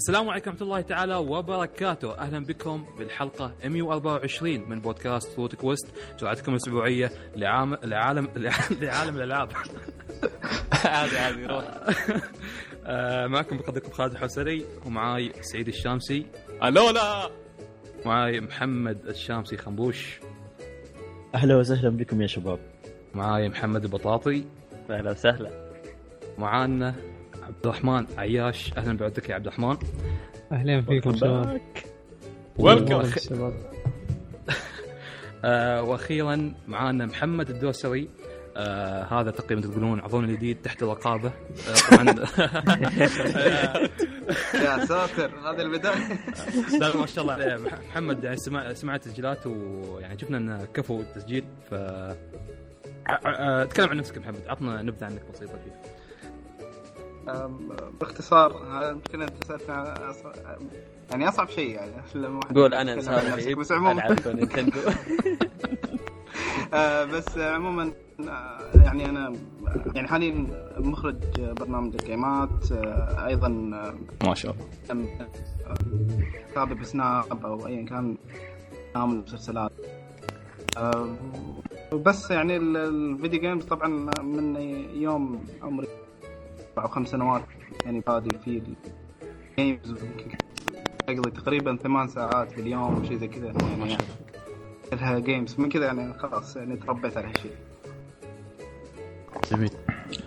السلام عليكم ورحمة الله تعالى وبركاته، أهلا بكم بالحلقة 124 من بودكاست فوت كويست، جرعتكم الأسبوعية لعام لعالم لعالم الألعاب. عادي عادي روح. آه، معكم مقدمكم خالد الحسري ومعاي سعيد الشامسي، ألو لا. معاي محمد الشامسي خنبوش، أهلا وسهلا بكم يا شباب. معاي محمد البطاطي، أهلا وسهلا. معانا عبد الرحمن عياش، أهلا بعودك يا عبد الرحمن. أهلا فيكم شباب. ويلكم شباب. آه وأخيرا معانا محمد الدوسري. آه هذا تقريبا تقولون عضونا الجديد تحت الرقابة. آه طبعا. يا ساتر هذه البداية. لا ما شاء الله. عليه مح- محمد يعني سمع سمعت تسجيلات ويعني شفنا انه كفو التسجيل ف ع- تكلم عن نفسك محمد. عطنا نبذة عنك بسيطة فيه باختصار يمكن انت أص- يعني أصعب شيء يعني لما واحد قول أنا انسان. رهيب بس عموما. نينتندو. آه، بس عموما آه، يعني أنا يعني حاليا مخرج برنامج الجيمات آه، أيضا ما شاء الله. كتابة بسناب أو ايا كان نعمل مسلسلات. بس يعني ال- ال video games طبعا من يوم عمري. أربع أو خمس سنوات يعني بادي في ال games اقضي تقريبا ثمان ساعات في اليوم شيء زي كذا يعني. كلها games من كذا يعني خلاص يعني تربيت على هالشيء. جميل.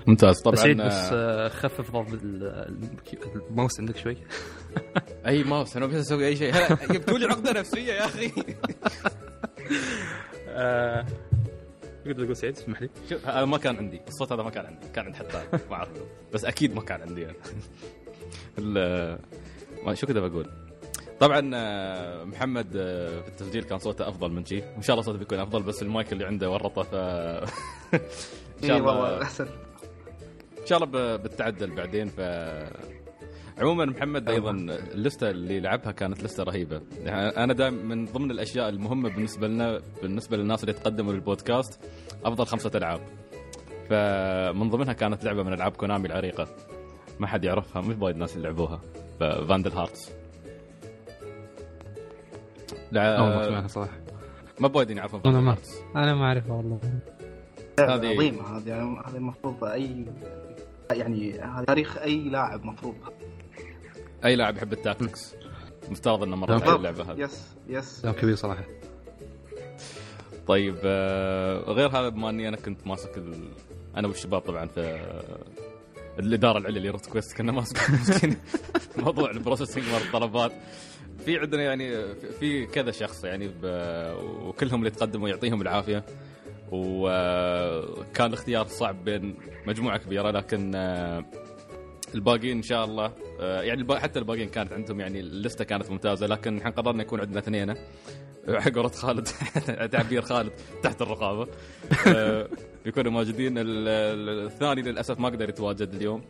ممتاز. طبعا بس آه، آه، خفف ضغط ال- الماوس عندك شوي. أي ماوس أنا بس أسوي أي شيء. هلا جبتوا لي عقدة نفسية يا أخي. تقدر تقول سعيد اسمح لي؟ شوف هذا ما كان عندي. الصوت هذا ما كان عندي. كان عند حتى ما أعرف بس أكيد ما كان عندي أنا. شو كذا بقول؟ طبعا آه، محمد آه، في التسجيل كان صوته أفضل من شي. وان شاء الله صوته بيكون أفضل بس المايك اللي عنده ورطه ف إن شاء الله. أحسن. إن شاء الله بتعدل بعدين ف عموما محمد أيضا اللستة اللي لعبها كانت لستة رهيبة. يعني أنا دائما من ضمن الأشياء المهمة بالنسبة لنا بالنسبة للناس اللي يتقدموا للبودكاست أفضل خمسة ألعاب. فمن ضمنها كانت لعبة من ألعاب كونامي العريقة. ما حد يعرفها مش وايد ناس اللي لعبوها. Vandal Hearts أول ما. سمعتها صراحة. ما بوايدين يعرفون أنا Vandal ما-. أنا ما أعرفها والله. هذه- عظيمة هذه يعني هذه المفروض أي يعني هذا تاريخ أي لاعب مفروض أي لاعب يحب ال tactics؟ مفترض إنه مرة. يلعب اللعبة هذه. yes yes كلام كبير صراحة. طيب آه، غير هذا بما إني أنا كنت ماسك ال... أنا والشباب طبعا في الإدارة العليا لروت كويست كنا ماسك ماسكين موضوع ال processing مال الطلبات. في عندنا يعني في- في كذا شخص يعني ب... وكلهم اللي تقدموا يعطيهم العافية. وكان الاختيار صعب بين مجموعة كبيرة لكن آه، الباقيين إن شاء الله آه، يعني حتى الباقيين كانت عندهم يعني اللستة كانت ممتازة لكن إحنا قررنا يكون عندنا اثنين قولة خالد تعبير خالد تحت الرقابة آه، بيكونوا موجودين. ال- ال- الثاني للأسف ما قدر يتواجد اليوم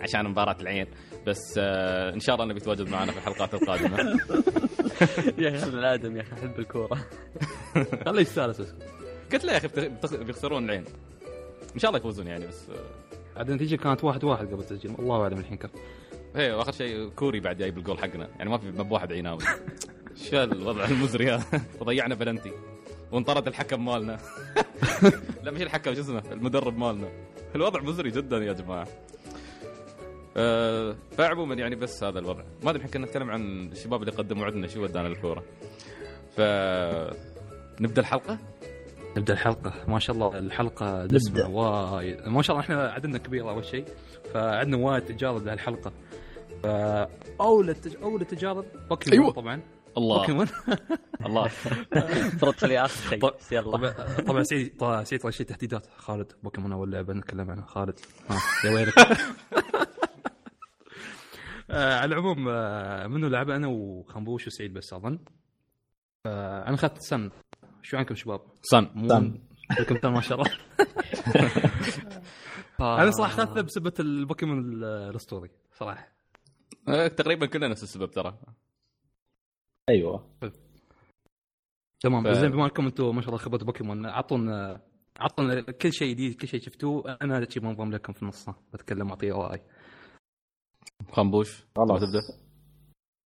عشان مباراة العين بس آه إن شاء الله إنه بيتواجد معنا في الحلقات القادمة. يا أخي أبن الآدم يا أخي أحب الكورة. خليه يستانس قلت له يا أخي بيخسرون العين. إن شاء الله يفوزون يعني بس آه، النتيجه كانت واحد واحد قبل التسجيل الله أعلم الحين كم. هي وآخر شيء كوري بعد جايب الجول حقنا. يعني ما في ما بواحد عيناوي شو الوضع المزري هذا؟ وضيعنا بلنتي. وانطرد الحكم مالنا. لا مش الحكم شو اسمه؟ المدرب مالنا. الوضع مزري جدا يا جماعة. أه فعموما يعني بس هذا الوضع. ما أدري كنا نتكلم عن الشباب اللي قدموا عندنا شو ودانا الكورة. ف نبدأ الحلقة؟ نبدأ الحلقة. ما شاء الله الحلقة دسمة وايد. ما شاء الله إحنا عددنا كبير أول شيء فعندنا وايد تجارب لهالحلقه فاولى التج... اولى تجارب. بوكيمون أيوة. طبعا. الله. بوكيمون الله. فرض لي آخر شيء. يلا. طبعا سعيد سعيد اول شيء تهديدات خالد بوكيمون اول لعبه نتكلم عنها خالد. ها يا ويلك. آه، على العموم آه، منو لعبة؟ أنا وخنبوش وسعيد بس أظن. آه، أنا اخذت صن. شو عنكم شباب؟ صن. لكم صن ما شاء الله. أنا صراحة اخذته بسبه البوكيمون ال- الأسطوري صراحة. أه، تقريبا كلنا نفس السبب ترى. أيوه. تمام. ف- ف... زين بما أنكم أنتم ما شاء الله خبرة بوكيمون اعطونا اعطونا كل شيء جديد كل شيء شفتوه. أنا شيء منظم لكم في النص بتكلم أعطيه رأي. خنبوش خلاص. تبدأ؟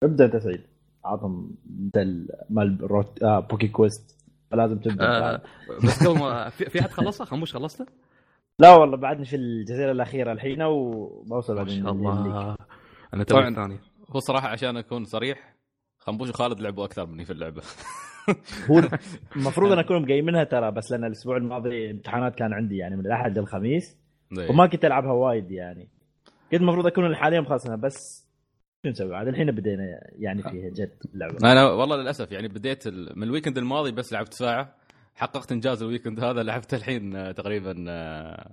ابدأ أنت سعيد. عطهم مثل مال روت... آه بوكي كويست. فلازم تبدأ آه بس قبل ما في, في أحد خلصها خنبوش خلصته؟ لا والله بعدني في الجزيرة الأخيرة الحين وبوصل ما شاء. الله أنا طبعاً. توي الثاني هو صراحة عشان أكون صريح خنبوش وخالد لعبوا أكثر مني في اللعبة هو المفروض أنا أكون مقيمنها ترى بس لأن الأسبوع الماضي امتحانات كان عندي يعني من الأحد للخميس إيه. وما كنت ألعبها وايد يعني كنت المفروض أكون حاليا مخلصها بس شو نسوي؟ عاد الحين بدينا يعني فيها جد اللعبة. أنا والله للأسف يعني بديت ال- من ال weekend الماضي بس لعبت ساعة. حققت إنجاز ال weekend هذا لعبت الحين آه، تقريبا آه،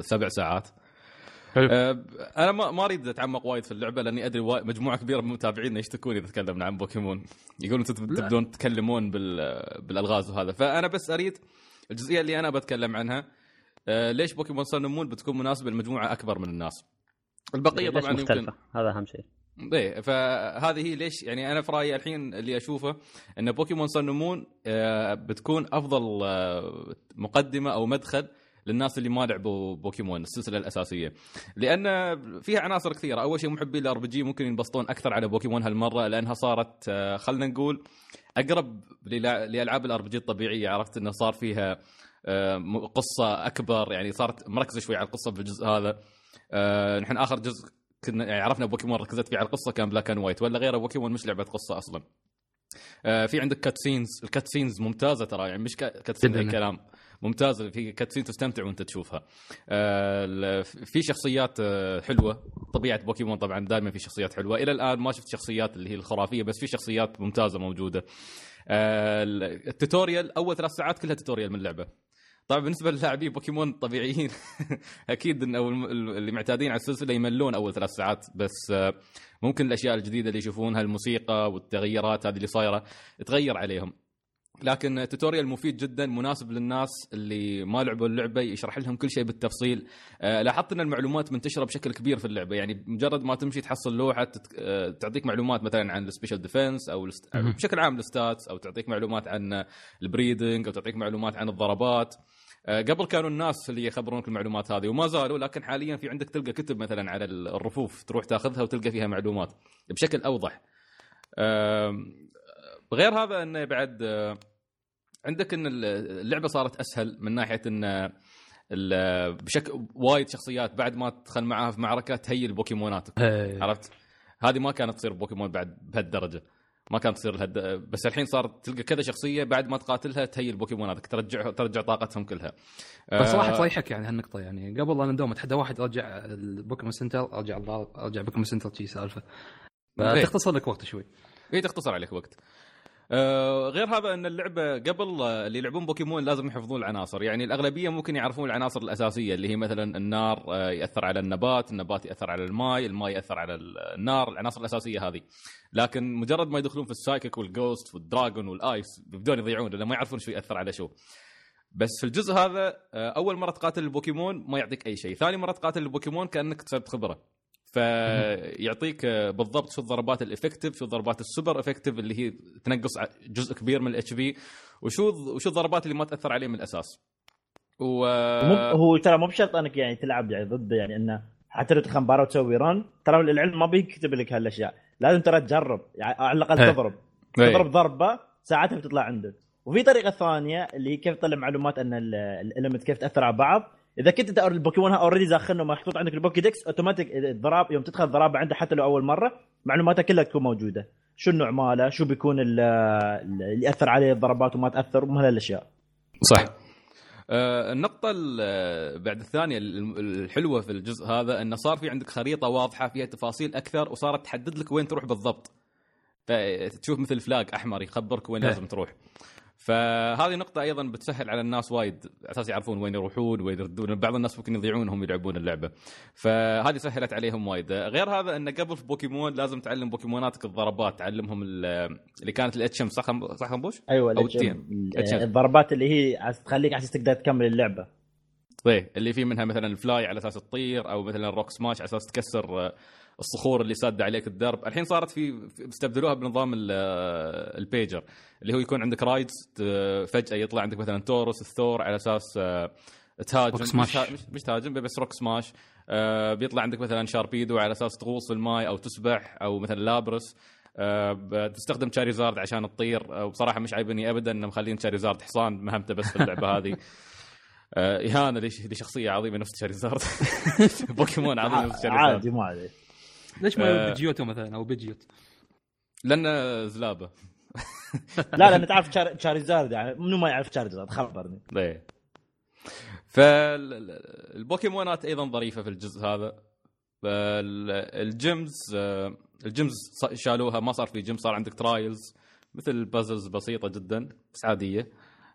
سبع ساعات. حلو. آه، أنا ما ما أريد أتعمق وايد في اللعبة لأني أدري وا- مجموعة كبيرة من متابعينا يشتكون إذا تكلمنا عن بوكيمون. يقولون أنتم تبدون تتكلمون بال- بالألغاز وهذا. فأنا بس أريد الجزئية اللي أنا بتكلم عنها. ليش بوكيمون صن مون بتكون مناسبة لمجموعة أكبر من الناس. البقية طبعا يمكن مختلفة؟ هذا أهم شيء. إيه فهذه هي ليش يعني أنا في رأيي الحين اللي أشوفه إن بوكيمون صن مون آه، بتكون أفضل آه، مقدمة أو مدخل للناس اللي ما لعبوا بوكيمون السلسلة الأساسية. لأن فيها عناصر كثيرة. أول شيء محبي ال RPG ممكن ينبسطون أكثر على بوكيمون هالمرة لأنها صارت آه، خلينا نقول أقرب لألعاب ال RPG الطبيعية. عرفت إنه صار فيها قصة أكبر يعني صارت مركزة شوي على القصة بالجزء هذا. نحن آخر جزء كنا يعني عرفنا بوكيمون ركزت فيه على القصة كان Black and White ولا غيره بوكيمون مش لعبة قصة أصلا. آه، في عندك cutscenes ال cutscenes ممتازة ترى يعني مش cutscene اي. كلام ممتازة في cutscene تستمتع وأنت تشوفها. آه، في شخصيات آه، حلوة طبيعة بوكيمون طبعا دائما في شخصيات حلوة. إلى الآن ما شفت شخصيات اللي هي الخرافية بس في شخصيات ممتازة موجودة. آه، ال- ال tutorial أول ثلاث ساعات كلها tutorial من اللعبة. طبعا بالنسبة للاعبين بوكيمون طبيعيين أكيد الم- اللي معتادين على السلسلة يملون أول ثلاث ساعات بس آه، ممكن الأشياء الجديدة اللي يشوفونها الموسيقى والتغيرات هذه اللي صايرة تغير عليهم. لكن ال tutorial مفيد جدا مناسب للناس اللي ما لعبوا اللعبة يشرح لهم كل شيء بالتفصيل. آه، لاحظت إن المعلومات منتشرة بشكل كبير في اللعبة يعني مجرد ما تمشي تحصل لوحة تت- آه، تعطيك معلومات مثلا عن ال special defense أو الست-. بشكل عام ال stats أو تعطيك معلومات عن ال breeding أو تعطيك معلومات عن الضربات. قبل كانوا الناس اللي يخبرونك المعلومات هذه وما زالوا لكن حاليا في عندك تلقى كتب مثلا على الرفوف تروح تاخذها وتلقى فيها معلومات بشكل أوضح غير هذا إنه بعد آه، عندك إن اللعبة صارت أسهل من ناحية إن بشكل وايد شخصيات بعد ما تدخل معاها في معركة ت heal بوكيموناتك إيه. عرفت؟ هذه ما كانت تصير بوكيمون بعد بهالدرجة ما كانت تصير لهد... بس الحين صارت تلقى كذا شخصية بعد ما تقاتلها ت heal بوكيموناتك ترجع ترجع طاقتهم كلها. بس آه، تصيحك يعني هالنقطة يعني. قبل أنا دوم اتحدى واحد ارجع البوكيمون center ارجع ارجع بوكيمون center شي سالفة. إيه. فتختصر لك وقت شوي. هي تختصر عليك وقت. آه غير هذا أن اللعبة قبل آه، اللي يلعبون بوكيمون لازم يحفظون العناصر. يعني الأغلبية ممكن يعرفون العناصر الأساسية اللي هي مثلا النار آه يأثر على النبات النبات يأثر على الماي الماي يأثر على النار العناصر الأساسية هذه. لكن مجرد ما يدخلون في السايكيك والجوست والدراجون والايس بيبدون يضيعون لأن ما يعرفون شو يأثر على شو. بس في الجزء هذا أول مرة تقاتل البوكيمون ما يعطيك أي شيء. ثاني مرة تقاتل البوكيمون كأنك كسبت خبره فيعطيك بالضبط شو الضربات ال effective شو الضربات ال super effective اللي هي تنقص جزء كبير من ال HP وشو وشو الضربات اللي ما تأثر عليه من الأساس. و هو ترى مو بشرط أنك يعني تلعب يعني ضده يعني إنه حتى لو تدخل مباراة وتسوي run ترى العلم ما بيكتب لك هالأشياء. لازم ترى تجرب يعني على الأقل إيه. تضرب. إيه. تضرب ضربة ساعتها بتطلع عندك. وفي طريقة ثانية اللي هي كيف تطلع معلومات أن ال- ال element كيف تأثر على بعض. إذا كنت أنت البوكيمون already زاخنه محطوط عندك ال Pokédex automatic الضراب يوم تدخل ضرابه عنده حتى لو أول مرة معلوماتها كلها تكون موجودة شو النوع ماله شو بيكون ال- اللي يأثر عليه الضربات وما تأثر ومن هالاشياء صح آه، النقطة ال- بعد الثانية ال- الحلوة في الجزء هذا انه صار في عندك خريطة واضحة فيها تفاصيل أكثر وصارت تحدد لك وين تروح بالضبط. فتشوف مثل flag أحمر يخبرك وين. لازم تروح. فهذه نقطة أيضا بتسهل على الناس وايد على أساس يعرفون وين يروحون وين يردون بعض الناس ممكن يضيعون وهم يلعبون اللعبة. فهذه سهلت عليهم وايد، غير هذا انه قبل في بوكيمون لازم تعلم بوكيموناتك الضربات، تعلمهم ال- اللي كانت ال HM صح صح خنبوش؟ أيوه الاتش- التيم. الاتش- الضربات اللي هي تخليك عشان تقدر تكمل اللعبة طيب اللي في منها مثلا ال Fly على أساس تطير أو مثلا ال Rock Smash على أساس تكسر آه، الصخور اللي سادة عليك الدرب. الحين صارت في استبدلوها بنظام آه، البيجر اللي هو يكون عندك rides فجأة يطلع عندك مثلا توروس الثور على أساس آه، تهاجم. سماش. مش, تهاجم بس Rock Smash آه، بيطلع عندك مثلا شاربيدو على أساس تغوص في الماي أو تسبح أو مثلا لابرس آه، بتستخدم شاريزارد عشان تطير. وبصراحه مش عايبني ابدا إنه مخلين شاريزارد حصان مهمته بس في اللعبة هذه. آه، إهانة لش- لشخصية عظيمة نفس شاريزارد بوكيمون عظيم نفس شاريزارد عادي ما عليه. ليش ما آه. بيجيوتو مثلا أو بيجيوت لأنه زلابة. لا لأن تعرف شار- شاريزارد يعني منو ما يعرف شاريزارد خبرني. إيه. فالبوكيمونات أيضا ظريفة في الجزء هذا. فال gyms آه، ال gyms شالوها ما صار في جيم صار عندك trials مثل puzzles بسيطة جدا بس عادية.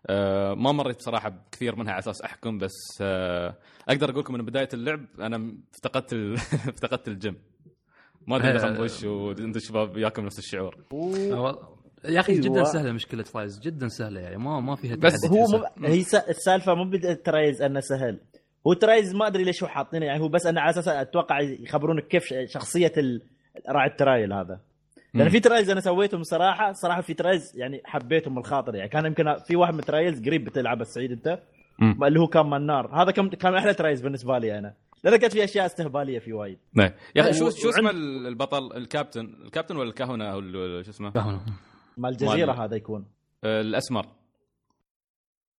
آه، ما مريت بصراحة بكثير منها على أساس أحكم بس أقدر أقول لكم من بداية اللعب أنا افتقدت ال... افتقدت الجيم. ما أدري إذا آه. خنبوش وأنتم الشباب ياكم نفس الشعور يا أخي أيوة. جدا سهلة مشكلة trials جدا سهلة يعني ما ما فيها بس هو. مو هي س- السالفة مو بال trials أنه سهل هو trials ما أدري ليش هو حاطينه يعني هو بس أنا على أساس أتوقع يخبرونك كيف شخصية ال- راعي ال trial هذا لأن. في trials أنا سويتهم صراحة صراحة في trials يعني حبيتهم من الخاطر يعني كان يمكن في واحد من ال trials قريب بتلعبه السعيد أنت مم. اللي هو كان من النار هذا كان كان أحلى trials بالنسبة لي أنا لأن كانت في أشياء استهبالية في وايد. إيه. يا أخي شو شو اسمه وعند- البطل الكابتن؟ الكابتن ولا الكهنة أو ال- شو اسمه؟ فاهمه مال الجزيرة هذا يكون. آه، الأسمر.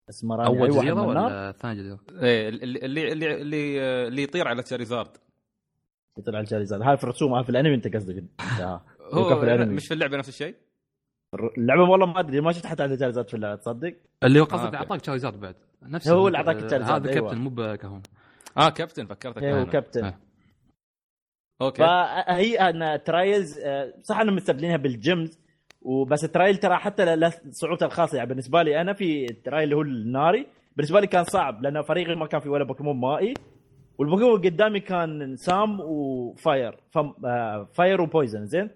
اسمراني أول أي واحد جزيره ولا ثاني جزيرة؟ إيه اللي اللي اللي اللي, آه، اللي يطير على تشاريزارد. يطلع الجاليزارد هاي في الرسوم هاي في الأنمي أنت قصدك ها. هو في الأنمي. مش في اللعبة نفس الشيء؟ اللعبة والله ما أدري ما شفت حتى على الجاليزارد في اللعبة تصدق؟ اللي هو آه، قصدك. أعطاك شاريزارد بعد. نفس هو ال- اللي أعطاك الشاريزارد، هذا أيوة. كابتن مو بكهون آه كابتن فكرتك كهنة. كابتن آه. أوكي. فهي أن trials آه، صح أنهم مستبدلينها بال gyms وبس ال trial ترى حتى له صعوبته الخاصة. يعني بالنسبة لي أنا في ال trial اللي هو الناري. بالنسبة لي كان صعب لأن فريقي ما كان في ولا بوكيمون مائي. والبوكيمون قدامي كان سام و fire. آه fire و poison زين؟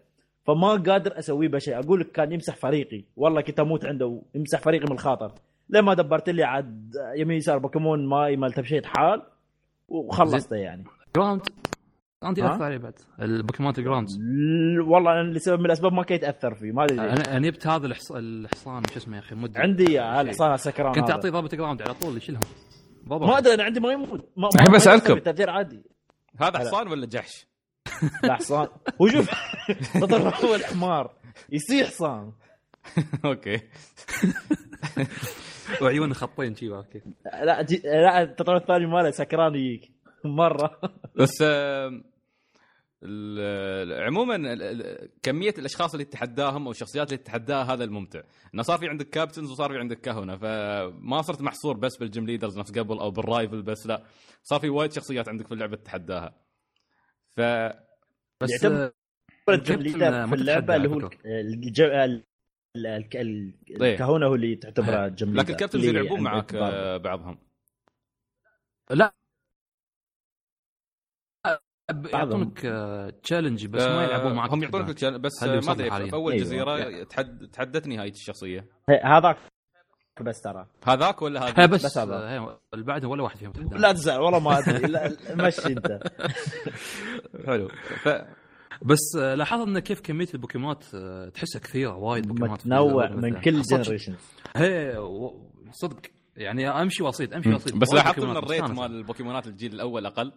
فما قادر أسوي به شيء. أقول لك كان يمسح فريقي. والله كنت أموت عنده ويمسح فريقي من الخاطر. لما دبرت لي عاد يمين يسار بوكيمون مائي مال بشيء حال. وخلصته يعني. جراوند جراوند ها؟ يأثر عليه بعد. البوكيمون جراوند والله أنا لسبب من الأسباب ما كنت اتاثر فيه ما أدري. أنا أنا جبت هذا الحص- الحصان شو اسمه يا أخي مدة. عندي الحصان سكران كنت. أعطيه ضربه جراوند على طول يشيلهم. ما أدري أنا عندي ما يموت. ما الحين. يسوي تأثير عادي. هذا حصان ولا جحش؟ لا حصان. وشوف تطور هو الحمار. يصير حصان. okay. وعيونه خطين شي okay لا جي... لا التطور الثاني ماله سكران يجيك. مرة. بس عموما كمية الأشخاص اللي تتحداهم أو الشخصيات اللي تتحداها هذا الممتع. إنه صار في عندك captains وصار في عندك كهنة فما صرت محصور بس بال gym leaders نفس قبل أو بال rival بس لا. صار في وايد شخصيات عندك في اللعبة تتحداها ف بس يعتبر آه، ال gym captain leader ما في اللعبة اللي هو الكهونة هو اللي تعتبره ال gym leader لكن ال captains يلعبون معك ضربة. آه، بعضهم. لا. يعطونك challenge بس ما يلعبون معك هم يعطونك بس آه، ما أدري؟ في أول أيوة. جزيرة تحد... تحدتني هاي الشخصية. هذاك بس ترى. هذاك ولا هذا؟ بس, بس هذا. آه، اللي بعدها ولا واحد فيهم. لا تزعل والله ما أدري. مشي أنت. حلو. ف... بس آه، لاحظت إن كيف كمية البوكيمونات آه، تحسها كثيرة وايد بوكيمونات في متنوع من. كل generation هي و- صدق. يعني أمشي واصيد أمشي واصيد بس لاحظت إن ال rate. مال البوكيمونات الجيل الأول أقل؟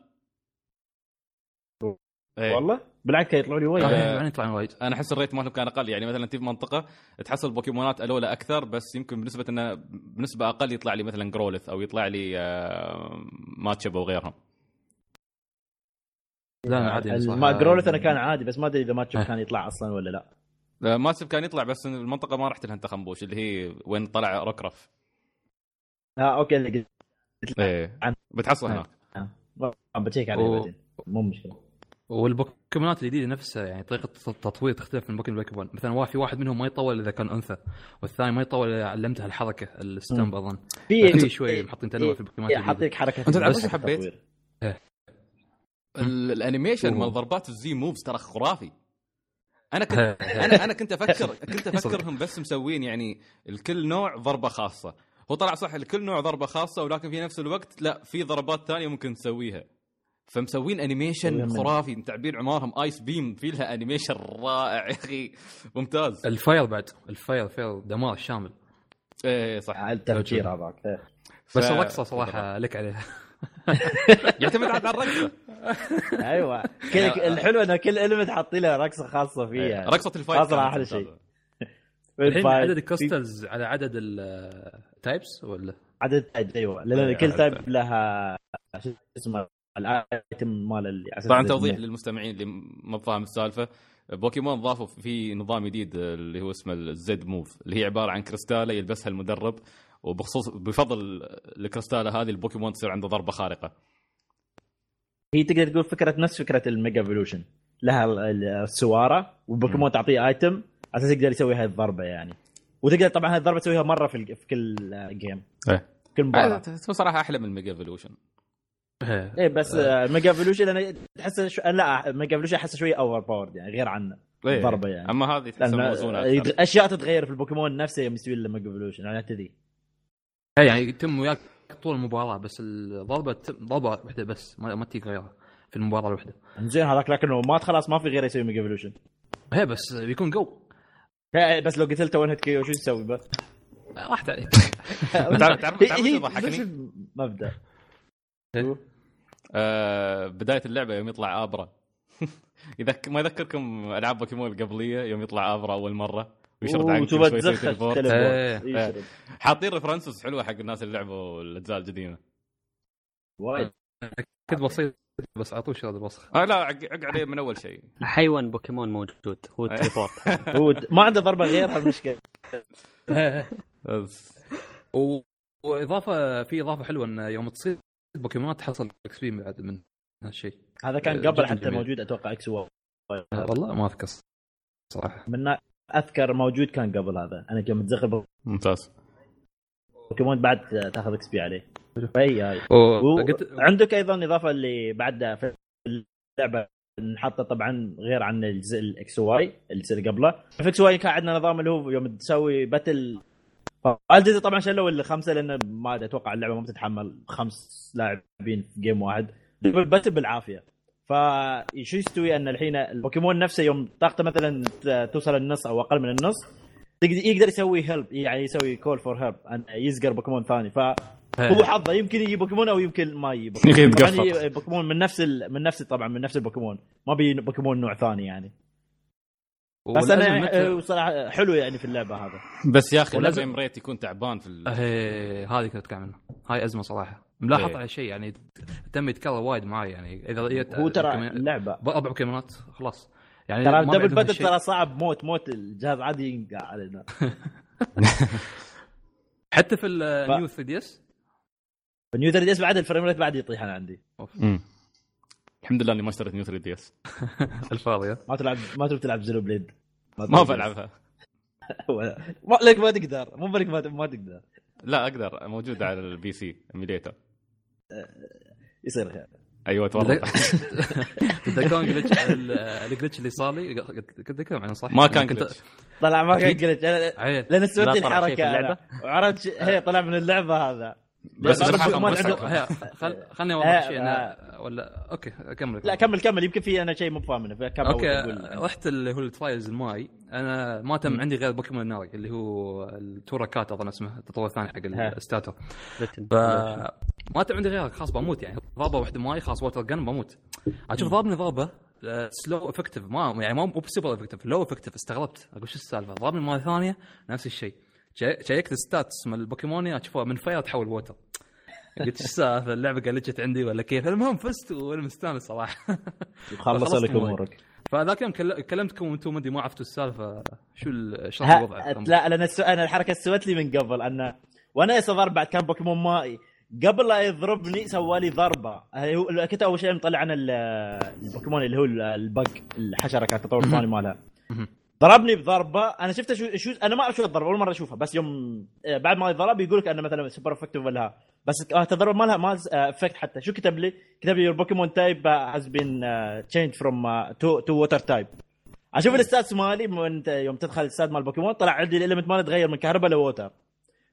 إيه. والله؟ بالعكس يطلعوا لي وايد. آه، آه. يعني يطلع وايد. أنا أحس ال rate مالهم كان أقل. يعني مثلا تجي منطقة تحصل بوكيمونات ألولا أكثر بس يمكن بنسبة إنه بنسبة أقل يطلع لي مثلا جرولث أو يطلع لي آه، ماتشب أو غيرهم. لا أنا عادي يعني. ما جرولث أنا كان عادي بس ما أدري إذا ماتش إيه. كان يطلع أصلا ولا لا. آه، ماتشب كان يطلع بس إن المنطقة ما رحت لها انت خنبوش اللي هي وين طلع روكرف آه okay اللي قلت إيه عن- بتحصل إيه. هناك. عم بتشيك عليه و- بعدين. مو مشكلة. والبوكيمونات الجديدة نفسها يعني طريقة التطوير تختلف من بوكيمون لبوكيمون مثلا واحد في واحد منهم ما يطور إذا كان أنثى والثاني ما يطور إذا علمته الحركة ال Stomp أظن. في في شوي محطين تنوع في البوكيمونات إيه،. حاطيك حركة تعرف بس حبيت؟ ال animation. مال ضربات ال Z-Moves ترى خرافي. أنا كنت أنا أنا كنت أفكر كنت أفكرهم بس مسوين يعني الكل نوع ضربة خاصة. هو طلع صح الكل نوع ضربة خاصة ولكن في نفس الوقت لا في ضربات ثانية ممكن تسويها. فمسوين animation خرافي تعبير عمارهم. Ice Beam في لها animation رائع يا أخي. ممتاز. ال fire بعد. ال fire fire دمار شامل. إيه صح. على التفكير هذاك. إيه. بس الرقصة صراحة لك عليها. يعتمد على الرقصة أيوه كل- الحلو إنه كل element حاطين له رقصة خاصة فيه يعني. رقصة ال fight خاصة كانت أحلى شيء. الحين. عدد في ال crystals على عدد ال types ولا عدد أيوه لأن إيه، كل type. لها شو اسمه ال item مال طبعا توضيح. للمستمعين اللي ما فاهم السالفة بوكيمون ضافوا في نظام جديد اللي هو اسمه ال Z-Move اللي هي عبارة عن كريستالة يلبسها المدرب وبخصوص بفضل الكريستاله هذه البوكيمون تصير عنده ضربة خارقة. هي تقدر تقول فكرة نفس فكرة ال Mega Evolution لها ال- ال- السوارة والبوكيمون تعطيه item على أساس يقدر يسوي هاي الضربة يعني. وتقدر طبعا هاي الضربة تسويها مرة في ال- في كل game إيه. كل مباراة. هو صراحة أحلى من ال Mega Evolution إيه. إيه بس Mega Evolution أنا تحس شو... لا Mega Evolution أحسه شوي overpowered يعني غير عنه إيه. ضربه يعني. أما هذه تحسها موزونة أشياء تتغير في البوكيمون نفسه يوم يسوي له Mega Evolution يعني تدري. إيه، يعني يتم وياك طول المباراة بس الضربة ضربة واحدة بس ما, ما تجيك غيرها في المباراة الواحدة. زين هذاك لكنه مات خلاص ما في غيره يسوي Mega Evolution هي بس بيكون جو بس لو قتلته one hit KO شو تسوي بس؟ راحت عليك تعرف- تعرف- المبدا آه بداية اللعبة يوم يطلع آبرا. يذك ما يذكركم ألعاب بوكيمون القبلية يوم يطلع آبرا أول مرة. ويشرد عنك teleport. teleport. إيه. يشرد. حاطين references حلوة حق الناس اللي لعبوا الأجزاء القديمه وايد. كنت بسيط بس أعطوه شغل الوسخ. آه لا عق عق عليه من أول شيء. حيوان بوكيمون موجود. هو ال teleport هو ما عنده ضربة غيرها المشكلة. و... وإضافة في إضافة حلوة إن يوم تصيد بوكيمون تحصل XP بعد من هالشيء. هذا كان جداً قبل حتى جميل. موجود أتوقع X Y. والله ما أذكر صراحة. من أذكر موجود كان قبل هذا. أنا يوم تزخر ممتاز. بوكيمون بعد تاخذ XP عليه. فهي هاي. وعندك أيضا إضافة اللي بعد في اللعبة نحطه طبعا غير عن الجزء ال X Y الجزء اللي قبله. في X Y كان عندنا نظام اللي هو يوم تسوي battle. الجزء طبعا شلوا الخمسه لأن ما أتوقع اللعبة ما بتتحمل خمس لاعبين في game واحد. ال battle بالعافية. فشو يستوي أن الحين البوكيمون نفسه يوم طاقته مثلا توصل النص أو أقل من النص يقدر يسوي help يعني يسوي call for help أن يزقر بوكيمون ثاني. فهو حظه يمكن يجي بوكيمون أو يمكن ما يجي بوكيمون. يجي بوكيمون من نفس ال... من نفس طبعا من نفس البوكيمون. ما بي بوكيمون نوع ثاني يعني. بس أنا آه، صراحة حلو يعني في اللعبة هذا. بس يا أخي ولازم- ال frame rate يكون تعبان في ال... هي هذه كنت اتكلم عنها هاي أزمة صراحة. ملاحظ إيه. على شيء يعني تم يتكرر وايد معي يعني. إذا جت هو ترى بوكيمون- اللعبه أربع بوكيمونات خلاص. يعني ترى double battle شيء. ترى صعب موت موت الجهاز عادي ينقع علينا. حتى في ال New 3DS New 3DS بعد ال frame rate بعد يطيح أنا عندي. مم. الحمد لله اني ما اشتريت New 3DS. الفاضيه ما تلعب ما تبي تلعب Xenoblade. ما. بلعبها. ما لك ما تقدر. مو بالك ما ما تقدر. لا أقدر. موجودة على ال PC emulator يصير خير. أيوه تورط تذكرون glitch ال glitch اللي صار لي كنت اتكلم عنه صح؟ ما كان كنت glitch طلع ما كان عيل لأن سويت الحركة. وعرفت هي طلع من اللعبة هذا. بس ما- عنده- خلني أوضح شيء أنا ولا okay كمل لا كمل كمل. يمكن في أنا شيء مو فاهم منه كمل okay. رحت اللي هو ال trials الماي. أنا ما تم عندي غير بوكيمون الناري اللي هو ال Torracat أظن اسمه التطور الثاني حق. ف ما تم عندي غيرها خلاص بموت يعني. ضربه واحدة ماي خلاص water gun بموت. أشوف ضربني ضربه slow effective ما يعني مو super effective low effective استغربت. أقول شو السالفة؟ ضربني مره ثانية نفس الشيء. شي- شيكت ال status مال البوكيموني اشوفها من fire تحول water قلت شو السالفة؟ اللعبة قلجت عندي ولا كيف؟ المهم فزت وأنا مستانس صراحة. خلص لك. أمورك. فذاك يوم كل- كلمتكم وأنتم مدري ما عرفتوا السالفة. شو شلون ها- الوضع لا أنا السو... أنا الحركة سوت لي من قبل انه وأنا يصير بعد كان بوكيمون مائي. قبل لا يضربني سوى لي ضربة. كنت أول شيء مطلع عن ال- البوكيمون اللي هو ال bug الحشرة كانت التطور الثاني مالها. ضربني بضربة. أنا شفته شو, شو أنا ما أعرف شو الضربة أول مرة أشوفها. بس يوم آه، بعد ما يضرب يقول لك أنه مثلا super effective ولا ها. بس آه، التضرب ما لها ما effect حتى. شو كتب لي؟ كتب لي ال Pokémon type has been change from to to water type أشوف ال status مالي من يوم تدخل ال status مال بوكيمون طلع عندي ال element مالي تغير من كهرباء ل water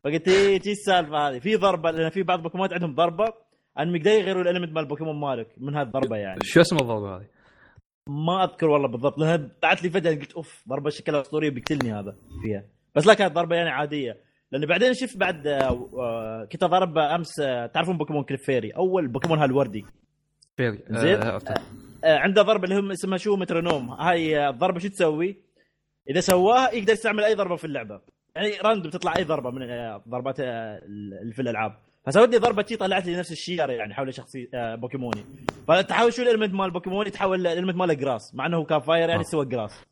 فقلت إيه تي السالفة هذه؟ في ضربة لأن في بعض بوكيمون عندهم ضربة ان يقدر يغيروا ال element مال البوكيمون مالك من هذه الضربه يعني. شو اسم الضربة هذه؟ ما أذكر والله بالضبط لأنها طلعت لي فجأة قلت أوف ضربة شكلها أسطورية بيقتلني هذا فيها. بس لا كانت ضربة يعني عادية. لأن بعدين شفت بعد آه، آه، كنت ضرب أمس آه، تعرفون بوكيمون Clefairy أول بوكيمون هالوردي fairy زين. آه، عنده ضربة اللي هم اسمها شو؟ مترونوم. هاي الضربة شو تسوي؟ إذا سواها يقدر يستعمل أي ضربة في اللعبة. يعني random تطلع أي ضربة من ضربات اللي في الألعاب. فسويت لي ضربة شي طلعت لي نفس الشي يعني حول شخصي آه، بوكيموني فتحاول شو ال element مال بوكيموني تحول ال element ماله grass مع إنه هو كان fire يعني آه. سوى grass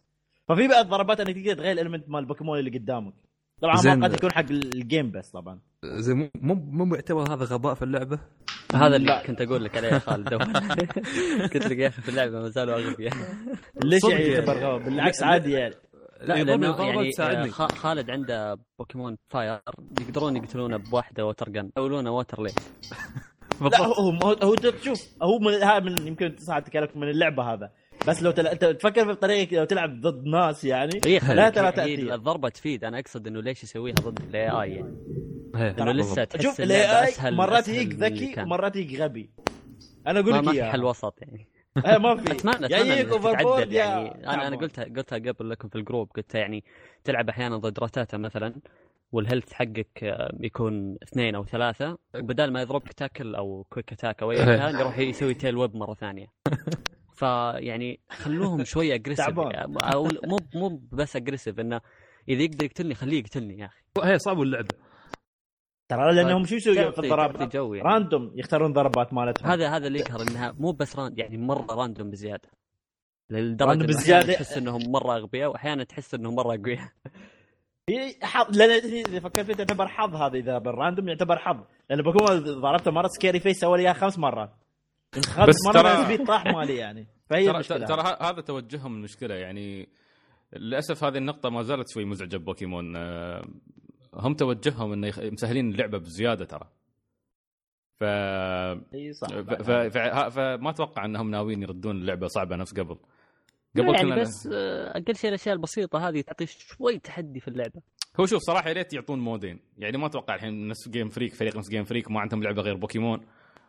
ففي بعض ضربات انك تقدر تغير ال element مال البوكيمون اللي قدامك طبعا زين. ما قد يكون حق الجيم بس طبعا زي مو مو معتبر هذا غباء في اللعبة هذا اللي كنت أقول لك عليه يا خالد. قلت لك يا أخي في اللعبة ما زالوا أغبياء ليش يعني يعني. يعتبر غباء؟ بالعكس عادي يعني لا يضرب لأنه يعني. آه، خالد عنده بوكيمون fire يقدرون يقتلونه بواحدة water gun يقولونه water ليه لا هو هو هو, هو تشوف هو من هذا من يمكن تكلف من اللعبة هذا. بس لو تل... انت تفكر في طريقه لو تلعب ضد ناس يعني لا ترى تأثير. الضربة تفيد. أنا أقصد إنه ليش يسويها ضد ال AI يعني؟ إيه، إنه لسه تحس شوف ال AI مرات يجيك ذكي. ومرات يجيك غبي. أنا أقول لك ما في إياها. حل وسط يعني. إيه، ما في. اتمنى إنها over يعني. أنا أنا. قلتها قلتها قبل لكم في ال group قلتها يعني تلعب أحيانا ضد رتاتا مثلا وال health حقك آه، يكون اثنين أو ثلاثة وبدال ما يضربك tackle أو quick attack أو أي كان يروح يسوي tail whip مرة ثانية. فيعني خلوهم شوي aggressive تعبان. أو مو مو بس aggressive إنه إذا يقدر يقتلني خليه يقتلني يا أخي. هي صعبة اللعبة. ترى لأنهم شو يسوون في الضرب؟ يعني. random يختارون ضربات مالتهم. هذا هذا اللي يقهر إنها مو بس راند يعني مرة random بزيادة. بزيادة. أحياناً تحس إنهم مرة أغبياء وأحيانا تحس إنهم مرة اقوياء هي حظ لأن إذا فكرت فيه تعتبر حظ هذا إذا بال random يعتبر حظ. لأن بوكيمون ضربته مرة scary face سوى لي اياها خمس مرات. خمس بس مرات ترى- طاح مالي يعني. فهي ترى ترى ه- هذا توجههم المشكلة يعني. للأسف هذه النقطة ما زالت شوي مزعجة ببوكيمون آه، هم توجههم إنه يخ- مسهلين اللعبة بزيادة ترى. ف إي صح ف... ف... ف... فما أتوقع إنهم ناويين يردون اللعبه صعبة نفس قبل. قبل يعني كنا بس آه، أقل شيء الأشياء البسيطة هذه تعطي شوي تحدي في اللعبة. هو شوف صراحة يا ريت يعطون mode ين. يعني ما أتوقع الحين نفس Game Freak فريق نفس Game Freak ما عندهم لعبة غير بوكيمون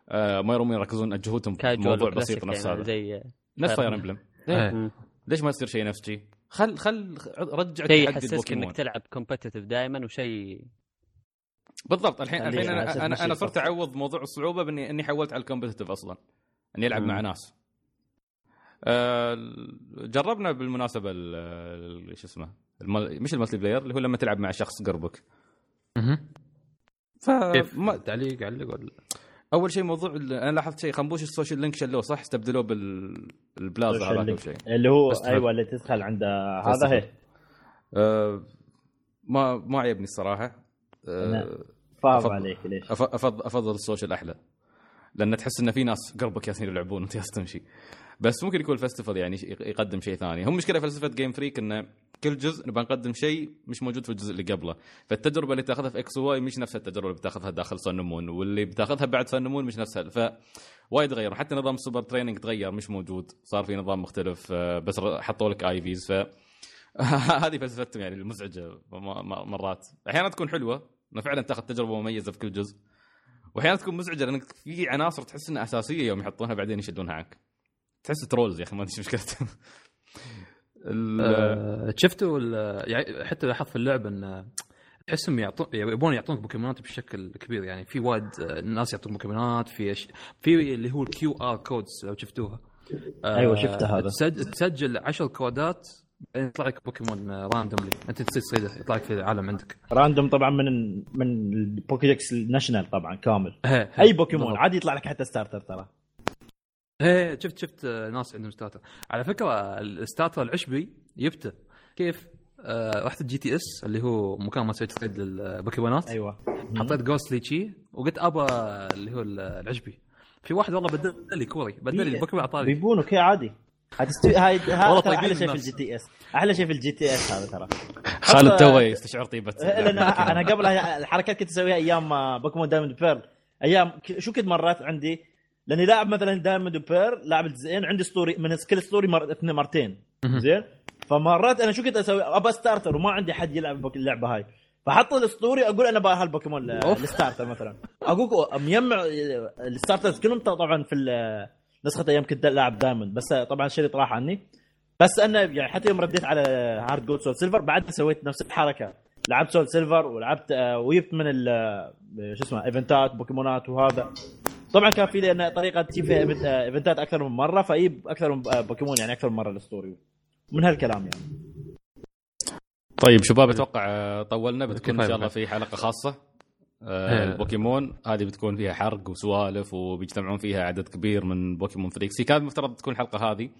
آه ما يرومون يركزون جهودهم في موضوع بسيط نفس يعني هذا. زي نفس Fire. Emblem. ليش ما يصير شيء نفس شيء خل خل رجع شيء يحسسك إنك تلعب competitive دائما وشيء بالضبط الحين الحين أنا أنا, أنا صرت. أعوض موضوع الصعوبة باني إني حولت على ال competitive أصلا إني ألعب مم. مع ناس آه، جربنا بالمناسبة ال- ال- شو اسمه ال mul... مش ال multiplayer اللي هو لما تلعب مع شخص قربك مهم. ف كيف ما... تعليق علق ولا أول شيء موضوع ال- أنا لاحظت شيء خنبوش السوشيال لينك شلوه صح استبدلوه بالبلازا أو link. شيء اللي هو أيوه اللي تدخل عند هذا. هي آه، ما ما عجبني الصراحة. فاض أفضل. عليك ليش؟ أفضل السوشيال أحلى لأن تحس إن في ناس قربك ياسين يلعبون وأنت تمشي. بس ممكن يكون الفستيفال يعني يقدم شيء ثاني. هم مشكلة فلسفة جيم فريك إنه كل جزء نبغى نقدم شيء مش موجود في الجزء اللي قبله. فالتجربة اللي تأخذها في X Y مش نفس التجربة اللي بتأخذها داخل Sun Moon واللي بتأخذها بعد Sun Moon مش نفسها ف وايد غير. حتى نظام ال super training تغير مش موجود. صار في نظام مختلف آه، بس حطوا لك EVs ف هذه فلسفتهم يعني المزعجة مرات. أحيانا تكون حلوة إنه فعلا تأخذ تجربة مميزة في كل جزء. وأحيانا تكون مزعجة لأنك في عناصر تحس إنها أساسية يوم يحطونها بعدين يشدونها عنك. تحس trolls يا أخي ما أدري إيش مشكلتهم. آه، شفتوا ال- يعني حتى لاحظت في اللعبة إن تحسهم يعطون يبون يعطونك بوكيمونات بشكل كبير. يعني في وايد آه، ناس يعطون بوكيمونات في أش... في اللي هو ال QR codes لو شفتوها. آه، أيوة، شفته هذا. تسجل, تسجل 10 كودات بعدين يطلع لك بوكيمون randomly أنت تصيد تصيده يطلع لك في العالم عندك. random طبعا من من ال Pokédex ال national طبعا كامل. هي. أي بوكيمون بالضبط. عادي يطلع لك حتى starter ترى. إيه شفت شفت آه، ناس عندهم ستارتر على فكرة الستارتر العشبي جبته كيف؟ آه رحت الجي تي اس اللي هو مكان ما تسوي تصيد للبوكيمونات. أيوه. حطيت جوست ليتشي وقلت ابى اللي هو العشبي. في واحد والله بدل لي كوري بدل لي البوكيمون اعطاني بيبون أوكي عادي. هتستوي هاي هذا والله طايقين أحلى شيء في. الجي تي إس. أحلى شيء في الجي تي إس هذا ترى. خالد تو يستشعر طيبة لأن أنا قبل هاي الحركات كنت أسويها أيام ما بوكيمون دايموند بيرل. أيام شو كنت مرات عندي؟ لأني لاعب مثلا Diamond Pearl لاعب الجزئين عندي أسطوري من كل أسطوري مر... اثنين مرتين. زين؟ فمرات أنا شو كنت أسوي؟ أبى starter وما عندي حد يلعب اللعبة هاي. فحط الاسطوري أقول أنا أبغى هالبوكيمون ال- أوف. ال starter مثلا. أقول مجمع ال starters كلهم طبعا في نسخة أيام كنت لاعب Diamond بس طبعا الشريط راح عني. بس أنا يعني حتى يوم رديت على HeartGold SoulSilver بعد سويت نفس الحركة. لعبت SoulSilver ولعبت آه، وجبت من ال آه، شو اسمه event ات بوكيمونات وهذا. طبعا كان في لأن طريقة تجيب فيها آه، event ات أكثر من مرة فيجيب أكثر من بوكيمون يعني أكثر من مرة الأسطوري من هالكلام يعني. طيب شباب أتوقع آه، طولنا بتكون إن شاء الله. في حلقة خاصة. البوكيمون هذه بتكون فيها حرق وسوالف وبيجتمعون فيها عدد كبير من بوكيمون freaks. هي كانت المفترض تكون الحلقة هذه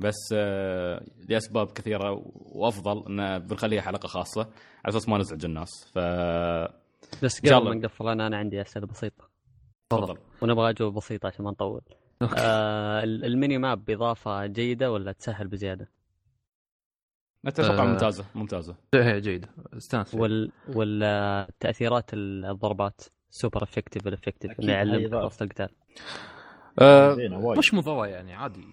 بس آه، لأسباب كثيرة وأفضل إن بنخليها حلقة خاصة. على أساس ما نزعج الناس ف بس قبل. ما نقفل أنا أنا عندي أسئلة بسيطة. تفضل. ونبغى أجوبة بسيطة عشان ما نطول. أوكي. آه ال- ال mini map اضافه جيدة ولا تسهل بزيادة؟ أتوقع آه. ممتازة ممتازة. هي جيدة. استانس وال ولا تاثيرات الضربات super effective ال effective يعلمك إضافة. وسط القتال آه، زينة وايد. مش مضره يعني عادي.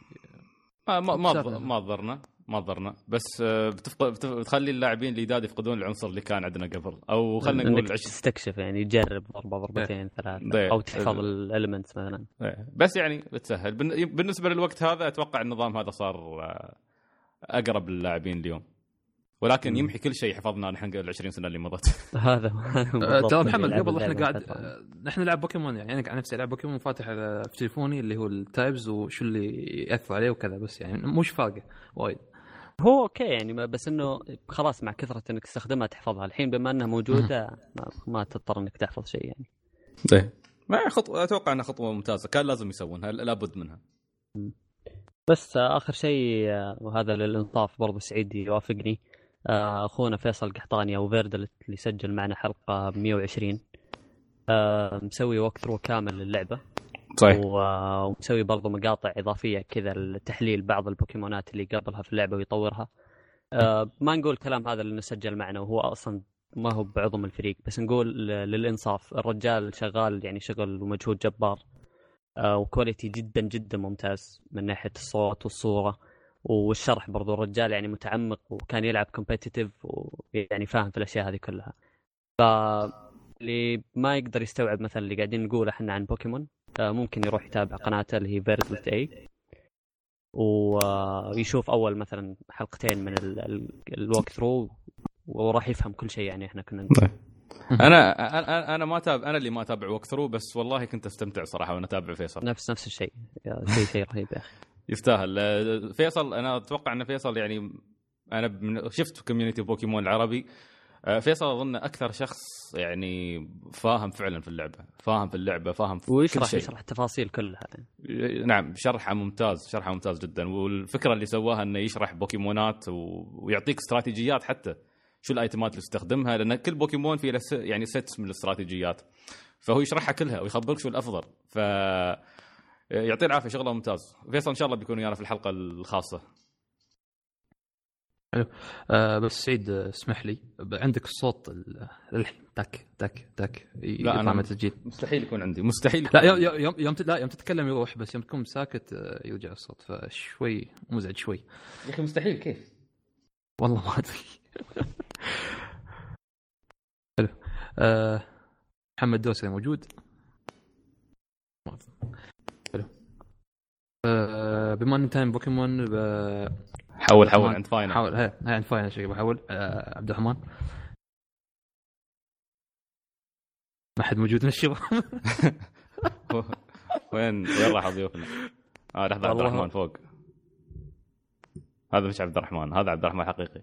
ما ما ما, ضرنا ما ضرنا. بس آه، بتفق... بتف... بتخلي اللاعبين الجداد يفقدون العنصر اللي كان عندنا قبل. أو خلينا نقول إنك عش... تستكشف يعني تجرب ضربة ضربتين ثلاث إيه. أو تحفظ إيه. ال elements مثلا. إيه، بس يعني بتسهل. بالن- بالنسبة للوقت هذا أتوقع النظام هذا صار آه، أقرب للاعبين اليوم. ولكن يمحي كل شيء حفظناه نحن قبل 20 سنة اللي مضت. هذا بالضبط ترى محمد قبل إحنا قاعد نحن نلعب بوكيمون يعني أنا عن نفسي ألعب بوكيمون فاتح في تليفوني اللي هو ال types وشو اللي يأثر عليه وكذا بس يعني مش فارقة وايد. هو أوكي يعني بس إنه خلاص مع كثرة إنك تستخدمها تحفظها. الحين بما إنها موجودة ما, ما تضطر إنك تحفظ شيء يعني. إيه. خطوه أتوقع إنها خطوة ممتازة كان لازم يسوونها لابد منها. بس آخر شيء آه، وهذا للانصاف برضو سعيد يوافقني. آه، أخونا فيصل قحطاني أو فيردل اللي سجل معنا حلقة 120 آه، مسوي walkthrough كامل للعبة. صحيح. ومسوي برضو مقاطع إضافية كذا لتحليل بعض البوكيمونات اللي قبلها في اللعبة ويطورها. ما نقول كلام هذا لأنه سجل معنا وهو أصلا ما هو بعضو من الفريق بس نقول للإنصاف الرجال شغال يعني شغل ومجهود جبار. و quality جدا جدا ممتاز من ناحية الصوت والصورة. والشرح برضو الرجال يعني متعمق وكان يلعب competitive ويعني فاهم في الأشياء هذه كلها. ف اللي ما يقدر يستوعب مثلا اللي قاعدين نقوله إحنا عن بوكيمون آه، ممكن يروح يتابع قناته اللي هي فيرتلت اي ويشوف أول مثلا حلقتين من ال walkthrough وراح يفهم كل شيء يعني إحنا كنا نقول. أنا أنا أنا ما تابع أنا اللي ما أتابع walkthrough بس والله كنت أستمتع صراحة وأنا أتابع فيصل. نفس نفس الشيء. شيء شيء رهيب يا أخي. يستاهل فيصل أنا أتوقع إن فيصل يعني أنا شفت community بوكيمون العربي. آه، فيصل أظن أكثر شخص يعني فاهم فعلا في اللعبة. فاهم في اللعبة فاهم في كل ويشرح شيء. يشرح التفاصيل كلها. نعم شرحه ممتاز شرحه ممتاز جدا. والفكرة اللي سواها إنه يشرح بوكيمونات. ويعطيك استراتيجيات حتى. شو ال item ات اللي تستخدمها لأن كل بوكيمون س- يعني ست من الاستراتيجيات. فهو يشرحها كلها ويخبرك شو الأفضل. ف يعطيه العافية شغلة ممتاز. فيصل إن شاء الله بيكون ويانا في الحلقة الخاصة. آه بس سعيد اسمح لي. عندك الصوت ال- الحين. تك تك تك. لا، من التسجيل مستحيل يكون عندي. مستحيل لا يوم يوم يوم, يوم, لا يوم تتكلم يروح بس يوم تكون ساكت آه، يرجع الصوت. فشوي مزعج شوي. يا أخي مستحيل كيف؟ والله ما أدري. حلو. آه محمد دوسري موجود؟ حلو. آه بما ان تايم بوكيمون ب- حول حول. عند فاينل حاول هي عند فاينل شيء بحاول آه عبد الرحمن. ما حد موجود من الشباب. وين؟ وين راح ضيوفنا؟ آه لحظة عبد. الرحمن فوق. هذا مش عبد الرحمن هذا عبد الرحمن حقيقي.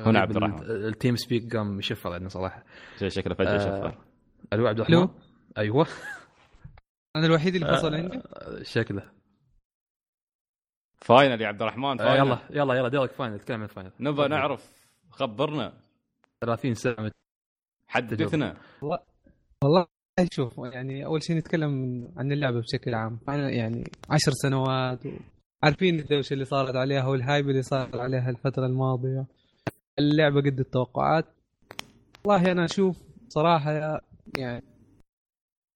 هنا عبد الرحمن. ال- التيم سبيك قام يشفر عندنا صراحة. شي- شكله فجأة آه، شفر. ألو؟ عبد الرحمن؟ أيوه. أنا الوحيد اللي فصل عندي. آه، شكله. فاينل يا عبد الرحمن آه، فاينل. يلا يلا يلا دورك فاينل تكلم عن فاينل. نبغى نعرف خبرنا. 30 سنه حدثنا. والله شوف يعني أول شيء نتكلم عن اللعبه بشكل عام. أنا يعني عشر سنوات و... عارفين الدوشه اللي صارت عليها وال hype اللي صار عليها الفترة الماضية. اللعبة قد التوقعات. والله أنا أشوف صراحة يعني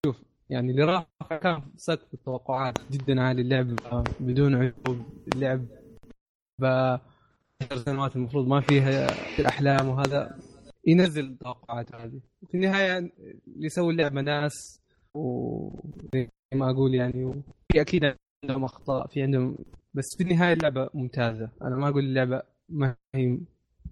شوف يعني اللي راح كان سقف التوقعات. جدا عالي اللعبه بدون عيوب. اللعب 10 سنوات المفروض ما فيها الأحلام وهذا ينزل التوقعات هذه. في النهاية اللي يسوي اللعبة ناس وزي ما أقول يعني في أكيد عندهم أخطاء في عندهم بس في النهاية اللعبة ممتازة. أنا ما أقول اللعبة ما هي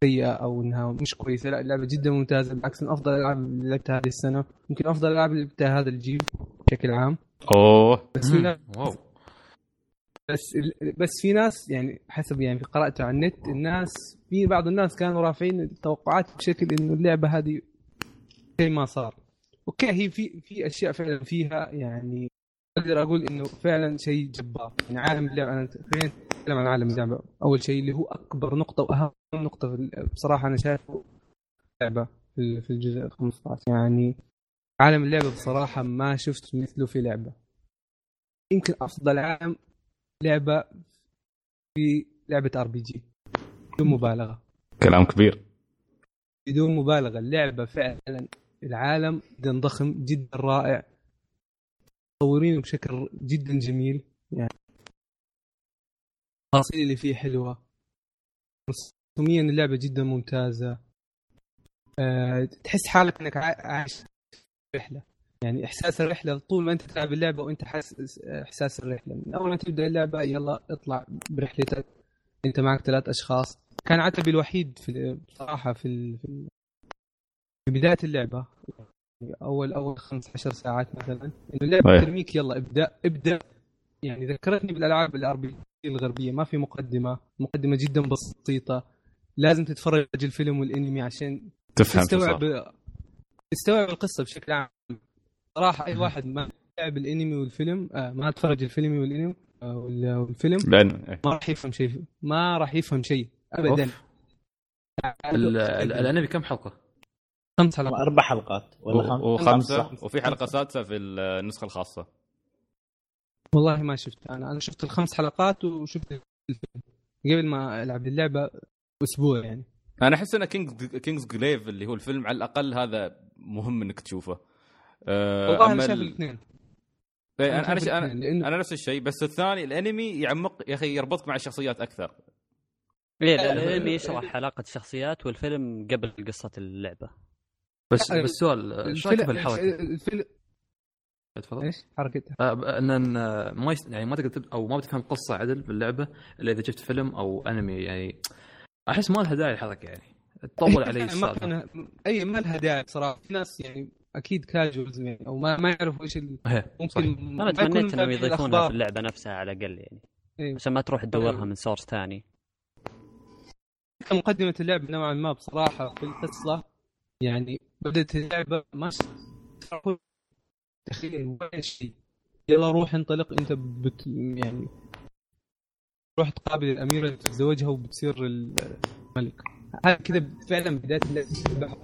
سيئة أو إنها مش كويسة لا اللعبة جدا ممتازة بالعكس من أفضل الألعاب اللي لعبتها هذه السنة. يمكن أفضل الالعاب اللي لعبتها هذا الجيل بشكل عام. أوه. بس في ناس واو. بس بس في ناس يعني حسب يعني قراته على النت الناس في بعض الناس كانوا رافعين التوقعات بشكل إنه اللعبة هذه زي ما صار. أوكي هي في في أشياء فعلا فيها يعني أقدر أقول إنه فعلا شيء جبار. يعني عالم اللعبة أنا خلينا نتكلم عن عالم اللعبة. أول شيء اللي هو أكبر نقطة وأهم نقطة بصراحة أنا شايفه لعبه في الجزء ال 15 يعني عالم اللعبة بصراحة ما شفت مثله في لعبة. يمكن أفضل عالم لعبة في لعبة RPG بدون مبالغة. كلام كبير. بدون مبالغة. اللعبة فعلا العالم جدا ضخم جدا رائع. مصورينه بشكل جدا جميل. يعني التفاصيل اللي فيه حلوة. رسوميا اللعبة جدا ممتازة. أه تحس حالك إنك عا- عايش رحلة. يعني إحساس الرحلة طول ما أنت تلعب اللعبة وأنت حاسس إحساس الرحلة. من أول ما تبدأ اللعبة يلا اطلع برحلتك. أنت معك ثلاث أشخاص. كان عتبي الوحيد في بصراحه في في بداية اللعبة. أول أول 15 ساعات مثلا. إنه اللعبة. ترميك يلا ابدأ ابدأ. يعني ذكرتني بالألعاب ال RPG الغربية ما في مقدمة مقدمة جدا بسيطة. لازم تتفرج الفيلم والأنمي عشان تفهم تستوعب تستوعب القصة بشكل عام. صراحة أي واحد ما لعب الأنمي والفيلم آه ما تفرج الفيلم والأنمي آه وال- والفيلم إيه. ما راح يفهم شيء ما راح يفهم شيء ابدا. الأنمي كم حلقة؟ خمس حلقات. أربع حلقات ولا خمس وخمسة. وفي حلقة سادسة في النسخة الخاصة. والله ما شفت. أنا أنا شفت الخمس حلقات وشفت الفيلم. قبل ما ألعب اللعبة أسبوع يعني. أنا أحس إن Kings Kingsglaive اللي هو الفيلم على الأقل هذا مهم إنك تشوفه. أه، والله أما أنا شايف ال- الاثنين. إيه، أنا أنا أنا الاثنين لأنه أنا نفس الشيء بس الثاني الأنمي يعمق يا أخي يربطك مع الشخصيات أكثر. إيه الأنمي يشرح علاقه الشخصيات والفيلم قبل قصة اللعبة. بس بس سؤال إيش رأيك الفيلم؟ الفيلم تفضل إيش حركة آه، ان ما. يعني ما تقدر. أو ما بتفهم قصة عدل باللعبة إلا إذا شفت فيلم أو أنمي يعني أحس ما لها داعي الحركة يعني تطول علي ما السالفة اي ما لها داعي صراحة في ناس يعني أكيد كاجوالز يعني أو ما ما يعرفوا إيش ال- إيه،. ممكن أنا تمنيت إنهم يضيفونها في. اللعبة نفسها على الأقل يعني إيه. عشان ما تروح تدورها من سورس ثاني مقدمه اللعبة نوعا ما بصراحة في القصة يعني بدأت اللعبة ما تخيل ولا شيء يلا روح انطلق انت بت يعني روح تقابل الأميرة اللي تتزوجها وبتصير الملك. هذا كذا فعلا بداية اللعبة.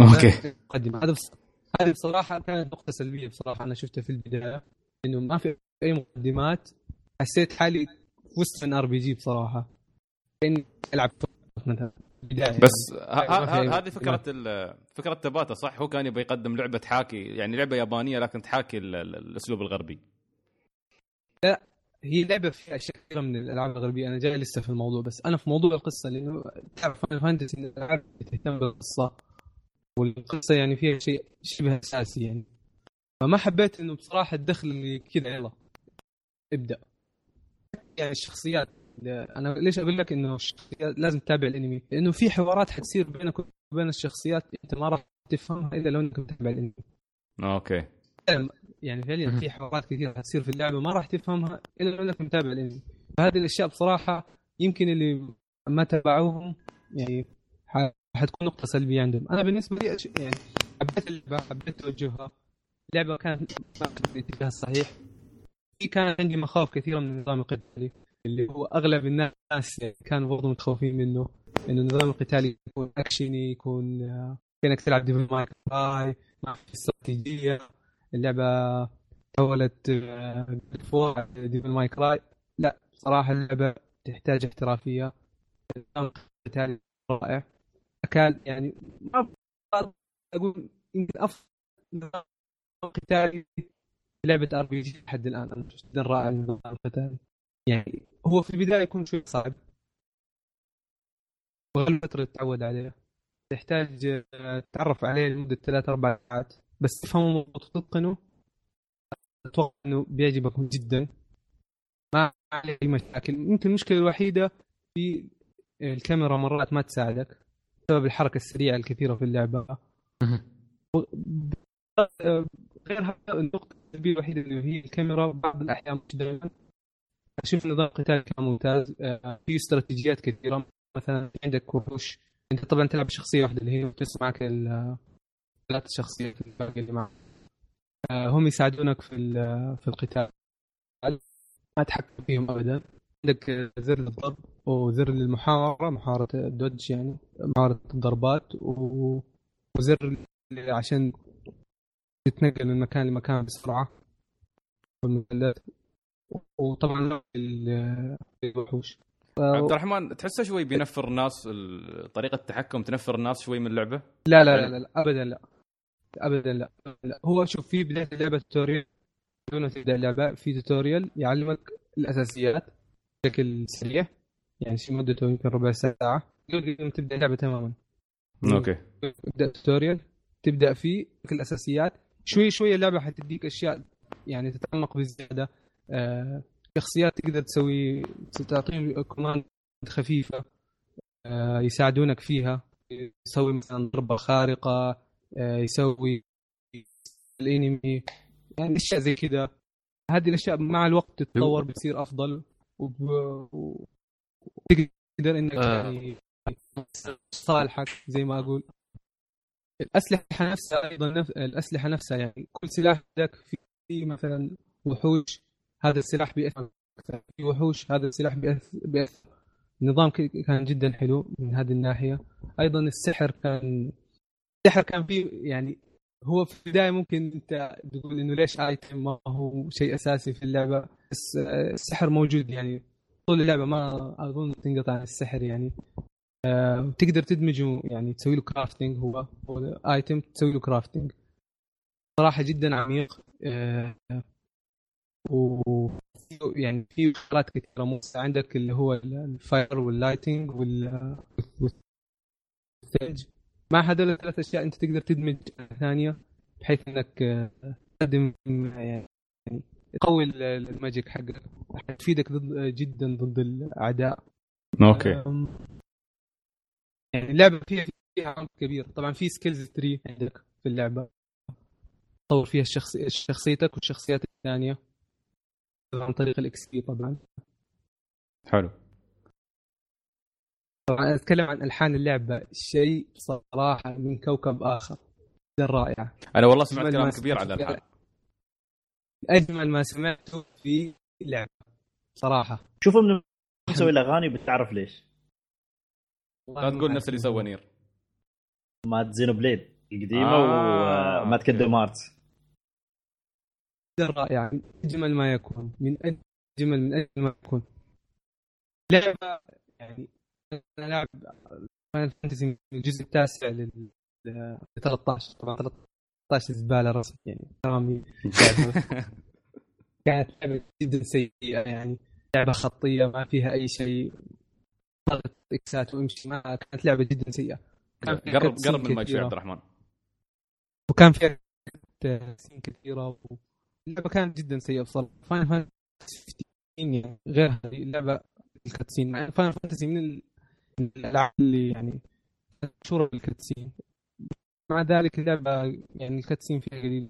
أوكي. مقدمه هذا بص... هذه بصراحة كانت نقطة سلبية بصراحة. أنا شفتها في البداية إنه ما في أي مقدمات. حسيت حالي في وسط من RPG بصراحة. كاني ألعب مثلا. بس هذه فكرة ال- فكرة تباتا صح؟ هو كان يبغى يقدم لعبة تحاكي يعني لعبة يابانية لكن تحاكي ال- ال- الأسلوب الغربي. هي لعبة فيها أشياء كثيرة من الألعاب الغربية. أنا جاي لسه في الموضوع بس أنا في موضوع القصة لأنه تعرف Final Fantasy إن الألعاب تهتم بالقصة والقصة يعني فيها شيء شبه أساسي يعني. فما حبيت إنه بصراحة الدخل اللي كذا يلا ابدأ. يعني الشخصيات أنا ليش أقول لك إنه لازم تتابع الأنمي؟ لأنه في حوارات حتصير بينك وبين الشخصيات أنت ما راح تفهمها إلا لو إنك متابع الأنمي. okay. يعني فعليا في حوارات كثيرة حتصير في اللعبة ما راح تفهمها إلا لو إنك متابع الأنمي. فهذه الأشياء بصراحة يمكن اللي ما تابعوهم يعني حتكون نقطة سلبية عندهم. أنا بالنسبة لي يعني حبيت اللعبة حبيت توجهها. اللعبة كانت في الاتجاه الصحيح في كان عندي مخاوف كثيرة من النظام القتالي اللي هو أغلب الناس كانوا برضو متخوفين منه إنه النظام القتالي يكون اكشني يكون آه، كأنك تلعب Devil May Cry ما في استراتيجية اللعبة تحولت آه، فور Devil May Cry لا صراحة اللعبة تحتاج احترافية. النظام القتالي رائع. كان يعني ما أقول يمكن أفضل نظام قتالي لعبة RPG لحد الآن. أنا جدا رائع النظام القتالي يعني هو في البداية يكون شوي صعب. وغير فتره تتعود عليه تحتاج آه، تتعرف عليه لمدة ثلاث أربع ساعات. بس تفهمه وتتقنه أتوقع إنه بيعجبكم جدا. ما عليه اي مشاكل. يمكن المشكلة الوحيدة في الكاميرا مرات ما تساعدك بسبب الحركة السريعة الكثيرة في اللعبة. غير هذا النقطة السلبيه الوحيدة اللي هي الكاميرا بعض الأحيان مش دائما أشوف نظام القتال كان ممتاز. آه، في استراتيجيات كثيرة. مثلا عندك وحوش. أنت طبعا تلعب بشخصية واحدة اللي هي بتس معك ثلاث شخصيات الباقي اللي معك. آه، هم يساعدونك في في القتال. ما تحكم فيهم ابدا. عندك آه، زر للضرب وزر للمحاورة محاورة الدوج يعني. محاورة الضربات. وزر عشان تتنقل من مكان لمكان بسرعة. والمثلث وطبعا الوحوش عبد الرحمن تحسه شوي بينفر الناس ال- طريقة التحكم تنفر الناس شوي من اللعبة؟ لا لا لا, لا, لا ابدا لا. ابدا لا, لا. هو شوف في بداية اللعبة tutorial دون ما تبدأ اللعبة في tutorial يعلمك الأساسيات بشكل سريع. يعني شي مدته يمكن ربع ساعة. ما تبدأ اللعبة تماما. okay. تبدأ tutorial تبدأ فيه الاساسيات شوي شوي اللعبة حتديك أشياء يعني تتعمق بزيادة. شخصيات تقدر تسوي تعطيهم كوماند خفيفة آه يساعدونك فيها. يسوي مثلا ضربة خارقة آه يسوي الانمي يعني أشياء زي كذا. هذه الأشياء مع الوقت تتطور بتصير أفضل. وتقدر إنك آه. يعني صالحك زي ما أقول. الأسلحة نفسها أيضا نفس الأسلحة نفسها يعني كل سلاح لك في مثلا وحوش هذا السلاح بيأثر أكثر. في وحوش هذا السلاح بيأثر, بيأثر. النظام كان جدا حلو من هذه الناحية. أيضا السحر كان السحر كان فيه يعني هو في البداية ممكن أنت تقول إنه ليش ايتم ما هو شيء أساسي في اللعبة بس آه، السحر موجود يعني. طول اللعبة ما أظن تنقطع عن السحر يعني. آه، تقدر تدمجه يعني تسوي له crafting هو. هو item تسوي له crafting صراحة جدا عميق. آه، و يعني في شغلات كثيره مو عندك اللي هو ال fire وال lightning وال والثلج. مع هذول الثلاث أشياء أنت تقدر تدمج ثانية بحيث إنك آه، تقدم يعني تقوي ال- ال magic حقك. حتفيدك ضد جدا ضد الأعداء. okay. يعني اللعبة فيها فيها عمق كبير. طبعا في skills tree عندك في اللعبة. تطور فيها الشخص شخصيتك والشخصيات الثانية. عن طريق ال XP طبعا. حلو. طبعا أتكلم عن ألحان اللعبة. شيء صراحة من كوكب آخر. جدا رائعه أنا والله سمعت كلام كبير على الألحان. أجمل ما سمعته في لعبة. صراحة. شوفوا من مسوي الأغاني بتعرف ليش. لا تقول نفس اللي سوى نير. مات زينو بليد القديمة آه، ومات أوكي. كندو مارت جدا رائعة من أجمل ما يكون من أجمل من أجمل ما يكون. لعبة يعني أنا لاعب Final Fantasy الجزء التاسع لل ل 13 طبعا 13 زبالة رسم يعني كرامي كانت لعبة جدا سيئة يعني لعبة خطية ما فيها أي شيء. ضغط إكسات وامشي ما كانت لعبة جدا سيئة. كان قرب قرب من المايك كثيرة. عبد الرحمن. وكان فيها scene كثيرة و... اللعبة كانت جدا سيئة بصراحة. Final Fantasy 15 يعني غير هذه اللعبة ال cutscene. مع Final Fantasy من ال- من الألعاب اللي يعني مشهورة بال cutscene. مع ذلك اللعبة يعني ال cutscene فيها قليل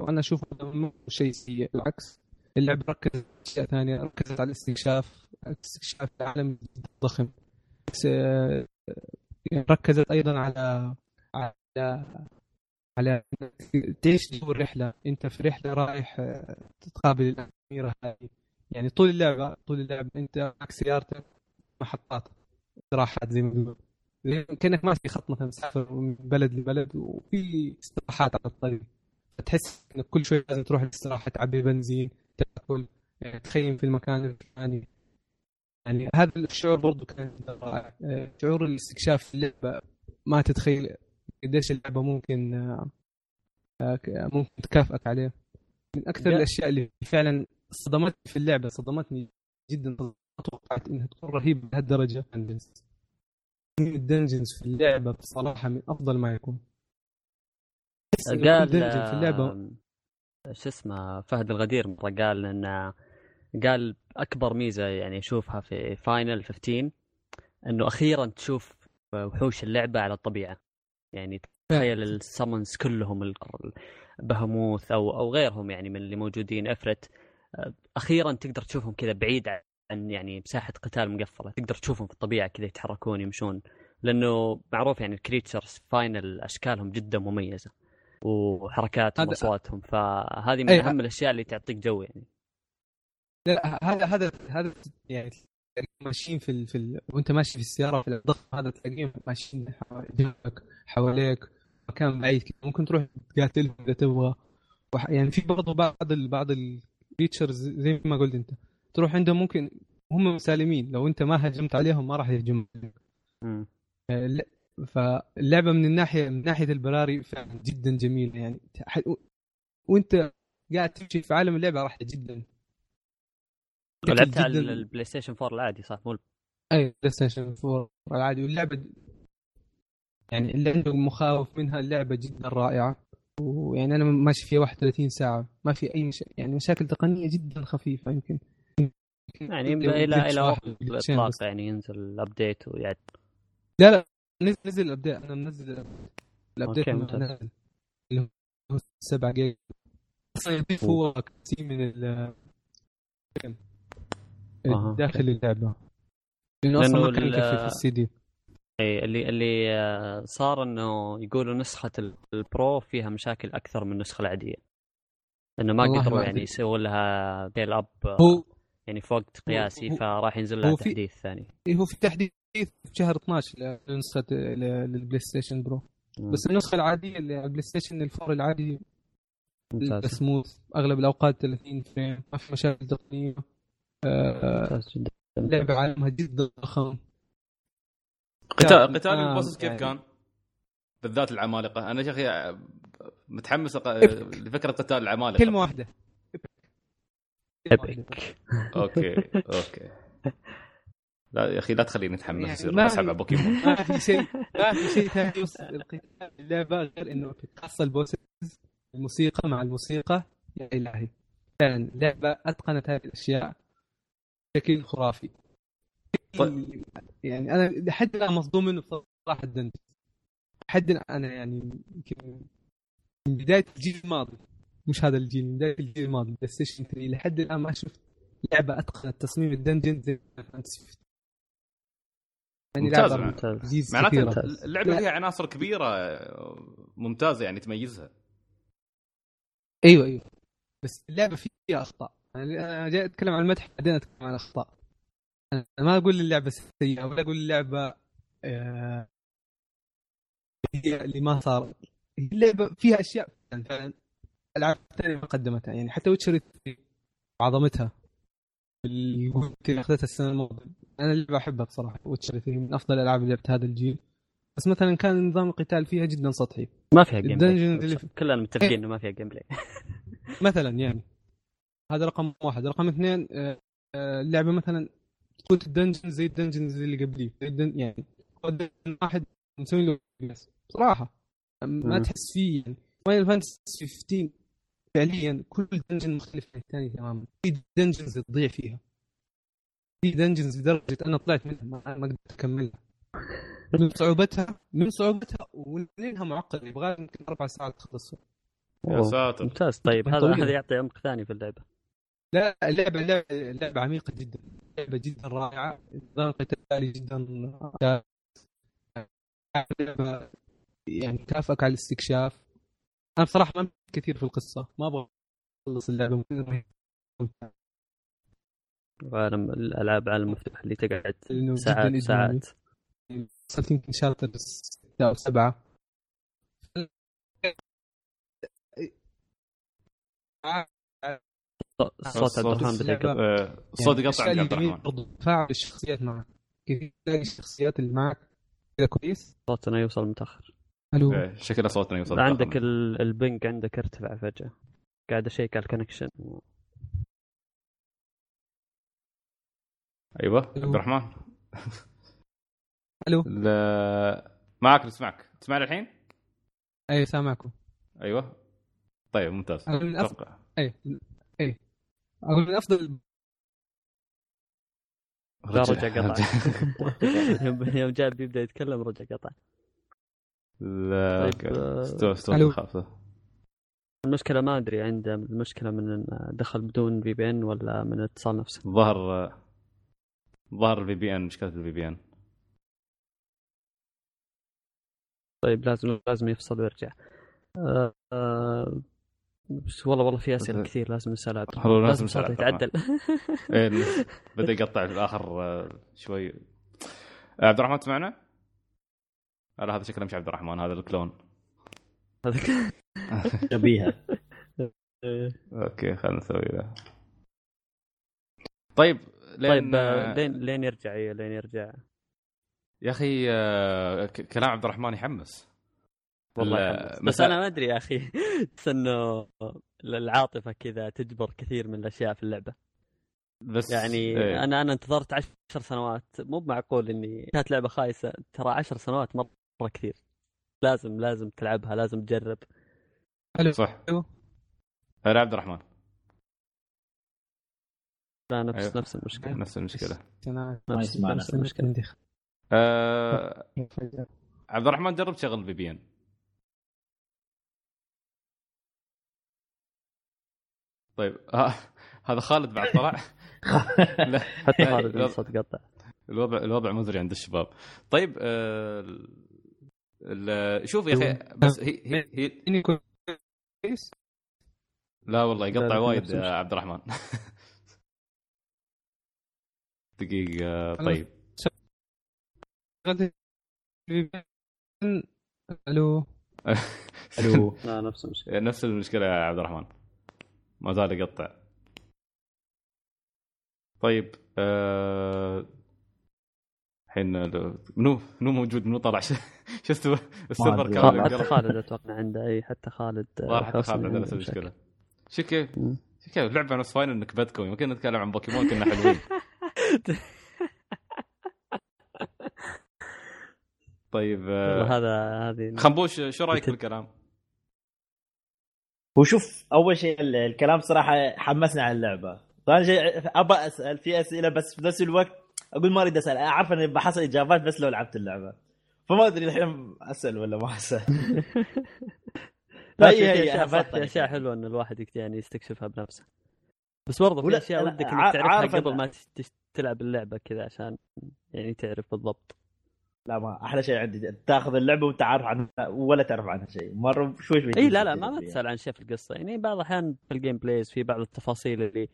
هذا مو شيء سيء. بالعكس اللعبة ركزت على أشياء ثانية. ركزت على الاستكشاف. استكشاف العالم ضخم آه، يعني ركزت أيضا على على على جو الرحلة. أنت في رحلة رايح آه، تقابل الأميرة هذه. يعني طول اللعبة طول اللعبه أنت معك سيارتك محطات استراحات زي ما بيقولوا. كأنك ماشي خط مثلا مسافر من بلد لبلد وفي استراحات على الطريق. تحس إنك كل شوي لازم تروح الاستراحة تعبي بنزين تأكل. يعني تخيم في المكان الفلاني. يعني هذا الشعور برضو كان رائع. آه، شعور الاستكشاف في اللعبة ما تتخيل. قديش اللعبة ممكن آه، آه، ممكن تكافئك عليه من أكثر جا- الأشياء اللي فعلا صدمتني في اللعبة صدمتني جدا ما توقعت إنها تكون رهيبة بهالدرجه ال dungeons في اللعبة بصراحة من أفضل ما يكون. قال في اللعبة شو اسمه فهد الغدير مرة قال إن قال أكبر ميزة يعني اشوفها في Final 15 إنه أخيرا تشوف وحوش اللعبة على الطبيعة. يعني تخيل ال summons كلهم Behemoth أو أو غيرهم يعني من اللي موجودين. Ifrit أخيرا تقدر تشوفهم كذا بعيد عن يعني مساحة قتال مقفلة. تقدر تشوفهم في الطبيعة كذا يتحركون يمشون. لأنه معروف يعني ال creatures Final أشكالهم جدا مميزة وحركاتهم وأصواتهم. فهذه من أهم الأشياء اللي تعطيك جو يعني. لا هذا هذا هذا يعني ماشيين في ال... في ال... وأنت ماشي في السيارة في الضغط هذا تلاقيهم ماشيين جنبك. حواليك مكان بعيد ممكن تروح تقاتلهم إذا تبغى. يعني في برضه بعض ال... بعض الفيتشرز زي ما قلت أنت. تروح عندهم ممكن هم مسالمين لو أنت ما هجمت عليهم ما راح يهجموا. آه، فاللعبة من الناحية من ناحية البراري فعلا جدا جميلة يعني. وأنت قاعد تمشي في عالم اللعبة راح جدا. ولعبت على البلاي ستيشن 4 العادي صح؟ مو أي PlayStation 4 العادي. واللعبة يعني اللي عنده مخاوف منها اللعبة جدا رائعة. ويعني أنا ماشي فيها 31 ساعة. ما في أي مش... يعني مشاكل تقنية جدا خفيفة يمكن. يعني إلى إلى وقت الإطلاق بس. يعني ينزل ال update ويعد. لا لا نزل نزل ال update أنا منزل ال update. نزل اللي هو 7 جيجا. أصلا يضيف هو كثير من ال. داخل اللعبة. لأنه أصلا ما كان يكفي في السي دي. اللي اللي آه، صار إنه يقولوا نسخة ال- ال Pro فيها مشاكل أكثر من النسخة العادية. إنه ما قدروا يعني. يسووا لها develop هو يعني في وقت قياسي فراح ينزل لها تحديث ثاني. إيه هو في تحديث في شهر 12 لنسخه للبلاي ستيشن Pro. بس النسخة العادية اللي على البلاي ستيشن الفور العادي ممتاز. سموث أغلب الأوقات 30 frame ما في مشاكل تقنية آه، ممتاز جدا. اللعبه عالمها جدا ضخم. قتال آه، قتال آه، ال bosses كيف يعني. كان؟ بالذات العمالقة أنا يا أخي متحمس أق- epic. لفكرة قتال العمالقة كلمة واحدة. ايبك أوكي أوكي لا يا أخي لا تخليني اتحمس يعني يصير ما- اسحب على بوكيمون ما في شيء ما في شيء ثاني يوصل القتال اللعبه غير إنه تحصل bosses الموسيقى مع الموسيقى يا إلهي فعلا اللعبه أتقنت هذه الأشياء بشكل خرافي طيب. يعني أنا لحد الان مصدوم منه بصراحة. لحد الآن أنا يعني يمكن من بداية الجيل الماضي مش هذا الجيل من بداية الجيل الماضي بلاي ستيشن 3 لحد الآن ما شفت لعبة اتقنت تصميم ال dungeon زي فانتسي 15 يعني ممتاز. ممتاز. معناته. اللعبة فيها عناصر كبيرة ممتازة يعني تميزها. أيوه أيوه. بس اللعبة فيها أخطاء. يعني أنا جاي أتكلم عن المدح بعدين أتكلم عن الاخطاء ما أقول اللعبة سيئة ولا أقول اللعبة آه، هي اللي ما صار اللعبة فيها أشياء فعلا فعلا. ألعاب ثانية ما قدمتها يعني حتى ويتشر عظمتها. اللي أخذتها السنة الماضية. أنا اللعبة أحبها بصراحة ويتشر 3 من أفضل الألعاب اللي لعبتها هذا الجيل. بس مثلا كان نظام القتال فيها جدا سطحي. ما فيها gameplay اللي كلنا متفقين إنه ما فيها gameplay مثلا يعني. هذا رقم واحد. رقم اثنين آه، آه، اللعبة مثلا تكون ال dungeon زي ال dungeons اللي قبليه. زي. يعني ال dungeon واحد مسوي له بس بصراحة ما. تحس فيه يعني. فاينل فانتسي 15 فعليا كل dungeon مختلف عن الثاني تماما. في dungeons تضيع فيها. في dungeons لدرجة أنا طلعت منها ما ما قدرت أكملها. من صعوبتها من صعوبتها ولانها معقدة. يبغى يمكن أربع ساعات تخلص يا. ساتر. ممتاز. طيب هذا. هذا يعطي عمق ثاني في اللعبة؟ لا اللعبة اللعبة اللعبة عميقة جدا لعبة جدا رائعة نظام قتالي جدا. لعبة يعني كافك على الاستكشاف أنا بصراحة ما كثير في القصة ما أبغى أخلص ممتازة. وعالم الألعاب عالم مفتوح اللي تقعد ساعات. ساعات وصلت يمكن شابتر ستة أو سبعة صوت عبد الرحمن بدا يقطع. آه، الصوت يقطع عند عبد الرحمن. تفاعل الشخصيات معك. كيف تلاقي الشخصيات اللي معك كذا كويس. صوتنا يوصل متأخر. ألو. إيه، شكله صوتنا يوصل عندك داخل. ال- البنج عندك ارتفع فجأة. قاعد أشيك على الكونكشن. أيوه. عبد الرحمن. ألو. لا معك نسمعك. تسمعني الحين؟ أي سامعكم. أيوه. طيب ممتاز. أنا من أفضل أتوقع اي اي أقول من أفضل لا رجع قطع. يوم جاء بيبدا يتكلم رجع قطع. لا طيب، أوكي. آه، استوى استوى ألو. خافته المشكلة ما أدري عنده المشكلة من دخل بدون VPN ولا من الاتصال نفسه. ظهر ظهر ال VPN مشكلة ال VPN طيب لازم لازم يفصل ويرجع. آه، آه، بس والله والله في أسئلة. كثير لازم نسال عبد والله الرحمن لازم الرحمن. يتعدل. إيه، بدا يقطع في الآخر آه، شوي. آه، عبد الرحمن تسمعنا؟ لا هذا شكله مش عبد الرحمن هذا ال clone. هذاك- شبيهة. أوكي خلينا نسوي له. طيب لين طيب آه، آه، لين لين يرجع أيوه لين يرجع. يا أخي آه، ك- كلام عبد الرحمن يحمس. والله. بس مثلا- أنا ما أدري يا أخي. بس إنه العاطفة كذا تجبر كثير من الأشياء في اللعبة. بس يعني إيه. أنا أنا انتظرت عشر سنوات. مو معقول إني كانت لعبة خايسة. ترى عشر سنوات مرة كثير. لازم لازم تلعبها لازم تجرب. صح. أيوه. هلا عبد الرحمن. لا نفس أيوه. نفس المشكلة. نفس المشكلة. نفس. نفس المشكلة عندي آه عبد الرحمن جرب تشغل الفي بي إن. طيب ها هذا خالد بعد طلع. لا حتى خالد لا. الصوت قطع. الوضع الوضع مزري عند الشباب. طيب آه شوف يا أخي بس هي هي, هي كويس؟ لا والله يقطع وايد المشكلة. عبد الرحمن. دقيقة طيب. ألو؟ ألو. لا نفس المشكلة. نفس المشكلة يا عبد الرحمن. ما زال يقطع. طيب آه، الحين لو- منو منو موجود؟ منو طلع شو استوى السيرفر والله. حتى. خالد أتوقع عنده إي حتى خالد آه، حتى خالد عنده نفس مشاكل. المشكلة شو كيف. شو كيف؟ لعبة نص فاينل نكبتكم يمكن نتكلم عن بوكيمون كنا حلوين. طيب آه، هذا هذه خنبوش شو رأيك بت- بالكلام؟ وشوف أول شيء ال- الكلام صراحة حمسني على اللعبة. ثاني شيء ابى أسأل في أسئلة بس في نفس الوقت أقول ما أريد أسأل أعرف اني بحصل إجابات بس لو لعبت اللعبة. فما أدري الحين أسأل ولا ما أسأل. لا في اشياء في أشياء حلوة إن الواحد يعني يستكشفها بنفسه. بس برضه في أشياء ودك إنك تعرفها قبل ما تلعب اللعبة كذا عشان يعني تعرف بالضبط. لا ما أحلى شيء عندي. تاخذ اللعبة وانت عارف عنها ولا تعرف عنها شيء. مرة شوي شوي إي لا لا ما, تسأل عن شيء في القصة. يعني بعض الأحيان في ال gameplays في بعض التفاصيل اللي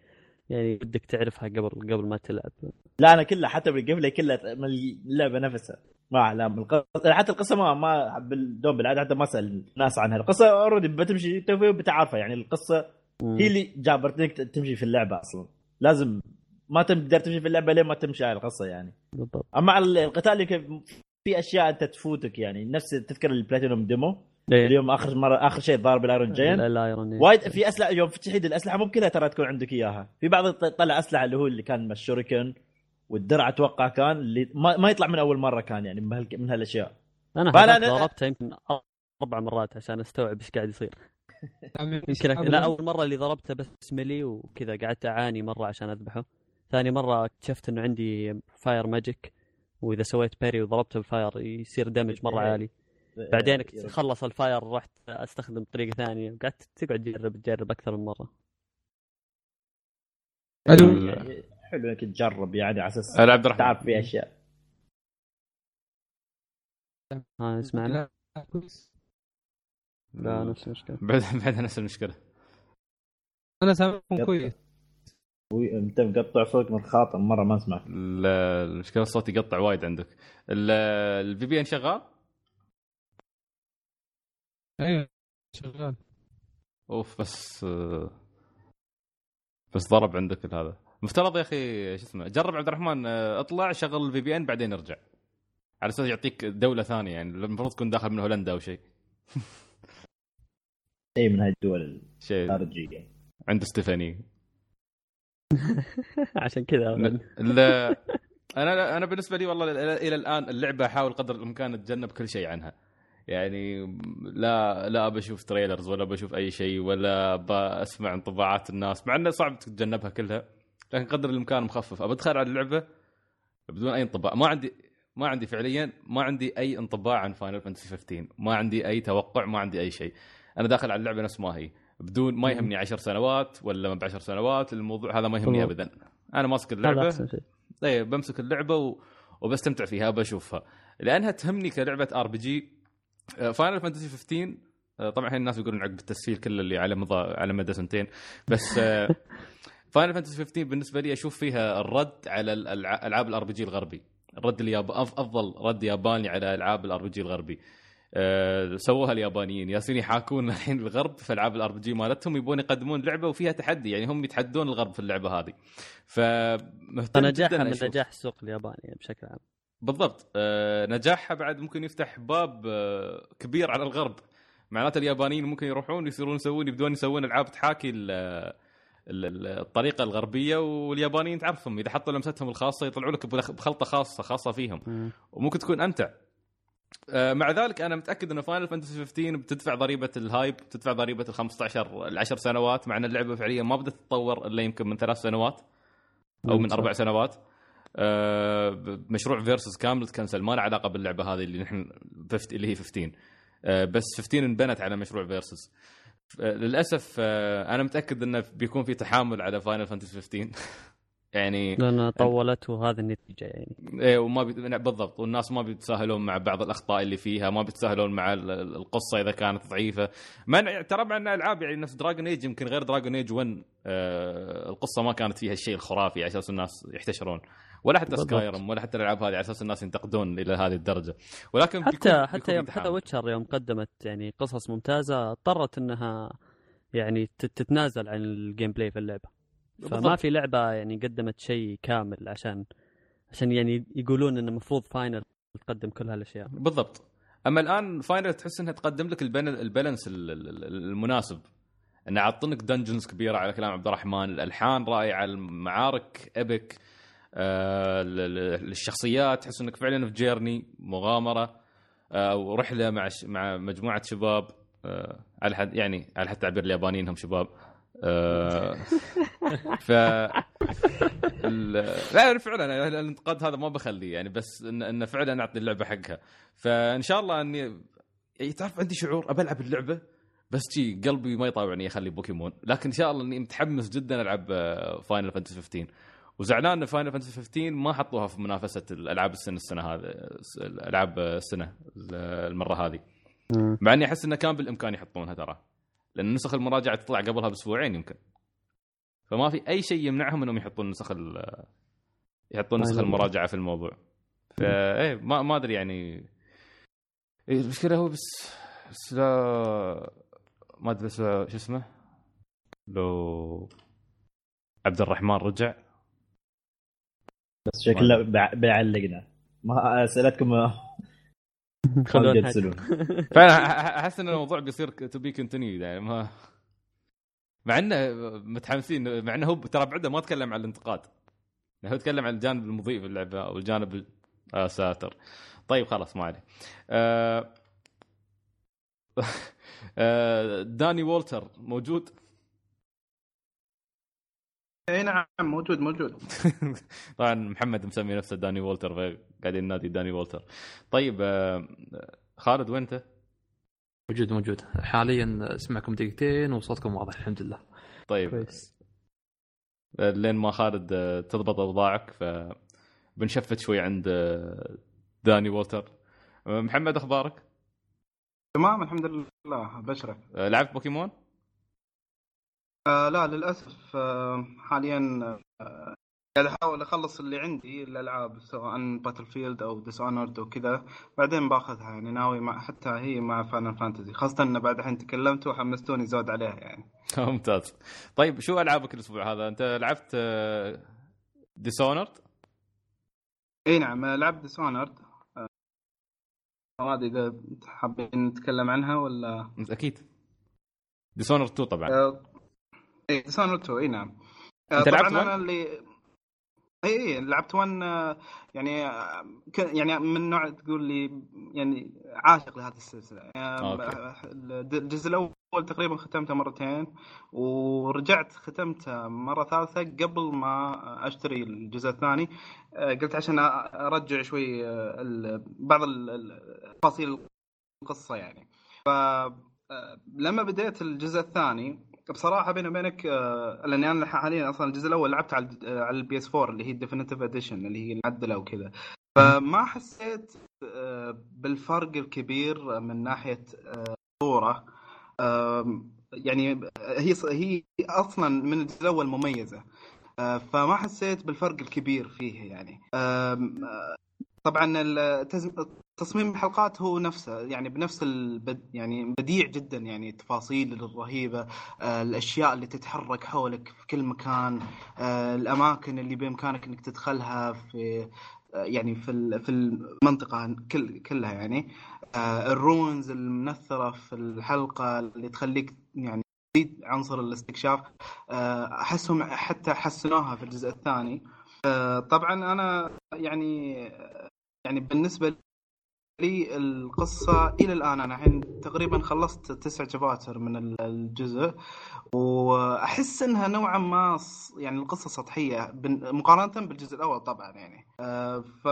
يعني بدك تعرفها قبل قبل ما تلعب. لا أنا كلها حتى بالجيم بلاي كلها من اللعبة نفسها. ما اعلم القصة حتى القصة ما ما بالدوم بالعادة حتى ما أسأل ناس عنها. القصة اوريدي بتمشي بتعرفها يعني القصة هي اللي جابرتك تمشي في اللعبة أصلا. لازم ما تقدر تمشي في اللعبة لين ما تمشي على القصة يعني. بالضبط. أما على القتال اللي كيف- في أشياء أنت تفوتك يعني نفس تذكر البلاتينوم ديمو؟ إيه. اليوم آخر مرة آخر شيء ضارب الأيرون جين. الايرون. وايد في أسلحة يوم تحيد الأسلحة مو كلها ترى تكون عندك إياها. في بعض ط- طلع أسلحة اللي هو اللي كان الشوريكن والدرع أتوقع كان اللي ما, ما يطلع من أول مرة كان يعني من, هال... من هالأشياء. أنا ضربته يمكن أربع مرات عشان أستوعب إيش قاعد يصير. يمكن. لا أول مرة اللي ضربته بس melee وكذا قعدت أعاني مرة عشان أذبحه. ثاني مرة اكتشفت إنه عندي fire magic وإذا سويت parry وضربته بال fire يصير damage مرة عالي. بعدين خلص ال fire رحت أستخدم طريقة ثانية قعدت تقعد تجرب تجرب أكثر من مرة. ألو يعني حلو إنك تجرب يعني على أساس عبد الرحمن تعرف في أشياء. ها اسمعنا. لا كويس لا. نفس المشكلة. بعد بعد نفس المشكلة. أنا سامعكم. كويس. وي- انت مقطع صوتك متخاطر مرة ما اسمعك ال- المشكلة الصوت يقطع وايد عندك. ال VPN شغال؟ أيوه شغال. أوف بس بس ضرب عندك هذا. مفترض يا أخي شو اسمه جرب عبد الرحمن اطلع شغل الفي بي ان بعدين ارجع. على أساس يعطيك دولة ثانية يعني المفروض تكون داخل من هولندا أو شيء. شيء من هاي الدول شيء. الخارجيه عند ستيفاني. عشان كذا ال- أنا أنا بالنسبة لي والله إلى الآن اللعبة أحاول قدر الإمكان أتجنب كل شيء عنها. يعني لا لا بشوف trailers ولا بشوف أي شيء ولا بسمع انطباعات الناس مع إنه صعب تتجنبها كلها. لكن قدر الإمكان مخفف. ابى ادخل على اللعبة بدون أي انطباع. ما عندي ما عندي فعليا ما عندي أي انطباع عن Final Fantasy 15 ما عندي أي توقع ما عندي أي شيء. أنا داخل على اللعبة نفس ما هي. بدون ما يهمني 10 سنوات ولا ما ب 10 سنوات الموضوع هذا ما يهمني. ابدا. أنا ماسك اللعبة. إيه بمسك اللعبة و... وبستمتع فيها بشوفها. لأنها تهمني كلعبة RPG Final Fantasy 15 آه، طبعا الحين الناس يقولون عقب التسهيل كله اللي على مضى على مدى سنتين. بس Final Fantasy 15 بالنسبة لي أشوف فيها الرد على الألع- ألعاب ال RPG الغربي. الرد الياب أف- أفضل رد ياباني على ألعاب ال RPG الغربي. أه سووها اليابانيين. يايين يحاكون الحين الغرب في ألعاب ال RPG مالتهم يبون يقدمون لعبة وفيها تحدي يعني هم يتحدون الغرب في اللعبة هذه. فمهتم فنجاحها جدا من نجاح السوق الياباني بشكل عام. بالضبط. آه، نجاحها بعد ممكن يفتح باب آه، كبير على الغرب. معناته اليابانيين ممكن يروحون يصيرون يسوون يبدون يسوون ألعاب تحاكي ال- ال- ال- الطريقة الغربية واليابانيين تعرفهم. إذا حطوا لمستهم الخاصة يطلعوا لك بخ- بخلطة خاصة خاصة فيهم. مم. وممكن تكون أمتع. آه، مع ذلك أنا متأكد ان Final Fantasy 15 بتدفع ضريبة ال hype بتدفع ضريبة ال 15 ال 10 سنوات مع إن اللعبة فعليا ما بدات تتطور إلا يمكن من ثلاث سنوات أو من. أربع سنوات. آه، مشروع Versus كامل تكنسل ما له علاقة باللعبة هذه اللي نحن 50 اللي هي 15 آه، بس 15 انبنت على مشروع Versus للأسف آه، أنا متأكد إنه بيكون في تحامل على Final Fantasy 15 يعني لأن طولت وهذه النتيجة يعني. إيه وما بي... بالضبط. والناس ما بيتساهلون مع بعض الأخطاء اللي فيها ما بيتساهلون مع ال- ال- القصة إذا كانت ضعيفة. مع ترى مع إن ألعاب يعني نفس Dragon Age يمكن غير Dragon Age 1 آه القصة ما كانت فيها الشيء الخرافي على أساس الناس يحتشرون. ولا حتى. Skyrim ولا حتى الألعاب هذه على أساس الناس ينتقدون إلى هذه الدرجة. ولكن بيكون- حتى حتى بيكون يوم حتى. Witcher يوم قدمت يعني قصص ممتازة اضطرت إنها يعني تت- تتنازل عن ال gameplay في اللعبة. فما. في لعبة يعني قدمت شيء كامل عشان عشان يعني يقولون انه المفروض Final تقدم كل هالأشياء. بالضبط. أما الآن Final تحس إنها تقدم لك ال balance ال- ال- ال- المناسب. انه عطنك dungeons كبيرة على كلام عبد الرحمن الألحان رائعة المعارك epic آه ال- ال- الشخصيات تحس إنك فعلا في journey مغامرة آه ورحلة مع مع مجموعة شباب آه على حد يعني على حد تعبير اليابانيين هم شباب. ف ال- لا فعلا الانتقاد هذا ما بخليه يعني بس ان انه فعلا اعطي اللعبة حقها. فإن شاء الله اني يعني تعرف عندي شعور ابى ألعب اللعبة بس جي قلبي ما يطاوعني اخلي بوكيمون. لكن إن شاء الله إني متحمس جدا ألعب Final Fantasy 15 وزعلان إن Final Fantasy 15 ما حطوها في منافسة الألعاب السنة السنة هذه العاب السنة المرة هذه. مع إني أحس إنه كان بالإمكان يحطونها ترى. لأن نسخ المراجعة تطلع قبلها بأسبوعين يمكن. فما في أي شيء يمنعهم إنهم يحطون نسخ ال- يحطون نسخ أيوة. المراجعة في الموضوع. فايه ما ما أدري يعني. إيه المشكلة هو بس بس لا ما أدري بس شو اسمه؟ لو عبد الرحمن رجع. بس شكله بيعلقنا ما اسئلتكم خلونا فانا أحس إن الموضوع بيصير to be continue يعني ما مع إنه متحمسين مع إنه هو ترى بعده ما تكلم عن الانتقاد. هو تكلم عن الجانب المضيء في اللعبة أو الجانب ال- آه ساتر طيب خلاص ما عليه. آه... آه... داني وولتر موجود؟ اي نعم موجود موجود. طبعا محمد مسمي نفسه داني وولتر فقاعدين نادي داني وولتر طيب آه... خالد وين انت؟ موجود موجود. حاليا اسمعكم دقيقتين وصوتكم واضح الحمد لله. طيب. كويس. لين ما خالد آه، تضبط اوضاعك ف بن shift شوي عند آه، داني وولتر آه، محمد أخبارك؟ تمام الحمد لله بشرك آه، لعبت بوكيمون؟ آه لا للأسف آه حاليا آه قاعد أحاول أخلص اللي عندي الألعاب سواء Battlefield أو Dishonored وكذا بعدين باخذها يعني ناوي مع حتى هي مع Final Fantasy خاصة إن بعد الحين تكلمت وحمستوني زود عليها يعني. ممتاز. طيب شو ألعابك الأسبوع هذا؟ أنت لعبت Dishonored؟ إي نعم آه، لعبت Dishonored ما أدري إذا حابين نتكلم عنها ولا؟ أكيد. Dishonored 2 طبعا. آه، Dishonored 2 إي نعم. آه، طبعا لعبت أنا اللي إي إي لعبت 1 يعني آه، يعني من نوع تقول لي يعني عاشق لهذه السلسلة. آه، أوكي. الجزء الأول تقريبا ختمته مرتين ورجعت ختمته مرة ثالثة قبل ما أشتري الجزء الثاني. آه، قلت عشان أرجع شوي آه، بعض ال- ال- تفاصيل القصة يعني. ف آه، لما بديت الجزء الثاني بصراحة بيني وبينك آه، لأني أنا حاليا أصلا الجزء الأول لعبت على آه، على ال PS 4 اللي هي ال Definitive Edition اللي هي المعدله وكذا. فما حسيت آه، بالفرق الكبير من ناحية آه، صورة. آم، يعني هي هي أصلا من الجزء الأول مميزة. آه، فما حسيت بالفرق الكبير فيه يعني. آه، طبعا تصميم الحلقات هو نفسه يعني بنفس البد يعني بديع جدا يعني التفاصيل الرهيبة آه، الأشياء اللي تتحرك حولك في كل مكان آه، الأماكن اللي بإمكانك إنك تدخلها في آه، يعني في في المنطقة كل كلها يعني. الرونز المنثرة في الحلقة اللي تخليك يعني تزيد عنصر الاستكشاف أحسهم حتى حسنوها في الجزء الثاني. طبعا أنا يعني يعني بالنسبة لي القصة إلى الآن. أنا الحين تقريبا خلصت تسع شباتر من ال- الجزء وأحس إنها نوعا ما يعني القصة سطحية بن- مقارنة بالجزء الأول طبعا يعني. آه، ف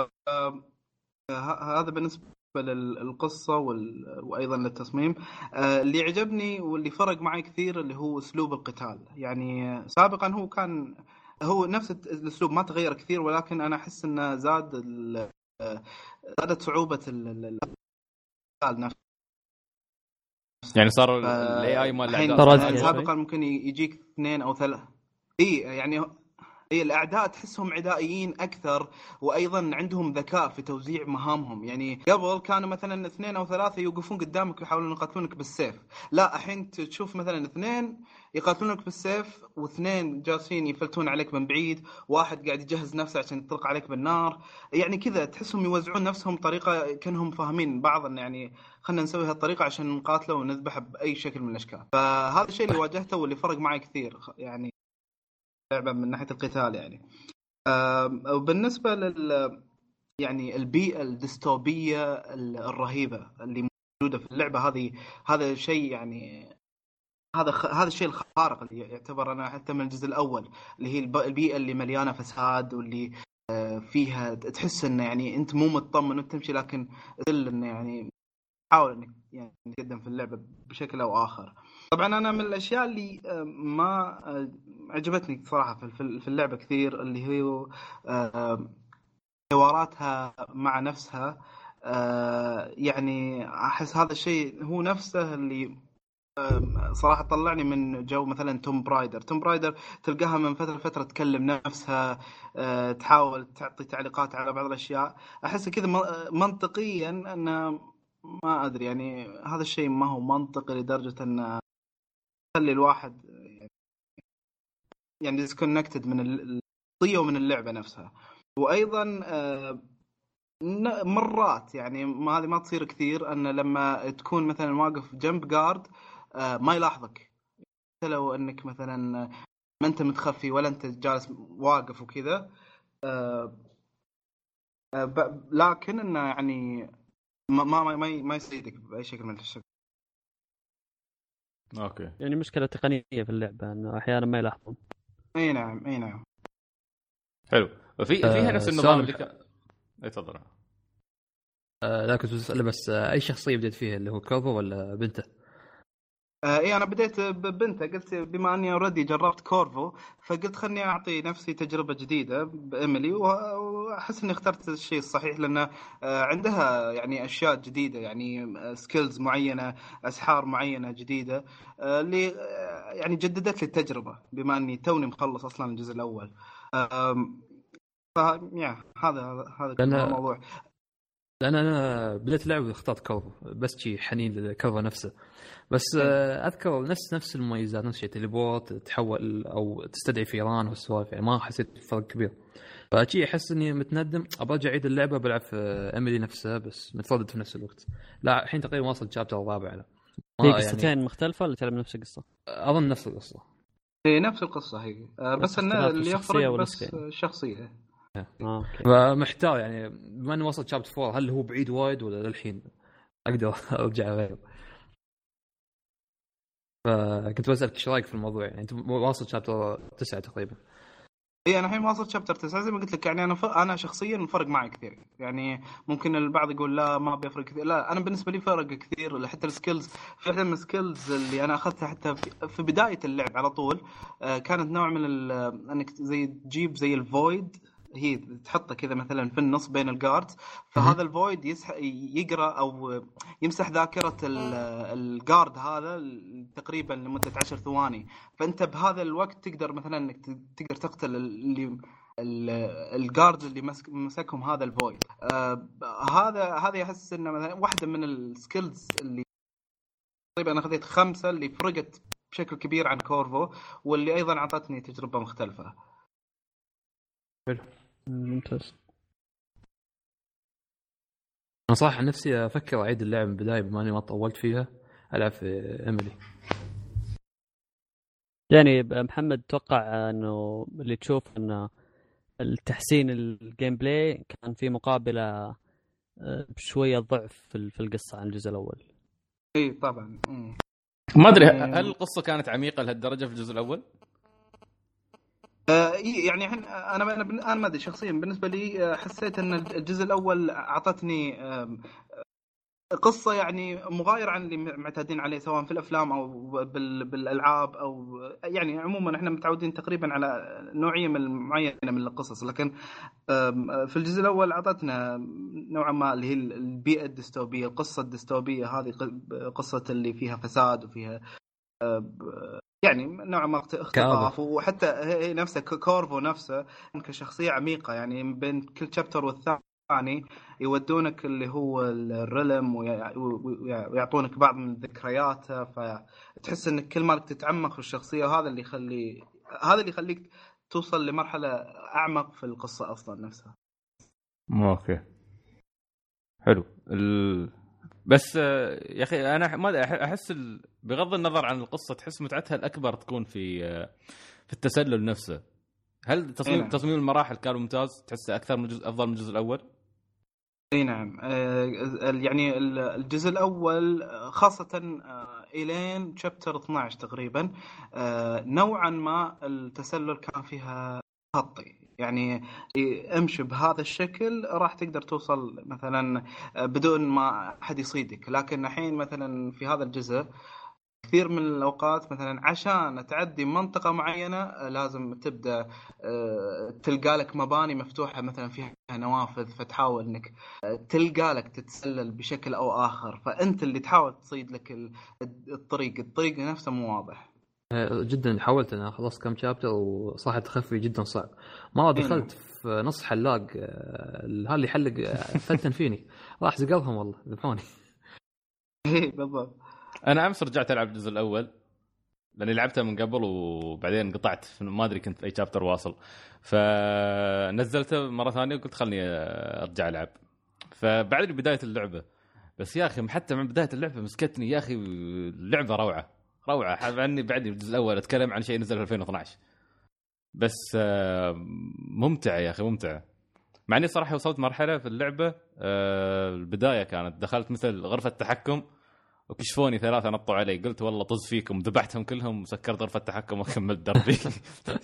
ه- هذا بالنسبة للقصة وال... وأيضا للتصميم. آه، اللي عجبني واللي فرق معي كثير اللي هو أسلوب القتال. يعني سابقا هو كان هو نفس الأسلوب ما تغير كثير ولكن أنا أحس إنه زاد. آه، زادت صعوبة ال- ال- نفسه يعني صار ال AI مال شوي. سابقا ممكن يجيك اثنين أو ثلاث إي يعني اي الأعداء تحسهم عدائيين أكثر وأيضا عندهم ذكاء في توزيع مهامهم. يعني قبل كانوا مثلا اثنين أو ثلاثة يوقفون قدامك ويحاولون يقاتلونك بالسيف. لا الحين تشوف مثلا اثنين يقاتلونك بالسيف واثنين جالسين يفلتون عليك من بعيد واحد قاعد يجهز نفسه عشان يطلق عليك بالنار. يعني كذا تحسهم يوزعون نفسهم طريقة كأنهم فاهمين بعض يعني خلينا نسوي هالطريقة عشان نقاتله ونذبحه بأي شكل من الأشكال. فهذا الشيء اللي واجهته واللي فرق معي كثير يعني لعبة من ناحية القتال يعني وبالنسبة لل يعني البيئة الديستوبية ال- الرهيبة اللي موجودة في اللعبة هذه هذا شيء يعني هذا خ... هذا الشيء الخارق اللي يعتبر أنا حتى من الجزء الأول اللي هي الب- البيئة اللي مليانة فساد واللي آه، فيها تحس انه يعني أنت مو مطمن وأنت تمشي لكن انه يعني تحاول إنك يعني تقدم في اللعبة بشكل أو آخر. طبعا أنا من الأشياء اللي آه، ما آه، عجبتني صراحة في- اللعبة كثير اللي هي آه، حواراتها مع نفسها. يعني أحس هذا الشيء هو نفسه اللي صراحة طلعني من جو مثلا Tomb Raider Tomb Raider تلقاها من فترة لفتره تكلم نفسها تحاول تعطي تعليقات على بعض الأشياء. أحس كذا منطقيا انه ما أدري يعني هذا الشيء ما هو منطقي لدرجة انه يخلي الواحد يعني ديسكونكتد من ال- القضية ومن اللعبة نفسها. وأيضا آه، مرات يعني ما هذه ما تصير كثير أن لما تكون مثلا واقف جنب جارد آه، ما يلاحظك. حتى لو أنك مثلا ما أنت متخفي ولا أنت جالس واقف وكذا آه، آه، لكن إنه يعني ما ما, ما- ما يصيدك بأي شكل من الأشكال. okay. يعني مشكلة تقنية في اللعبة إنه أحيانا ما يلاحظون. أي نعم أي نعم. حلو. في فيها نفس آه، النظام سؤال اللي كان إي تفضل. آه، لا كنت بسأله بس آه، أي شخصية بديت فيها؟ اللي هو كورفو ولا بنته؟ آه اي أنا بديت ببنته. قلت بما أني already جربت كورفو فقلت خلني أعطي نفسي تجربة جديدة بإيميلي وأحس إني اخترت الشيء الصحيح لأن آه عندها يعني أشياء جديدة يعني skills معينة أسحار معينة جديدة آه اللي آه يعني جددت لي التجربة بما أني توني مخلص أصلا الجزء الأول. ف yeah هذا هذا الموضوع. لأن أنا بديت لعبة اخترت كورفو بس شي حنين لكورفو نفسه. بس آه، أذكر نفس نفس المميزات نفس الشيء. teleport تحول أو تستدعي فيران والسوالف يعني ما حسيت بفرق كبير. فشي أحس إني متندم. ابى أرجع أعيد اللعبة بلعب في إيميلي نفسها بس متردد في نفس الوقت. لا الحين تقريبا واصل chapter الرابع له. هي ما قصتين مختلفة ولا تلعب نفس القصة؟ أظن نفس القصة. هي نفس القصة هي. آه بس اختلاف اللي يفرق بس. الشخصيه آه okay. فمحتار يعني بما اني وصلت chapter 4 هل هو بعيد وايد ولا للحين؟ أقدر أرجع غيره. فكنت بسألك إيش رأيك في الموضوع؟ يعني أنت واصل chapter تسعة تقريبا. إي أنا الحين واصل chapter 9 زي ما قلت لك يعني أنا ف... أنا شخصيا فرق معي كثير. يعني ممكن البعض يقول لا ما بيفرق كثير. لا أنا بالنسبة لي فرق كثير حتى ال skills في واحدة من ال skills اللي أنا أخذتها حتى في, في بداية اللعب على طول آه كانت نوع من ال... إنك زي تجيب زي ال void هي تحطه كذا مثلا في النص بين ال guards فهذا ال void يسح يقرأ أو يمسح ذاكرة ال- ال guard هذا تقريبا لمدة 10 ثواني. فأنت بهذا الوقت تقدر مثلا إنك تقدر تقتل اللي ال- ال guard اللي مسك مسكهم هذا ال void آه هذا هذا احس إنه مثلا واحدة من ال skills اللي تقريبا أنا أخذت خمسة اللي فرقت بشكل كبير عن كورفو واللي أيضا أعطتني تجربة مختلفة. ممتاز. أنا صراحة نفسي أفكر أعيد اللعبه من البدايه بما أني ما طولت فيها ألعب في إيميلي. يعني محمد توقع إنه اللي تشوف انه التحسين ال gameplay كان في مقابلة آه، بشوية ضعف في ال- في القصة عن الجزء الأول؟ اي طبعا. مم. ما أدري يعني- هل القصة كانت عميقة لهالدرجة في الجزء الأول؟ آه، يعني أنا أنا أنا ما أدري شخصيا بالنسبة لي آه، حسيت إن الجزء الأول أعطتني قصة يعني مغايرة عن اللي معتادين عليه سواء في الأفلام أو بال- بالألعاب أو يعني عموما إحنا متعودين تقريبا على نوعية من معينة من القصص لكن في الجزء الأول أعطتنا نوعا ما اللي هي البيئة الديستوبية القصة الديستوبية هذه قصة اللي فيها فساد وفيها آه، يعني نوعا ما اخت- اختطاف وحتى هي نفسها كورفو نفسه كشخصيه عميقة يعني بين كل chapter والثاني يودونك اللي هو ال realm ويع- ويع- ويعطونك بعض من ذكرياته فتحس إنك كل ما تتعمق في الشخصية وهذا اللي يخلي هذا اللي يخليك توصل لمرحلة أعمق في القصة أصلا نفسها. okay. حلو. ال... بس آه، يا أخي أنا ما أحس. بغض النظر عن القصة تحس متعتها الأكبر تكون في آه، في التسلل نفسه هل تصميم نعم. تصميم المراحل كان ممتاز تحسه أكثر من الجزء أفضل من الجزء الأول إي نعم آه، يعني ال- الجزء الأول خاصة إلين شابتر 12 تقريبا نوعا ما التسلل كان فيها خطي يعني امشي بهذا الشكل راح تقدر توصل مثلا آه، بدون ما أحد يصيدك. لكن الحين مثلا في هذا الجزء كثير من الأوقات مثلا عشان تعدي منطقة معينة آه، لازم تبدأ آه، تلقى لك مباني مفتوحة مثلا فيها نوافذ فتحاول إنك تلقى لك تتسلل بشكل أو آخر. فأنت اللي تحاول تصيد لك ال- الطريق. الطريق نفسه مو واضح. آه، جدا حاولت أنا خلصت كم شابتر وصراحة التخفي جدا صعب. مرة إيه. دخلت في نص حلاق آه، هذا اللي يحلق آه، فتن فيني. راح زقلهم والله ذبحوني. اي بالضبط. أنا أمس رجعت ألعب الجزء الأول لأني لعبتها من قبل وبعدين قطعت ما أدري كنت في أي شابتر واصل. فنزلته مرة ثانية وقلت خلني أرجع ألعب. فبعد بداية اللعبة. بس يا أخي حتى من بداية اللعبة مسكتني يا أخي اللعبه روعة. روعة. حاب عني بعد الجزء الأول أتكلم عن شيء نزل في 2012 بس آه، ممتعه يا أخي ممتعه مع إني صراحة وصلت مرحلة في اللعبة آه، البداية كانت دخلت مثل غرفة تحكم وكشفوني ثلاثة نطوا علي. قلت والله طز فيكم ذبحتهم كلهم وسكرت غرفة التحكم وكملت دربي.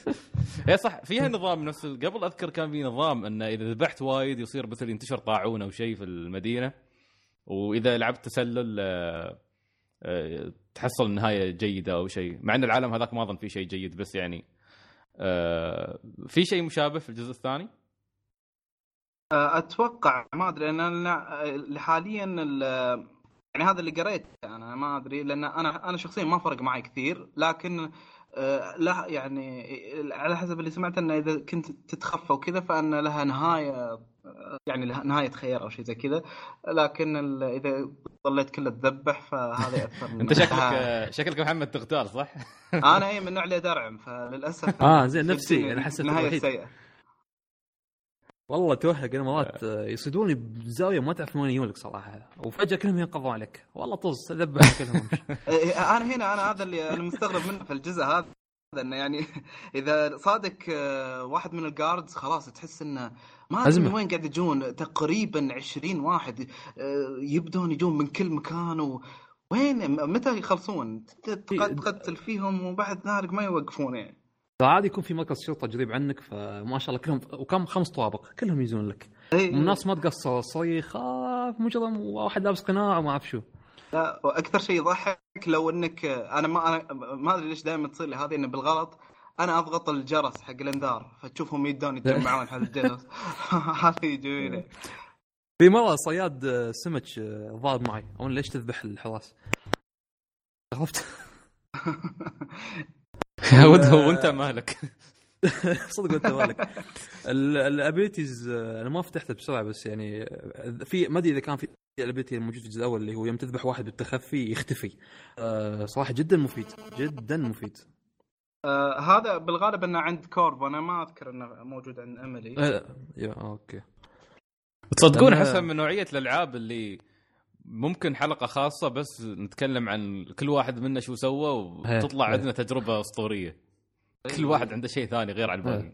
هي صح فيها نظام نفس قبل أذكر كان في نظام انه إذا ذبحت وايد يصير مثل ينتشر طاعون أو شيء في المدينة. وإذا لعبت تسلل آه، تحصل نهاية جيدة أو شيء. مع إن العالم هذاك ما أظن فيه شيء جيد بس يعني آه، في شيء مشابه في الجزء الثاني؟ أتوقع ما أدري أنا حاليا ال- يعني هذا اللي قريته أنا ما أدري لأن أنا أنا شخصيا ما فرق معي كثير لكن آه، لا يعني على حسب اللي سمعت إنه إذا كنت تتخفى وكذا فإن لها نهاية آه، يعني لها نهاية خير أو شيء زي كذا. لكن إذا ظليت كله تذبح فهذا يأثر من أنت شكلك آه، شكلك محمد تغتال صح؟ أنا إي من النوع اللي ادرعم فللأسف آه زين نفسي أنا حسيت الوحيد. سيئة. والله توهق أنا مرات آه، يصيدوني بزاوية ما تعرف من وين يجون لك صراحة. وفجأة كلهم ينقضوا عليك. والله طز ذبح كلهم. وامشي. إيه، أنا هنا أنا هذا اللي أنا مستغرب منه في الجزء هذا إنه يعني إذا صادك آه، واحد من الجاردز خلاص تحس إنه ما أدري. من وين قاعد يجون. تقريبا 20 واحد آه، يبدون يجون من كل مكان. و... وين؟ متى يخلصون؟ تق- تقتل فيهم وبعد ذلك ما يوقفون يعني. فعادي يكون في مركز شرطة قريب عنك فما شاء الله كلهم وكم؟ خمس طوابق كلهم يجون لك. إيه. والناس ما تقصر صريخ آه مجرم واحد لابس قناع وما أعرف شو. لا وأكثر شيء يضحك لو إنك أنا ما أنا ما أدري ليش دائما تصير لي هذه إنه بالغلط أنا أضغط الجرس حق الإنذار فتشوفهم يدون يتجمعون على الجرس. هذه جميله في مرة صياد آه، سمك آه، ضارب معي. أو ليش تذبح الحراس عرفت؟ ودها وانت مالك؟ صدق انت مالك. ال abilities أنا ما فتحته بسرعة بس يعني في ما أدري إذا كان في ال ability الموجود في الجزء الأول اللي هو يوم تذبح واحد بالتخفي يختفي. آه، صراحة جدا مفيد جدا مفيد. آه هذا بالغالب إنه عند كورفو وأنا ما أذكر إنه موجود عند اميلي آه، yeah okay. تصدقون احسها من نوعية الألعاب اللي ممكن حلقة خاصة بس نتكلم عن كل واحد منا شو سوى وتطلع إيه. عندنا تجربة أسطورية. كل واحد عنده شيء ثاني غير عن الباقي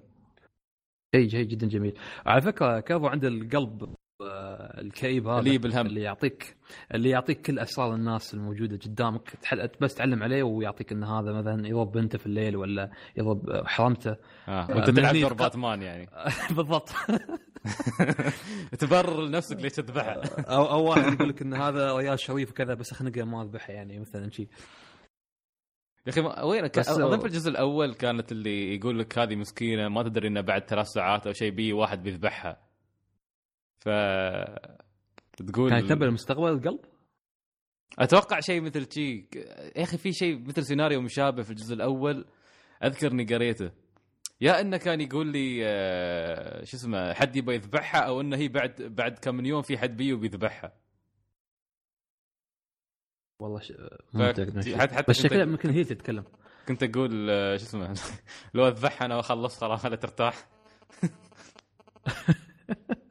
شيء شيء جدا جميل. على فكرة كورفو عند القلب؟ الكئيب هذا اللي بالهم. اللي يعطيك اللي يعطيك كل اسرار الناس الموجودة قدامك. تحل بس تعلم عليه ويعطيك إن هذا مثلا يضرب بنته في الليل ولا يضرب حرمته آه. وأنت من تلعب دور باتمان يعني. بالضبط. تبرر لنفسك ليش تذبحها أو أو واحد يقول لك إن هذا ريال شريف وكذا بس اخنقه ما أذبحه يعني مثلا شيء يا أخي وين أظن في الجزء الأول كانت اللي يقول لك هذه مسكينة ما تدري إنه بعد ثلاث ساعات أو شيء بي واحد بيذبحها. ف تقول كان يتنبأ المستقبل القلب؟ أتوقع شيء مثل شي. يا أخي في شيء مثل سيناريو مشابه في الجزء الأول أذكر إني قريته. يا إنه كان يقول لي آه، شو اسمه حد يبغى يذبحها أو إنه هي بعد بعد كم من يوم في حد بيو بيذبحها. والله ش... حتى- حتى بس شكلها يمكن هي تتكلم. كنت أقول آه، شو اسمه لو أذبحها أنا وأخلص خلاص خلها ترتاح.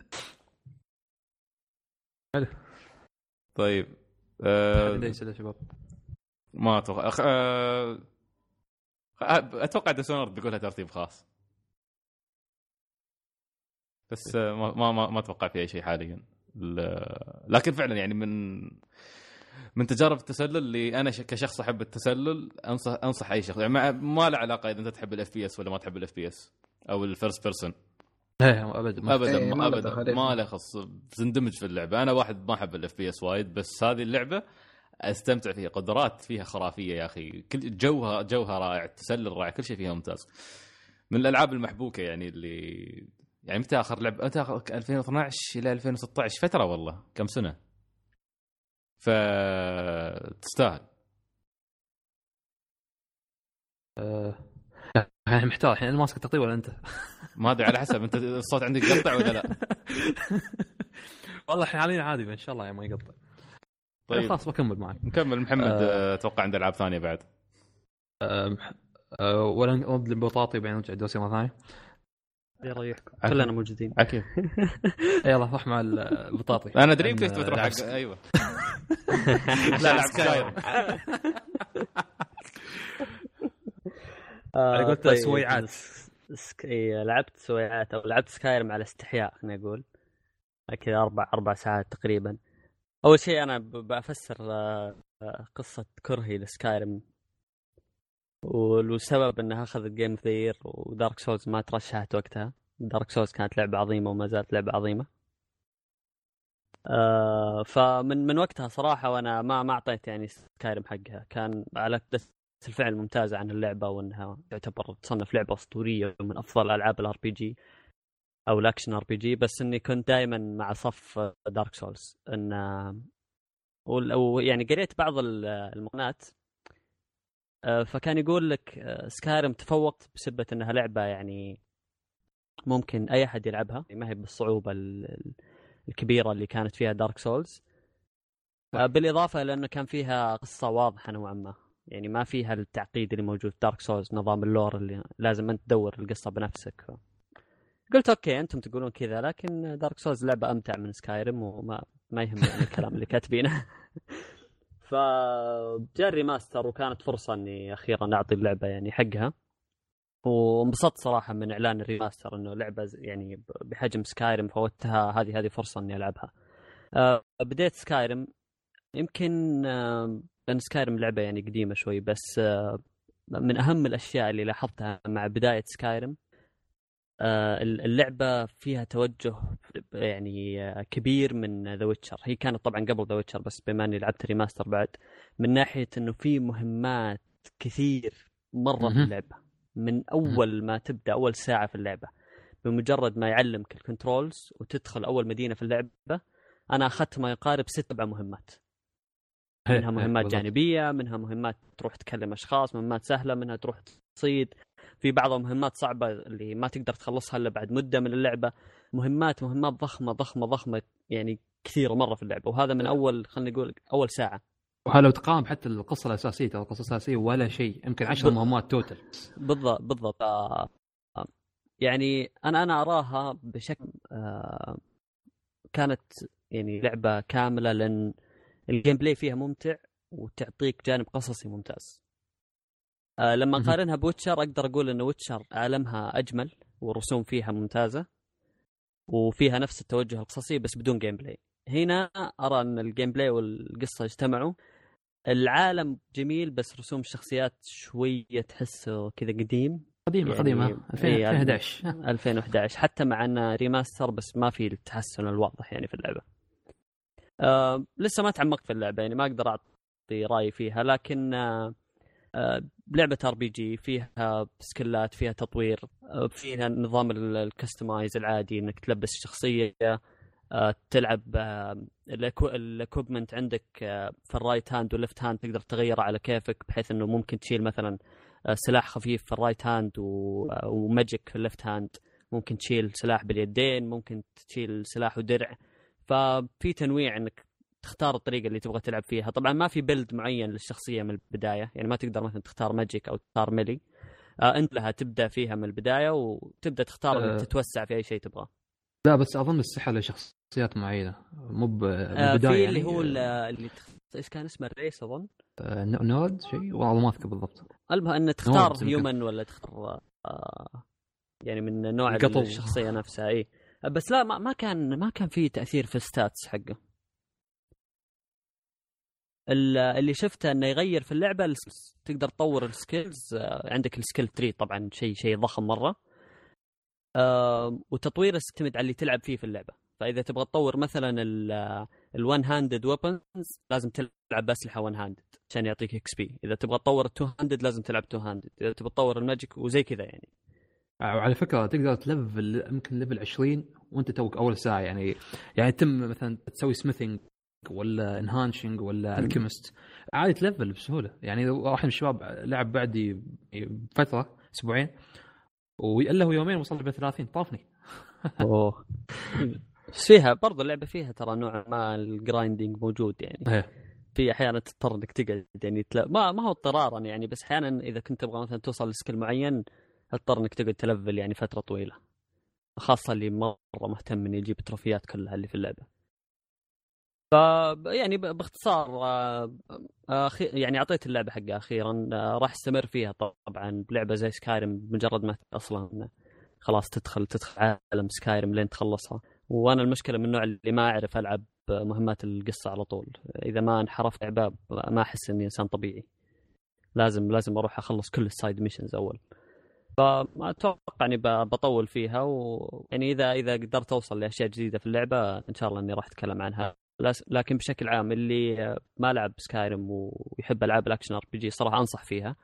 حلو. طيب يا شباب؟ ما أتوقع أخ... آه... أتوقع Dishonored بيقولها ترتيب خاص. بس آه، ما ما ما, أتوقع في أي شيء حاليا. لكن فعلا يعني من من تجارب التسلل اللي أنا كشخص أحب التسلل أنصح أنصح أي شخص. يعني ما, ما له علاقة إذا أنت تحب ال FPS ولا ما تحب ال FPS أو ال first person إيه ابدا ما ابدا إيه، ما ابدا. دخل. ما له خص تندمج في اللعبة. أنا واحد ما أحب ال FPS وايد بس هذه اللعبة أستمتع فيها قدرات فيها خرافية يا أخي. كل جوها جوها رائع التسلل رائع كل شيء فيها ممتاز. من الألعاب المحبوكة يعني اللي يعني متى آخر لعبه متى آخر 2012 إلى 2016 فترة والله كم سنة؟ ف تستاهل. يعني محتار الحين أنا ماسك التقطيع ولا أنت؟ ما أدري على حسب. أنت الصوت عندك يقطع ولا لا؟ والله الحين حاليا عادي إن شاء الله يعني ما يقطع. طيب طيب. خلاص بكمل معك. نكمل محمد. آه. آه، أتوقع عنده ألعاب ثانية بعد. أم، أه، ولا نرد البطاطي بعدين نرجع دوسي مرة ثانية. يريحكم. كلنا موجودين. أكيد. يلا روح مع البطاطي أنا دريم كيف تروح أيوه. عشان لعب سكايرم آه، أنا قلت طيب، سويعات. سك... إيه، لعبت سويعات أو لعبت Skyrim على استحياء خليني أقول. كذا أربع أربع ساعات تقريبا. أول شيء أنا ب- بفسر آه، آه، قصة كرهي ل Skyrim. والسبب انها اخذت game of the و Dark Souls ما ترشحت وقتها. Dark Souls كانت لعبة عظيمة وما زالت لعبة عظيمة. آه فمن من وقتها صراحة وأنا ما ما أعطيت يعني Skyrim حقها. كان على الفعل ممتازه عن اللعبة وإنها تعتبر تصنف لعبة أسطورية ومن أفضل ألعاب ال RPG أو ال action RPG بس إني كنت دائما مع صف Dark Souls إن وال- أو يعني قريت بعض ال- المقالات آه، فكان يقول لك آه، Skyrim تفوقت بسبة إنها لعبة يعني ممكن أي أحد يلعبها. ما هي بالصعوبة ال- ال- الكبيرة اللي كانت فيها Dark Souls بالإضافة لأنه كان فيها قصة واضحة نوعا ما. يعني ما فيها التعقيد اللي موجود. Dark Souls نظام ال lore اللي لازم أنت تدور القصة بنفسك. ف... قلت okay أنتم تقولون كذا لكن Dark Souls لعبة أمتع من Skyrim وما ما يهم يعني الكلام اللي كاتبينه. فجاء ال remaster وكانت فرصة إني أخيرا أعطي اللعبة يعني حقها. وانبسطت صراحة من إعلان ال remaster إنه لعبة يعني بحجم Skyrim فوتها هذه هذه فرصة إني ألعبها. أه بديت Skyrim يمكن لأن Skyrim لعبة يعني قديمة شوي بس آه، من أهم الأشياء اللي لاحظتها مع بداية Skyrim آه، اللعبة فيها توجه يعني آه، كبير من The Witcher هي كانت طبعا قبل The Witcher بس بما إني لعبت remaster بعد من ناحية إنه في مهمات كثير مرة في. اللعبة. من أول ما تبدأ أول ساعة في اللعبة بمجرد ما يعلمك الكنترولز وتدخل أول مدينة في اللعبة أنا أخذت ما يقارب ست سبع مهمات. منها مهمات جانبية منها مهمات تروح تكلم أشخاص مهمات سهلة منها تروح تصيد. في بعضها مهمات صعبة اللي ما تقدر تخلصها إلا بعد مدة من اللعبة. مهمات مهمات ضخمة ضخمة ضخمة يعني كثيرة مرة في اللعبة. وهذا من أول خلينا نقول أول ساعة. وهذا لو تقارن حتى القصة الأساسية. ترى القصة الأساسية ولا شيء. يمكن 10 بال- مهمات توتل بالضبط بالضبط. آه، آه، يعني أنا أنا أراها بشكل آه، كانت يعني لعبة كاملة لأن ال gameplay فيها ممتع وتعطيك جانب قصصي ممتاز. آه، لما. أقارنها ب Witcher أقدر أقول إن Witcher عالمها أجمل والرسوم فيها ممتازة وفيها نفس التوجه القصصي بس بدون gameplay هنا أرى إن ال gameplay والقصة اجتمعوا. العالم جميل بس رسوم الشخصيات شوية تحسه كذا قديم. قديمة يعني- قديمة. إيه، 2011 2011 حتى مع إنه remaster بس ما في التحسن الواضح يعني في اللعبة. آه لسه ما تعمقت في اللعبة يعني ما أقدر أعطي رأيي فيها لكن آه آه لعبة RPG فيها skill ات فيها تطوير آه فيها نظام ال- ال customize العادي إنك تلبس الشخصيه آه تلعب آه ال equipment عندك آه في ال right hand وال left hand تقدر تغيره على كيفك بحيث إنه ممكن تشيل مثلا آه، سلاح خفيف في ال right hand و magic في ال left hand ممكن تشيل سلاح باليدين ممكن تشيل سلاح ودرع. ففي تنويع انك تختار الطريقة اللي تبغى تلعب فيها. طبعا ما في build معين للشخصية من البداية. يعني ما تقدر مثلا تختار magic أو تختار melee آه أنت لها تبدأ فيها من البداية وتبدأ تختار. إنك تتوسع في أي شيء تبغاه. لا بس أظن السحر لشخصيات معينة. مو ب- آه بالبدايه في يعني. اللي هو ال- اللي تخ... إيش كان اسمه؟ ال race أظن. آه، No- Nord شيء؟ والله ما أذكر بالضبط. المهم ان تختار. human ولا تختار آه يعني من نوع. الشخصية نفسها اي بس لا ما, كان ما كان في تأثير في ال stats حقه. ال- اللي شفته إنه يغير في اللعبة ال skills تقدر تطور السكيلز آه، عندك ال skill tree طبعا شيء شيء ضخم مرة. وتطوير يعتمد على اللي تلعب فيه في اللعبة. فإذا تبغى تطور مثلا ال one handed weapons لازم تلعب باسلحه one handed عشان يعطيك XP إذا تبغى تطور ال two handed لازم تلعب two handed إذا تبغى تطور ال magic وزي كذا يعني. وعلى فكرة تقدر تلفل يمكن level 20 وانت توك أول ساعة يعني يعني تم مثلا تسوي smithing ولا enchanting ولا alchemist عادي تلفل بسهولة. يعني واحد من الشباب لعب بعدي بفتره أسبوعين وإلا هو يومين وصل ل 30 طافني. أوه. بس فيها برضو اللعبة فيها ترى نوع ما ال grinding موجود يعني. إيه. في أحيانا تضطر إنك تقعد يعني تلا... ما ما هو اضطرارا يعني بس أحيانا إذا كنت تبغى مثلا توصل ل skill معين تضطر انك تقعد تلفل يعني فترة طويلة. خاصة اللي مرة مهتم إنه يجيب ال trophy ات كلها اللي في اللعبة. ف يعني باختصار آه، أخي... يعني أعطيت اللعبة حقها أخيرا آه، راح أستمر فيها طبعا بلعبة زي Skyrim مجرد ما أصلا خلاص تدخل تدخل عالم Skyrim لين تخلصها. وأنا المشكلة من النوع اللي ما أعرف ألعب مهمات القصة على طول. إذا ما انحرفت لعبه ما أحس إني إنسان طبيعي. لازم لازم أروح أخلص كل ال side missions أول. فاتوقع إني ب- بطول فيها ويعني إذا إذا قدرت أوصل لأشياء جديدة في اللعبة إن شاء الله إني راح أتكلم عنها. لكن بشكل عام اللي ما لعب Skyrim ويحب ألعاب ال action RPG صراحة أنصح فيها.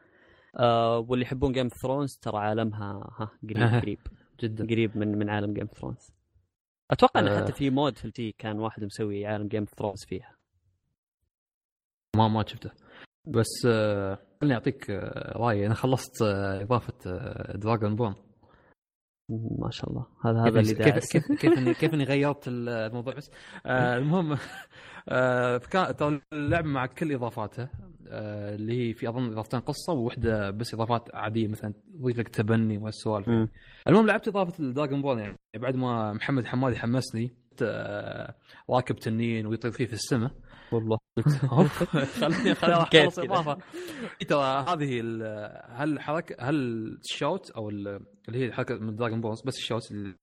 آه واللي يحبون Game of Thrones ترى عالمها ها قريب قريب. جدا. قريب من من عالم Game of Thrones أتوقع انه آه. حتى في mod في ال PC كان واحد مسوي عالم Game of Thrones فيها. ما ما شفته. بس آه، خليني أعطيك آه، رأيي. أنا خلصت آه، إضافة Dragonborn ما شاء الله. هذا هذا اللي كيف كيف كيف اني كيف إني غيرت الموضوع بس؟ آه المهم آه كان ترى اللعبة مع كل إضافاتها آه اللي هي في أظن إضافتين قصة وواحدة بس إضافات عادية مثلا تضيف لك تبني والسوالف. مم. المهم لعبت إضافة الدراجون بول يعني. بعد ما محمد حمادي حمسني آه راكب تنين ويطير فيه في السماء. والله. خليني خليني اخلص؟ إضافة. ترى هذه هل حركه هل ال shout أو ال- اللي هي حركة من Dragonborn بس ال shout اللي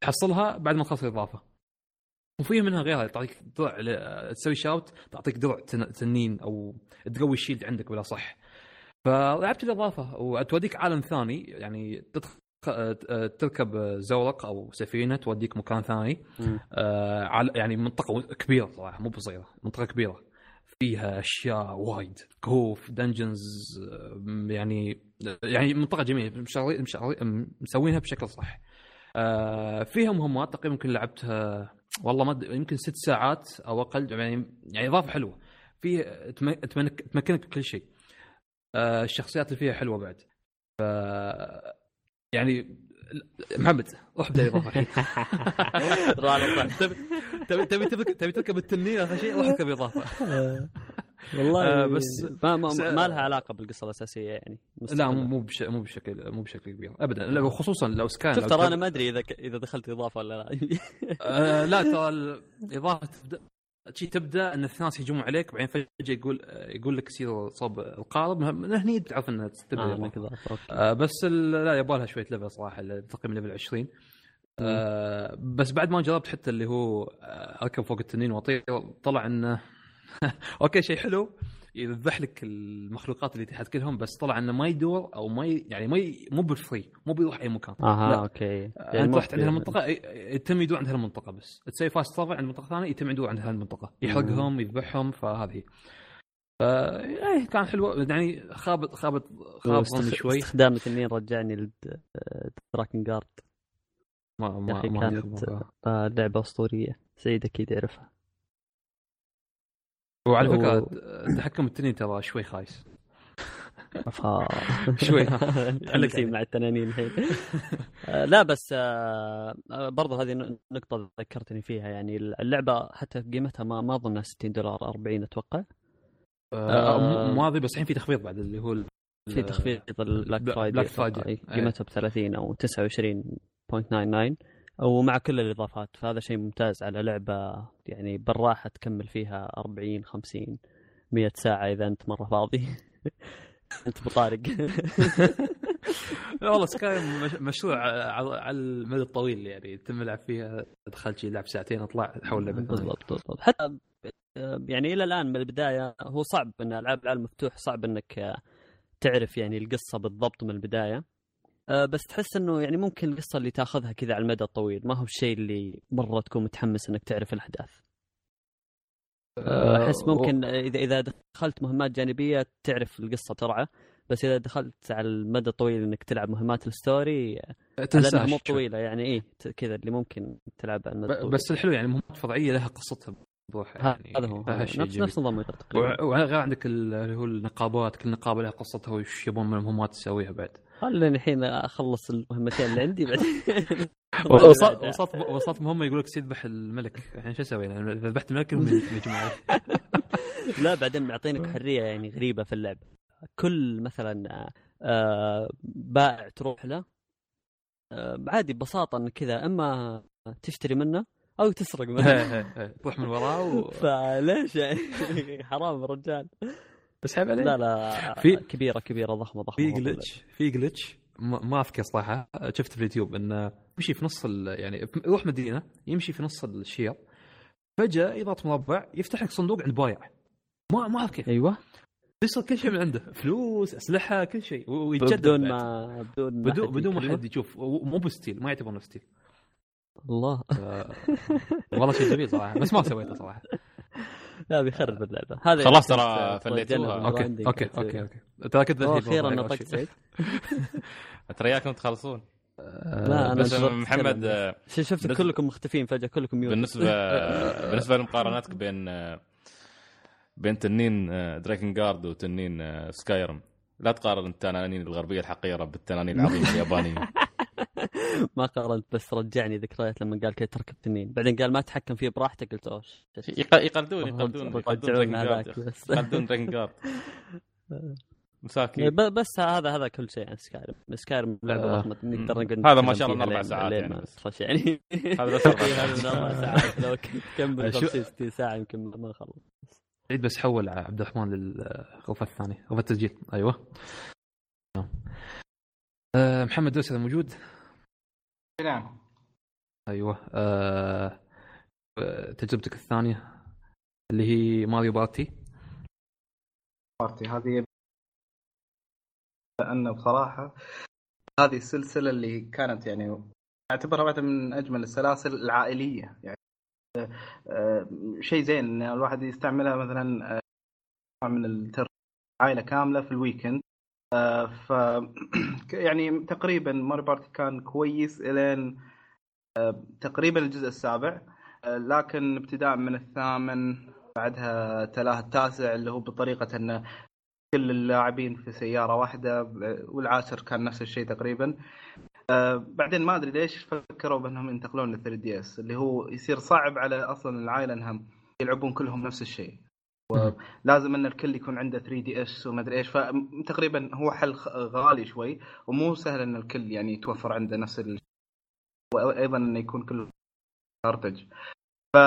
تحصلها بعد ما تخلص الإضافة. وفي منها غيرها تعطيك درع تسوي shout تعطيك درع تن- تنين أو تقوي ال shield عندك بلا صح فلعبت الإضافة وتوديك عالم ثاني يعني تدخل تركب زورق أو سفينة توديك مكان ثاني. آه يعني منطقة كبيرة صراحة مو بصغيرة منطقة كبيرة. فيها أشياء وايد كهوف دنجنز يعني يعني منطقة جميلة مشغلين مشغلين- مسوينها بشكل صح. آه فيها مهمات تقريبا يمكن لعبتها والله ما يمكن ست ساعات أو أقل يعني يعني إضافة حلوة. في تمكنك بكل شيء. آه الشخصيات اللي فيها حلوة بعد. ف يعني محمد روح ابدا اضافه الحين تبي تبي تبي تركب التنين آخر شيء روح اركب اضافه والله آه، بس- ما, ما, ما لها علاقة بالقصة الأساسية يعني لا مو مو بش... مو بشكل مو بشكل كبير. ابدا. لا خصوصا لو سكاين شوف ترى أنا ما أدري إذا ك... إذا دخلت إضافة ولا لا. آه لا ترى الاضافه تبدا شي تبدأ أن الناس يهجمون عليك بعدين فجأة يقول يقول لك سير صوب القارب من هني تعرف إنها تبدا آه، اضافه أوكي. آه بس لا يبغى لها شوية level صراحة تقريبا level 20 آه بس بعد ما جربت حتى اللي هو آه، أركب فوق التنين وأطير طلع إنه أوكي شيء حلو. يذبح لك المخلوقات اللي تحت كلهم بس طلع إنه ما يدور أو ما ي... يعني ما ي... مو بال free مو بيروح أي مكان. أها لا. أوكي. يعني أنت رحت عند هالمنطقة يتم يدور عند هالمنطقة بس. تسوي fast travel عند منطقة ثانية يتم يدور عند هالمنطقة. يحرقهم يذبحهم فهذه ف إيه، كان حلو. يعني خابط خابط خاب واستخ- ظني شوي. استخدام التنين رجعني للدراكن جارد ما ما ما كانت. آه، لعبة أسطورية سعيد أكيد يعرفها وعلى فكرة تحكم التنين ترى شوي خايس. شوي. تحلسي مع التنانين الحين. آه، لا بس آه، آه، برضو هذه نقطة ذكرتني فيها. يعني اللعبة حتى قيمتها ما ما أظنها 60 دولار 40 أتوقع. هذه بس الحين في تخفيض بعد اللي هو في تخفيض ال Black Bla- Friday إيه. قيمتها ب 30 أو 29.99 ومع كل الإضافات فهذا شيء ممتاز على لعبة يعني بالراحة تكمل فيها 40 50 100 ساعة إذا أنت مرة فاضي. أنت بطارق لا والله Sky مش- مشروع على المدى الطويل يعني تم لعب فيها دخلت شي لعب ساعتين أطلع احول لعبة. بالضبط بالضبط. حتى آه، يعني إلى الآن من البداية هو صعب إن ألعاب العالم مفتوح صعب إنك آه، تعرف يعني القصة بالضبط من البداية. بس تحس إنه يعني ممكن القصة اللي تاخذها كذا على المدى الطويل. ما هو الشيء اللي مرة تكون متحمس إنك تعرف الأحداث. آه، أحس ممكن إذا إذا دخلت مهمات جانبية تعرف القصة بسرعة. بس إذا دخلت على المدى الطويل إنك تلعب مهمات الستوري لانها مو. طويلة يعني إيه ت- كذا اللي ممكن تلعبها على المدى الطويل. بس الحلو يعني مهمات فرعيه لها قصتها بروحها يعني هذا هو نفس جميل. نفس نظام تقريبا. وغير عندك ال- اللي هو النقابات كل نقابة لها قصتها وش يبون من المهمات تسويها بعد. خليني الحين أخلص المهمتين اللي عندي بعدين وصلت وصلت وصلت مهمة يقول لك يذبح الملك. الحين شو أسوي يعني اذا ذبحت الملك عليك. لا بعدين معطينك حرية يعني غريبة في اللعب. كل مثلا آه، بائع تروح له آه، عادي ببساطة انك كذا أما تشتري منه أو تسرق منه. تروح من وراه و... فليش يعني؟ حرام يا رجال. بس عيب عليك. لا لا في- كبيرة كبيرة ضخمة ضخمة في glitch في glitch ما أذكر صراحة. شفت في اليوتيوب إنه يمشي في نص. يعني يروح مدينة يمشي في نص الشير. فجأة يضغط مربع يفتح لك صندوق عند بايع ما ما اعرف كيف أيوه. يصير كل شيء من عنده. فلوس أسلحة كل شيء. ويتجدد بدون. ما بدون ما بدون بدون ما. حد يشوف. مو ب steal ما يعتبرونه steal الله. والله شيء جميل صراحة. بس ما سويته صراحة. لا بيخرب اللعبة. هذا خلاص كنت ترى تتوجه فليتوها. أوكي أوكي أوكي أوكي. ترى كنت أخيرا نطقت سعيد شيء. ترياكم تخلصون. لا أنا بس محمد. آه، شفت كلكم مختفين فجأة؟ كلكم mute. بالنسبة بالنسبة لمقارناتك بين آه، بين تنين Drakengard وتنين آه، Skyrim لا تقارن التنانين الغربية الحقيرة بالتنانين العظيمة اليابانية. ما قارنت بس رجعني ذكريات لما قال كي تركب تنين. بعدين قال ما تحكم فيه براحتك قلت. يق- يقلدون يقلدون يقلدون رجعونا Dragon هذاك Guard بس. يقلدون Drakengard مساكين بس هذا هذا كل شيء عن Skyrim. Skyrim لعبه آه. ضخمه نقدر نقعد هذا ما شاء الله فيها أربع لين- ساعات يعني. بس. يعني. هذا بس أربع ساعات. لو كنت تكمل شو- 50 60 ساعة يمكن ما نخلص عيد بس حول عبد الرحمن للغرفة الثانية غرفة التسجيل. أيوه. آه، محمد دوس هذا موجود. نعم أيوه آه، آه، تجربتك الثانية اللي هي Mario Party؟ Party هذه لأنه بصراحة هذه السلسلة اللي كانت يعني أعتبرها واحدة من أجمل السلاسل العائلية يعني آه، شيء زين إن الواحد يستعملها مثلا آه، من التر عائلة كاملة في ال weekend آه، ف يعني تقريبا Mario Party كان كويس إلين تقريبا الجزء السابع. لكن ابتداء من الثامن بعدها تلاه التاسع اللي هو بطريقة انه كل اللاعبين في سيارة واحدة والعاشر كان نفس الشيء تقريبا. آه بعدين ما أدري ليش فكروا بأنهم ينتقلون لل 3DS اللي هو يصير صعب على أصلا العائلة إنهم يلعبون كلهم نفس الشيء. ولازم إن الكل يكون عنده 3DS وما ادري إيش فتقريبا هو حل غالي شوي ومو سهل إن الكل يعني يتوفر عنده نفس الشيء وأيضا إنه يكون كله cartridge ف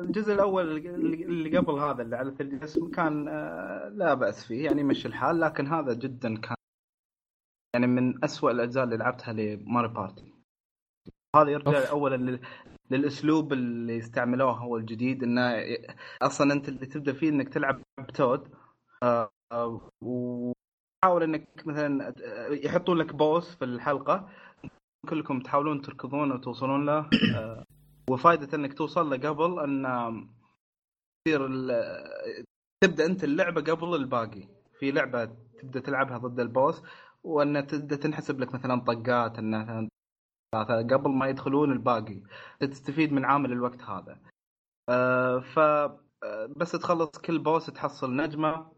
الجزء الأول اللي قبل هذا اللي على 3DS كان آه، لا بأس فيه يعني مشي الحال لكن هذا جدا كان يعني من أسوأ الأجزاء اللي لعبتها ل Mario Party. هذا يرجع اولا للأسلوب اللي استعملوه هو الجديد إنه أصلا أنت اللي تبدأ فيه إنك تلعب بتود آه، وحاول إنك مثلا يحطون لك بوس في الحلقة كلكم تحاولون تركضون وتوصلون له آه، وفائده إنك توصل له قبل أن تصير تبدأ أنت اللعبة قبل الباقي. في لعبة تبدأ تلعبها ضد البوس وان تبدأ تنحسب لك مثلا طقات أنها قبل ما يدخلون الباقي تستفيد من عامل الوقت هذا. آه، ف آه، بس تخلص كل boss تحصل نجمة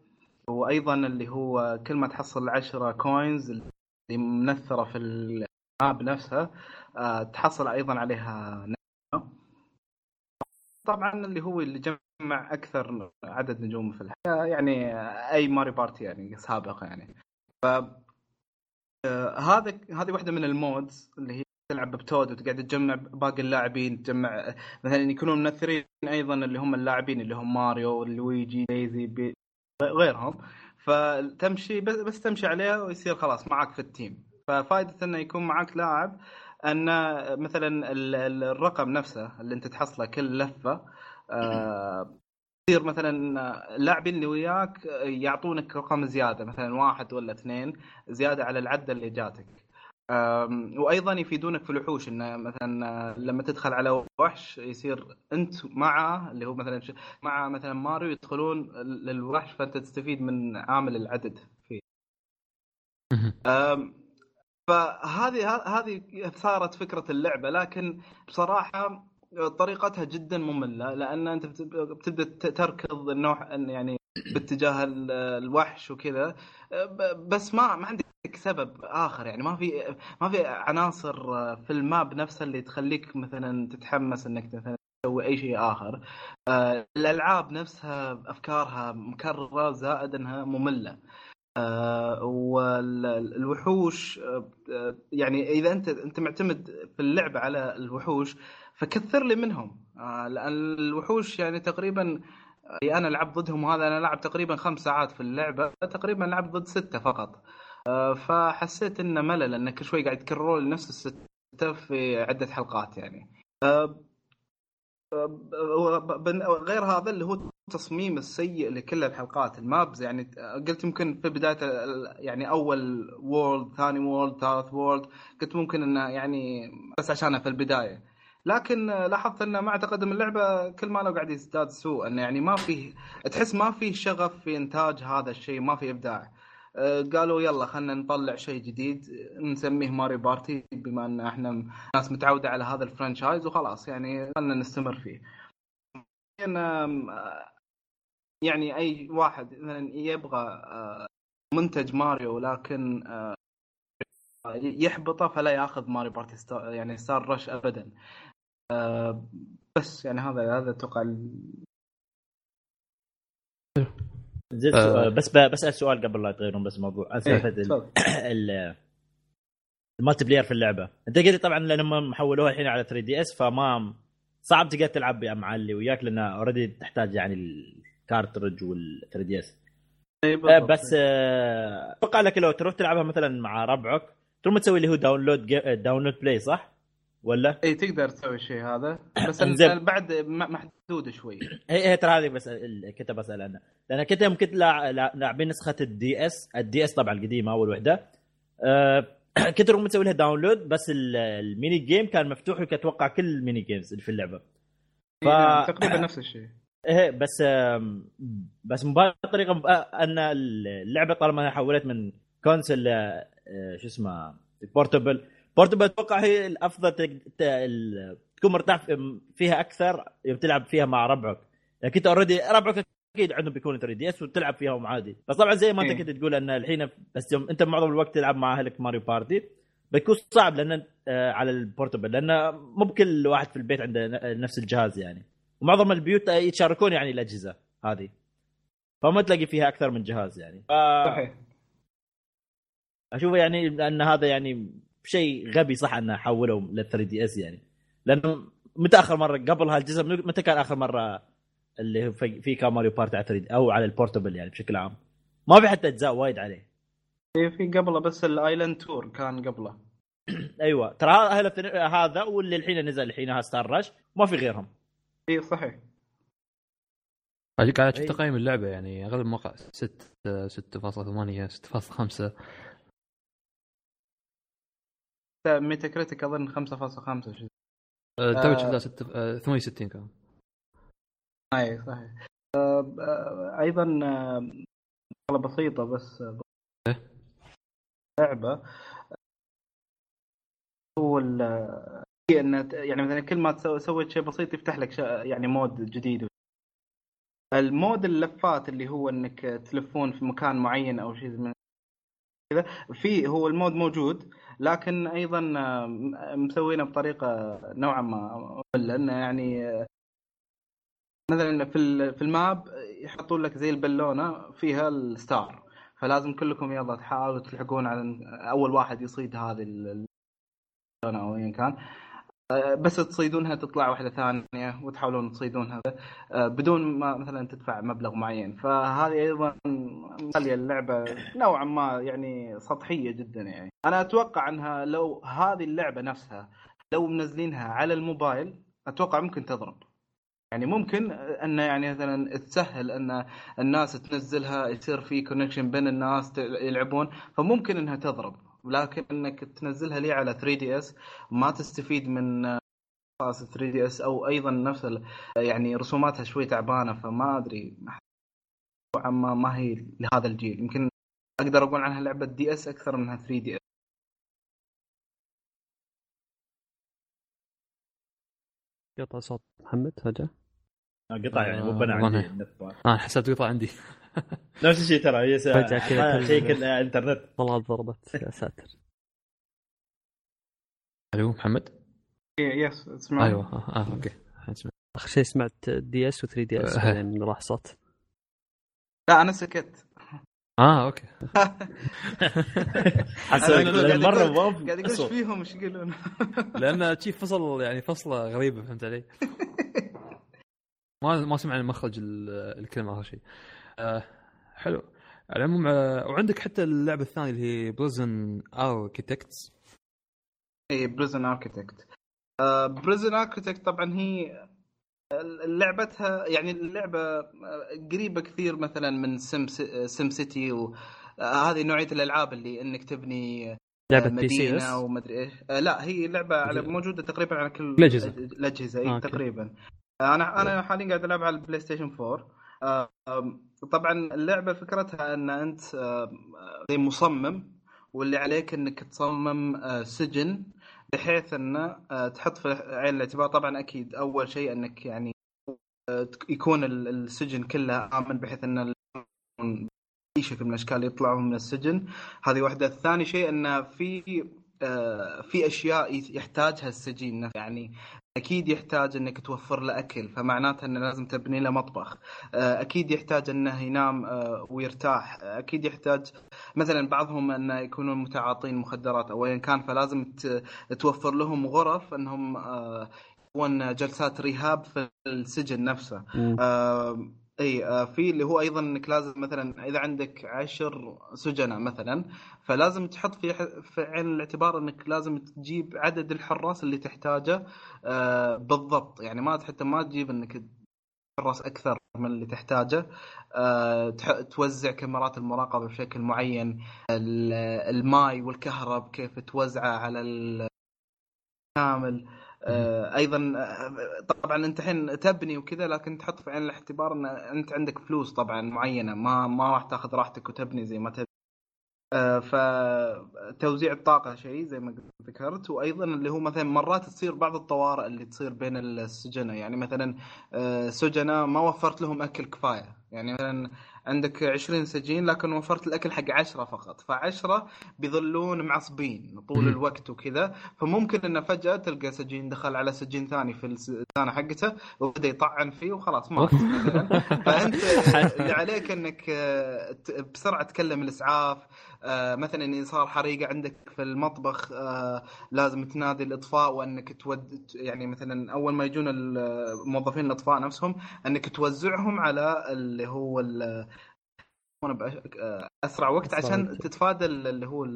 وأيضا اللي هو كل ما تحصل 10 coins اللي منثرة في ال map نفسها آه، تحصل أيضا عليها طبعا اللي هو اللي جمع أكثر عدد نجوم في الحياة يعني أي ماريو بارتي يعني سابقه يعني. ف هذا هذه واحدة من ال modes اللي هي تلعب ب Toad وتقعد تجمع باقي اللاعبين تجمع مثلا يكونون ممثلين أيضا اللي هم اللاعبين اللي هم ماريو لويجي دايزي بيتش غيرهم. فتمشي بس, بس تمشي عليه ويصير خلاص معك في ال team. ففائده إنه يكون معك لاعب أن مثلا الرقم نفسه اللي أنت تحصله كل لفة آه، يصير مثلا اللاعبين اللي وياك يعطونك رقم زيادة مثلا واحد ولا اثنين زيادة على العدة اللي جاتك. وأيضا يفيدونك في الوحوش انه مثلا لما تدخل على وحش يصير أنت معه اللي هو مثلا مع مثلا ماريو يدخلون للوحش فأنت تستفيد من عامل العدد فيه. فهذه هذه صارت فكرة اللعبة لكن بصراحة طريقتها جدا مملة لأن أنت بتبدأ تركض النوع يعني باتجاه الوحش وكذا. بس ما ما عندك سبب آخر يعني. ما في ما في عناصر في الماب نفسها اللي تخليك مثلا تتحمس إنك مثلا تسوي أي شيء آخر. الألعاب نفسها أفكارها مكررة زائد إنها مملة. آه، والوحوش آه، يعني إذا انت أنت معتمد في اللعبه على الوحوش فكثر لي منهم. آه، لأن الوحوش يعني تقريبا أنا لعبت ضدهم وهذا أنا لعب تقريبا خمس ساعات في اللعبة تقريبا لعبت ضد ستة فقط. فحسيت إنه ملل انك كل شوي قاعد تكررون نفس الستة في عدة حلقات يعني. غير هذا اللي هو التصميم السيء لكل الحلقات ال maps يعني قلت يمكن في بداية يعني أول world ثاني world ثالث world قلت ممكن إنه يعني بس عشانها في البداية. لكن لاحظت انه مع تقدم اللعبة كل ماله قاعد يزداد سوء انه يعني ما في تحس ما في شغف في إنتاج هذا الشيء ما في إبداع آه، قالوا يلا خلينا نطلع شيء جديد نسميه ماريو بارتي بما أن إحنا ناس متعودة على هذا ال franchise وخلاص يعني خلينا نستمر فيه. يعني أي واحد مثلا يبغى آه، منتج ماريو لكن آه، يحبطه فلا ياخذ ماريو بارتي يعني ستار رش ابدا بس يعني هذا هذا أتوقع زدت آه. بس بسأل سؤال قبل لا تغيرون بس الموضوع عن سالفه إيه. ال multiplayer في اللعبة أنت قلت طبعا لأنهم حولوها الحين على 3 دي إس فما صعب تقدر تلعب مع اللي وياك لأن already تحتاج يعني ال cartridge وال 3 دي إس بس آه، أتوقع لك لو تروح تلعبها مثلا مع ربعك تروح تسوي اللي هو download download play صح؟ ولا؟ اي تقدر تسوي الشيء هذا. بس بعد م- محدوده شوي. هي هي ترى هذه بس كنت بسأل عنها لأن كنت يوم كنت لاع- لاع- لاعبين نسخة الدي اس الدي اس طبعا القديمة أول وحدة. أه كنت رغم مسوي لها download بس ال- ال mini game كان مفتوح لك أتوقع كل ال mini games اللي في اللعبة. ف... نعم، تقريبا نفس الشيء. إيه بس بس مبالغ الطريقة ب- أن اللعبة طالما أنا حولت من console آه، شو اسمه portable portable أتوقع هي الأفضل تق- ت- ال- تكون مرتاح في- فيها أكثر يوم تلعب فيها مع ربعك. يعني كنت already ربعك أكيد عندهم بيكون 3 دي اس وتلعب فيهم عادي. بس طبعا زي ما أنت إيه. كنت تقول إن الحين بس يوم أنت معظم الوقت تلعب مع أهلك ماريو بارتي بيكون صعب لأن آه، على ال portable لأن مو بكل واحد في البيت عنده نفس الجهاز يعني. ومعظم البيوت يتشاركون يعني الأجهزة هذه. فما تلاقي فيها أكثر من جهاز يعني. ف... صحيح. أشوف يعني إن هذا يعني شيء غبي صح أنه حولوا لل 3 دي إس يعني. لأنه متى آخر مرة قبل هالجزء متى كان آخر مرة اللي هو في في كان ماريو بارتي على 3 أو على ال portable يعني بشكل عام؟ ما في حتى أجزاء وايد عليه. في في قبله بس ال Island Tour كان قبله. أيوه. ترى هذا هذا واللي الحين نزل الحين ستار راش ما في غيرهم. اي صحيح. اجيك قاعد أشوف أي. تقييم اللعبة يعني أغلب المواقع 6 6.8 6.5 ميتا كريتيك أظن 5.5 شيء أه، توي آه. شفتها 6 آه، 68 كان أي صحيح آه، آه، أيضا آه، شغله بسيطة بس آه، إيه؟ لعبة هو هي إن يعني مثلا كل ما سويت شيء بسيط يفتح لك يعني mode جديد ال mode اللفات اللي هو إنك تلفون في مكان معين أو شيء من كذا. في هو ال mode موجود لكن أيضا آه، مسوينه بطريقة نوعا ما. مملة، انه يعني آه، مثلا في في الماب يحطون لك زي البالونة فيها الستار. فلازم كلكم يلا تحاولوا تلحقون على أول واحد يصيد هذه ال- البالونة أو ايا كان. بس تصيدونها تطلع واحدة ثانية وتحاولون تصيدونها آه، بدون ما مثلا تدفع مبلغ معين. فهذه أيضا مخليه اللعبة نوعا ما يعني سطحية جدا يعني. أنا أتوقع أنها لو هذه اللعبة نفسها لو منزلينها على الموبايل أتوقع ممكن تضرب. يعني ممكن أن يعني مثلا تسهل أن الناس تنزلها يصير في connection بين الناس يلعبون فممكن أنها تضرب. لكن إنك تنزلها لي على 3 دي اس ما تستفيد من خاص 3 دي اس أو أيضا نفس ال- يعني رسوماتها شوي تعبانة فما أدري. نوعاً ما ما هي لهذا الجيل. يمكن أقدر أقول عنها لعبة دي اس أكثر منها 3 دي اس قطع صوت. محمد فجاه قطع يعني مو آه، بنا والله. عندي النت. آه حسبت قطع عندي. نفس الشيء ترى هي فجأة كذا شيء كله إنترنت. والله ضربت يا ساتر. ألو محمد؟ yes تسمع أيوه آه, آه okay. آخر شيء سمعت دي اس و 3 دي اس. بعدين راح صوت. لا أنا سكت. آه أوكي. حسيت أنا قاعد لأن مرة أقول- ما قاعد أقول إيش. فيهم إيش يقولون؟ لأن شي فصل يعني فصلة غريبة فهمت علي؟ ما ما سمعنا مخرج ال- الكلمة آخر شيء. آه. حلو. على العموم آه وعندك حتى اللعبة الثانية اللي هي Prison Architects إي Prison Architect Prison Architect طبعا هي لعبتها يعني اللعبة آه، قريبة كثير مثلا من Sim SimCity وهذه نوعية الألعاب اللي إنك تبني لعبة بي سي اس ومدري إيش. لا هي لعبة على موجودة تقريبا على كل الأجهزة. الأجهزة إي آه، okay. تقريبا. أنا أنا حاليا قاعد العب على البلاي ستيشن 4 آه، آم، طبعا اللعبة فكرتها أن أنت زي مصمم واللي عليك إنك تصمم آه، سجن بحيث انه آه، تحط في عين الاعتبار. طبعا أكيد أول شيء أنك يعني آه، يكون ال- السجن كله آمن بحيث أن أي شكل من الأشكال يطلعوا من السجن. هذه واحدة. ثاني شيء انه في في أشياء يحتاجها السجين يعني أكيد يحتاج أنك توفر له أكل فمعناته أنه لازم تبني له مطبخ. آه، أكيد يحتاج أنه ينام آه، ويرتاح. أكيد يحتاج مثلا بعضهم انه يكونون متعاطين مخدرات أو ايا كان فلازم توفر لهم غرف أنهم آه، يسوون جلسات رهاب في السجن نفسه. آه، إي آه، في اللي هو أيضا إنك لازم مثلا إذا عندك عشر سجناء مثلا فلازم تحط في في عين الاعتبار إنك لازم تجيب عدد الحراس اللي تحتاجه آه، بالضبط. يعني ما حتى ما تجيب إنك حراس أكثر من اللي تحتاجه آه، توزع كاميرات المراقبة بشكل معين ال- الماي والكهرب كيف توزعه على كامل. أيضا آه، طبعا أنت الحين تبني وكذا لكن تحط في عين الاعتبار إن أنت عندك فلوس طبعا معينة ما ما راح تاخذ راحتك وتبني زي ما تبني آه، فتوزيع الطاقة شيء زي ما ذكرت وأيضا اللي هو مثلا مرات تصير بعض الطوارئ اللي تصير بين السجناء يعني مثلا آه، سجناء ما وفرت لهم أكل كفاية. يعني مثلا عندك 20 سجين لكن وفرت الأكل حق 10 فقط. فعشرة بيظلون معصبين طول. الوقت وكذا. فممكن انه فجأة تلقى سجين دخل على سجين ثاني في السنة حقته وبدأ يطعن فيه وخلاص مات فأنت اللي عليك إنك آه، بسرعة تكلم الإسعاف مثلا اذا صار حريقة عندك في المطبخ آه، لازم تنادي الإطفاء وإنك تود يعني مثلا أول ما يجون الموظفين الأطفاء نفسهم إنك توزعهم على اللي هو آه، أسرع وقت عشان. تتفادى اللي هو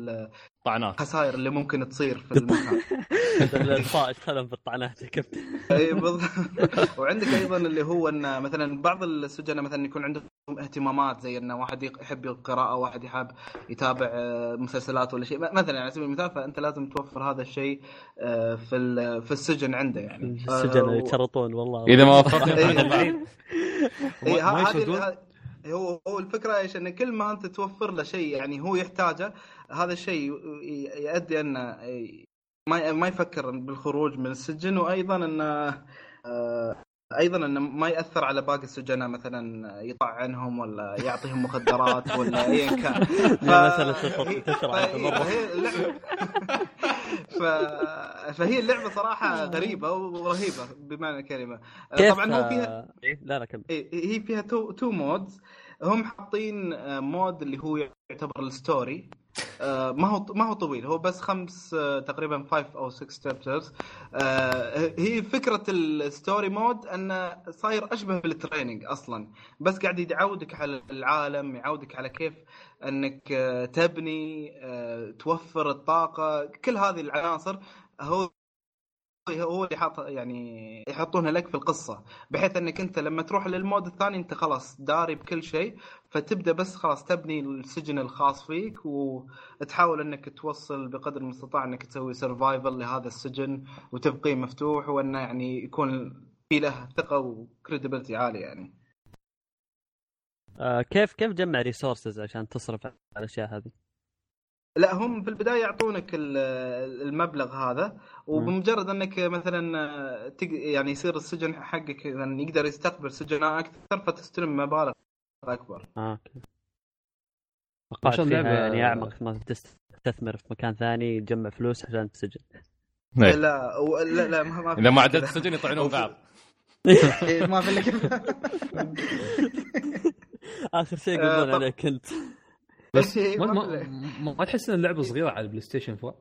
طعنات الخسائر اللي ممكن تصير في المكان. الاطفاء ادخلهم في الطعنات يا كابتن. إي بالضبط. وعندك أيضا اللي هو إن مثلا بعض السجناء مثلا يكون عندهم اهتمامات زي انه واحد يحب القراءة واحد يحب يتابع آه، مسلسلات ولا شيء. مثلا على سبيل المثال فأنت لازم توفر هذا الشيء آه، في في السجن عنده يعني. السجن آه، يتشرطون والله. إذا ما وفرت إيه. هذه هو هو الفكرة إيش؟ إن كل ما أنت توفر له شيء يعني هو يحتاجه هذا الشيء يؤدي إنه ما ما يفكر بالخروج من السجن وأيضا انه آه، أيضا انه ما يأثر على باقي السجناء مثلا يطعنهم ولا يعطيهم مخدرات ولا ايا كان. ف... لا مسألة تشرب- هي- تشرب فهي- مرة. فهي اللعبة ف... فهي اللعبة صراحة غريبة ورهيبة بمعنى الكلمة. كيف طبعا هو فيها آه، إيه؟ لا لا كمل. إيه، هي فيها two two modes هم حاطين آه، mode اللي هو يعتبر ال story. آه، ما هو ما هو طويل. هو بس خمس آه، تقريبا 5 أو 6 chapters هي فكرة ال story mode انه صاير أشبه بال training أصلا. بس قاعد يعودك على العالم يعودك على كيف أنك آه، تبني آه، توفر الطاقة كل هذه العناصر هو هو اللي حاط يعني يحطونها لك في القصة بحيث أنك أنت لما تروح لل mode الثاني أنت خلاص داري بكل شيء فتبدأ بس خلاص تبني السجن الخاص فيك وتحاول أنك توصل بقدر المستطاع أنك تسوي survival لهذا السجن وتبقيه مفتوح وأنه يعني يكون في له ثقة و credibility عالية يعني. آه، كيف كيف تجمع resources عشان تصرف على الأشياء هذه؟ لا هم في البداية يعطونك ال- المبلغ هذا وبمجرد أنك مثلا تق- يعني يصير السجن حقك يعني يقدر يستقبل سجناء أكثر فتستلم مبالغ أكبر آه أوكي فيها لعبة- يعني أعمق ما تستثمر في مكان ثاني تجمع فلوس عشان تسجن إيه. لا و- لا لا ما إذا ما. عدلت السجن يطعنون بعض إيه، ما في إلا اخر شيء آه، يقولون طب- عليك انت بس إيه، ما, ما ما, تحس إن اللعبة صغيرة على البلاي ستيشن 4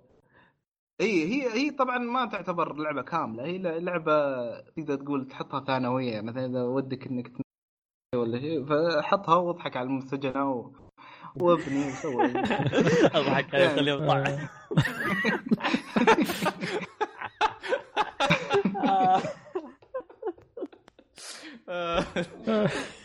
اي هي هي طبعا ما تعتبر لعبة كاملة. هي لعبة تقدر تقول تحطها ثانوية. مثلا إذا ودك إنك ولا شيء فحطها واضحك على السجناء و... وابني وسوي. أضحك عليه خليهم طعن ف-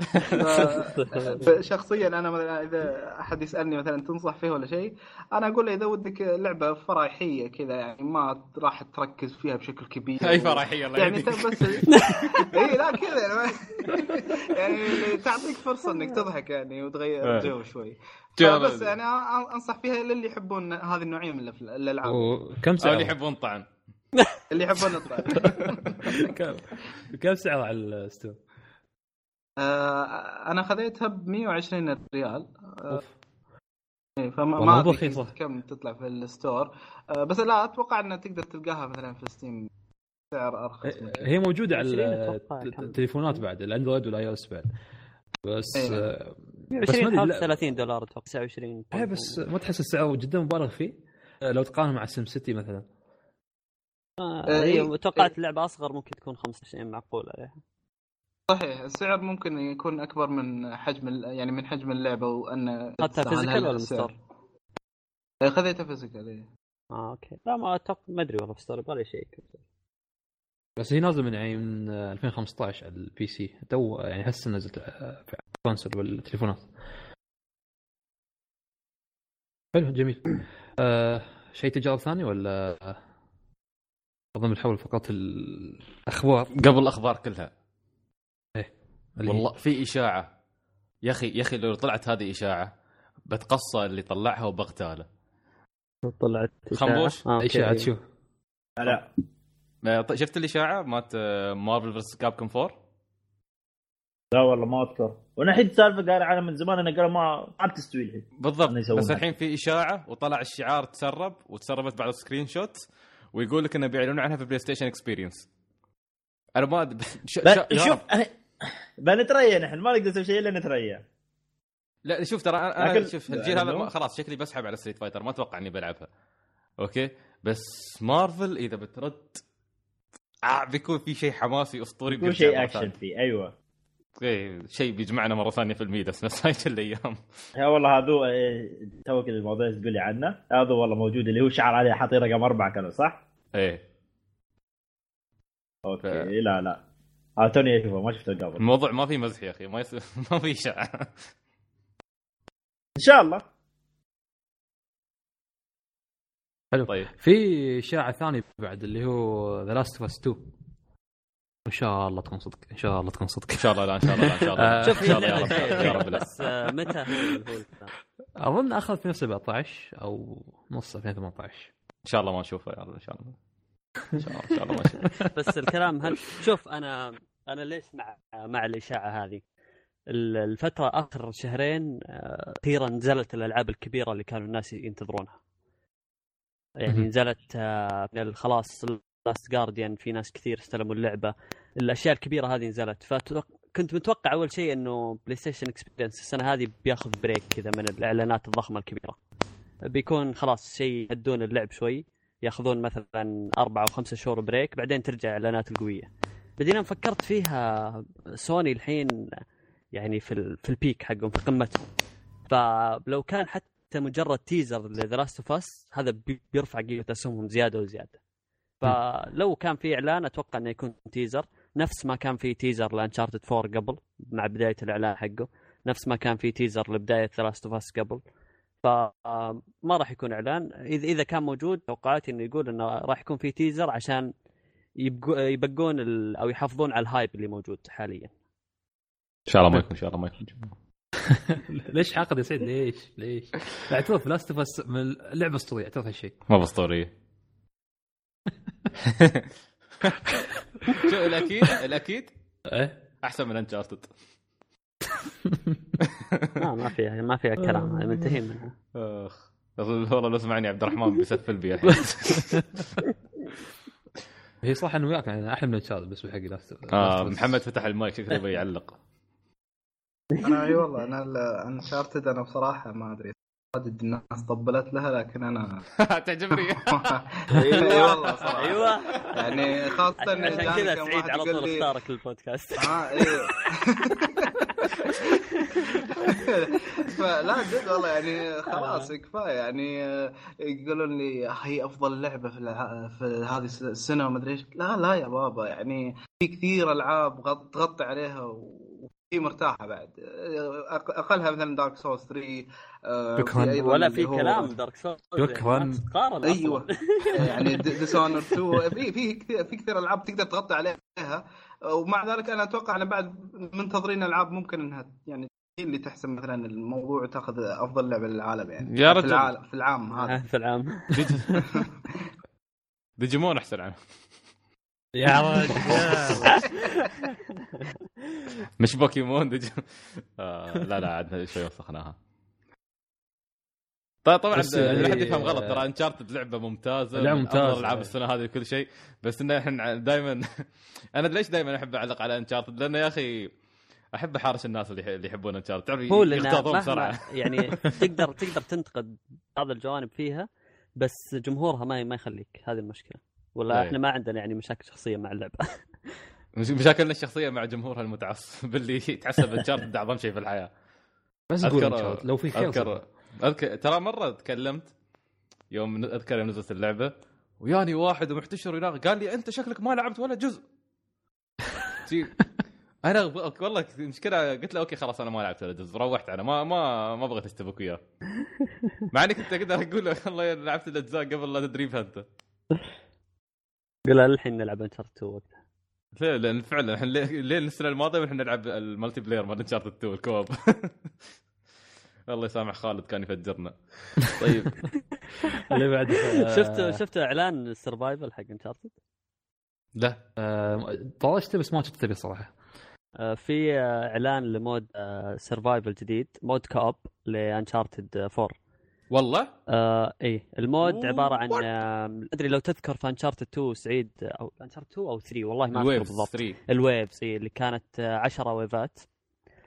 شخصيا أنا مثلا إذا أحد يسألني مثلا تنصح فيه ولا شيء أنا أقول له إذا ودك لعبة فرايحيه كذا يعني ما راح تركز فيها بشكل كبير اي فرايحيه الله يعني بس إي لا كذا يعني, يعني تعطيك فرصة إنك تضحك يعني وتغير إيه. الجو شوي جا- بس يعني أنصح فيها للي يحبون هذه النوعية من الألعاب أو سعر؟ اللي يحبون طعن اللي يحبون الطعن كم كم سعر على ال store؟ آه، أنا خذيتها ب 120 ريال آه، أوف إيه، فما ما رخيصة. كم تطلع في ال store آه، بس لا أتوقع انها تقدر تلقاها مثلا في Steam سعر أرخص من كذا. هي موجودة على 20 أتوقع كم. التليفونات بعد ال Android وال iOS بعد بس إيه. آه، بس 20 ما أدري، حاط لا. 30 دولار أتوقع 29 إيه بس ما تحس السعر جدا مبالغ فيه؟ لو تقارن مع SimCity مثلا آه، إيه، إيه. توقعت اللعبه أصغر ممكن تكون 25 معقول عليها صحيح السعر ممكن يكون أكبر من حجم ال- يعني من حجم اللعبة وأن اخذتها تستاهل physical ولا من store؟ آه، خذيتها physical إيه. آه okay. لا ما أتوقع ما أدري والله في store لي شيء. بس هي نازلة من يعني من آه، 2015 على ال PC. تو يعني هسه نزلت آه، في ال console والتليفونات. حلو جميل. آه شيء تجارب ثاني ولا؟ أظن بنحول فقط الأخبار. قبل الأخبار كلها. والله في إشاعة. يا أخي يا أخي لو طلعت هذه إشاعة بتقصى اللي طلعها وبغتاله طلعت خنبوش؟ آه، okay. شوف لا آه، ط- شفت الإشاعة مالت آه، Marvel versus Capcom 4 لا والله ما أذكر. وأنا الحين سالفة قاعد عنها من زمان أنا قال ما ما بتستوي الحين. بالضبط. بس الحين في إشاعة وطلع الشعار تسرب وتسربت بعض ال screenshot ويقول لك إنه بيعلنون عنها في PlayStation Experience أنا ما يا شوف بنتريا نحن ما نقدر نسوي شيء إلا نتريا. لا شوف ترى أنا لكن- شوف الجيل هذا خلاص شكلي بسحب على Street Fighter ما أتوقع إني بلعبها. okay؟ بس مارفل إذا بترد آه بيكون في شيء حماسي أسطوري يكون بيرجع شيء اكشن. فيه أيوه. إيه، شيء بيجمعنا مرة ثانية في الميدس نفس هاي الأيام. يا والله هذو إيه، تو كذا الموضوع تقول لي عنه. هذا والله موجود اللي هو شعر عليه حاطين رقم أربعة كانوا صح؟ إيه. okay ف- لا لا. توني اشوفه ما شفته قبل الموضوع ما في مزح يا أخي ما يس... ما في اشاعه ان شاء الله طيب في اشاعه ثانية بعد اللي هو The Last of Us 2 ان شاء الله تكون صدق ان شاء الله تكون صدق ان شاء الله لا ان شاء الله لا ان شاء الله آه، شوف ان شاء الله يا رب يا رب بس آه، متى هو هو الكلام؟ اظن اخذ في 2017 أو نص 2018 ان شاء الله ما نشوفه يا رب ان شاء الله ان شاء الله ان شاء الله ما نشوفه بس الكلام هل شوف أنا أنا ليش مع مع الإشاعة هذه؟ ال- الفترة آخر شهرين آه، أخيرا نزلت الألعاب الكبيرة اللي كانوا الناس ينتظرونها. يعني. نزلت آه، من خلاص Last Guardian في ناس كثير استلموا اللعبة. الأشياء الكبيرة هذه نزلت. فكنت متوقع أول شيء إنه PlayStation Experience السنة هذه بياخذ break كذا من الإعلانات الضخمة الكبيرة. بيكون خلاص شيء يهدون اللعب شوي ياخذون مثلا أربع أو خمسة شهور break بعدين ترجع الاعلانات القوية. بعدين أنا فكرت فيها سوني الحين يعني في ال... في ال peak حقهم في قمتهم فلو كان حتى مجرد teaser ل The Last of Us هذا بي- بيرفع قيمة اسهمهم زيادة وزيادة. فلو كان في إعلان أتوقع إنه يكون teaser نفس ما كان في teaser ل Uncharted 4 قبل مع بداية الإعلان حقه. نفس ما كان في teaser لبداية Last of Us قبل. فما راح يكون إعلان. إذا كان موجود توقعاتي إنه يقول إنه راح يكون في teaser عشان يبقون ال... أو يحافظون على ال hype اللي موجود حاليا. إن شاء الله ما يكون إن شاء الله ما يكون. ليش حاقد يا سعيد ليش؟ ليش؟ اعترف Last of Us من لعبة أسطورية اعترف هالشيء. ما باسطوريه شو الأكيد؟ الأكيد؟ إيه؟ أحسن من Uncharted ما ما فيها ما فيها كلام منتهين منها. أخ والله لو سمعني عبد الرحمن بيسفل بي الحين. هي صح انه وياك يعني أحلى من Uncharted بس بحق Last آه محمد فتح المايك شكله يبغى يعلق أنا أي والله أنا Uncharted أنا بصراحة ما أدري. عدد الناس طبلت لها لكن أنا تعجبني. أي والله صراحة. أيوه. يعني خاصة عشان كذا سعيد على طول أختارك للبودكاست. آه إيه فلا جد والله يعني خلاص كفاية. يعني آه، يقولون لي هي أفضل لعبة في الع... في هذه السنة وما أدري إيش. لا لا يا بابا. يعني في كثير ألعاب غط- تغطي عليها وفي مرتاحة بعد. آه، أقلها مثلا Dark Souls 3 آه، شكراً. ولا في كلام Dark Souls شكراً. قارن أيوه. يعني Dishonored 2 في في كثير في كثير ألعاب تقدر تغطي عليها. ومع ذلك أنا أتوقع أن بعد منتظرين ألعاب ممكن أنها يعني هي اللي تحسم مثلا الموضوع وتأخذ أفضل لعبة للعام يعني. يا في رجل. العالم في العام هذا. في العام. ديجيمون أحسن عنه يا رجال مش بوكيمون ديجي آه لا لا عاد شوي وسخناها طيب طبعا بس لا يعني- حد يفهم غلط ترى Uncharted لعبة ممتازة ممتازة. أفضل ألعاب السنة هذه وكل شيء. بس إنه إحنا دائما أنا ليش دائما أحب أعلق على Uncharted لأنه يا أخي أحب احارش الناس اللي اللي يحبون انشارتد تعرف هو مهما بسرعة. يعني تقدر تقدر تنتقد بعض الجوانب فيها بس جمهورها ما ما يخليك. هذه المشكلة. ولا إيه. إحنا ما عندنا يعني مشاكل شخصية مع اللعبة. مش- مشاكلنا الشخصية مع جمهورها المتعصب اللي يتعصب انشارتد اعظم شيء في الحياة. بس قول لو في خير أذكر اذكر ترى مرة تكلمت يوم أذكر يوم نزلت اللعبة وياني واحد ومحتشر ويناغ قال لي أنت شكلك ما لعبت ولا جزء. أنا ب- والله المشكلة قلت له أوكي خلاص أنا ما لعبت ولا جزء روحت أنا ما ما ما بغيت اشتبك وياه. مع إني كنت أقدر أقول له والله لعبت الأجزاء قبل لا تدري فيها أنت. له الحين نلعب Uncharted 2 وقتها. لا لأن فعلا إحنا ليه السنة الماضية وإحنا نلعب ال multiplayer مال Uncharted 2 ال co-op. الله يسامح خالد كان يفجرنا. طيب. اللي بعد شفت شفت إعلان ال survival حق Uncharted لا طالشته بس ما شفت به صراحة. آه، في آه، إعلان ل mode survival جديد mode co-op ل Uncharted 4 والله؟ آه إيه ال mode أوه، عبارة عن؟ آه، أدري لو تذكر في Uncharted 2 سعيد أو Uncharted 2 أو 3 والله ما أذكر الويفز بالضبط. 3 ال waves إيه اللي كانت 10 ويفات.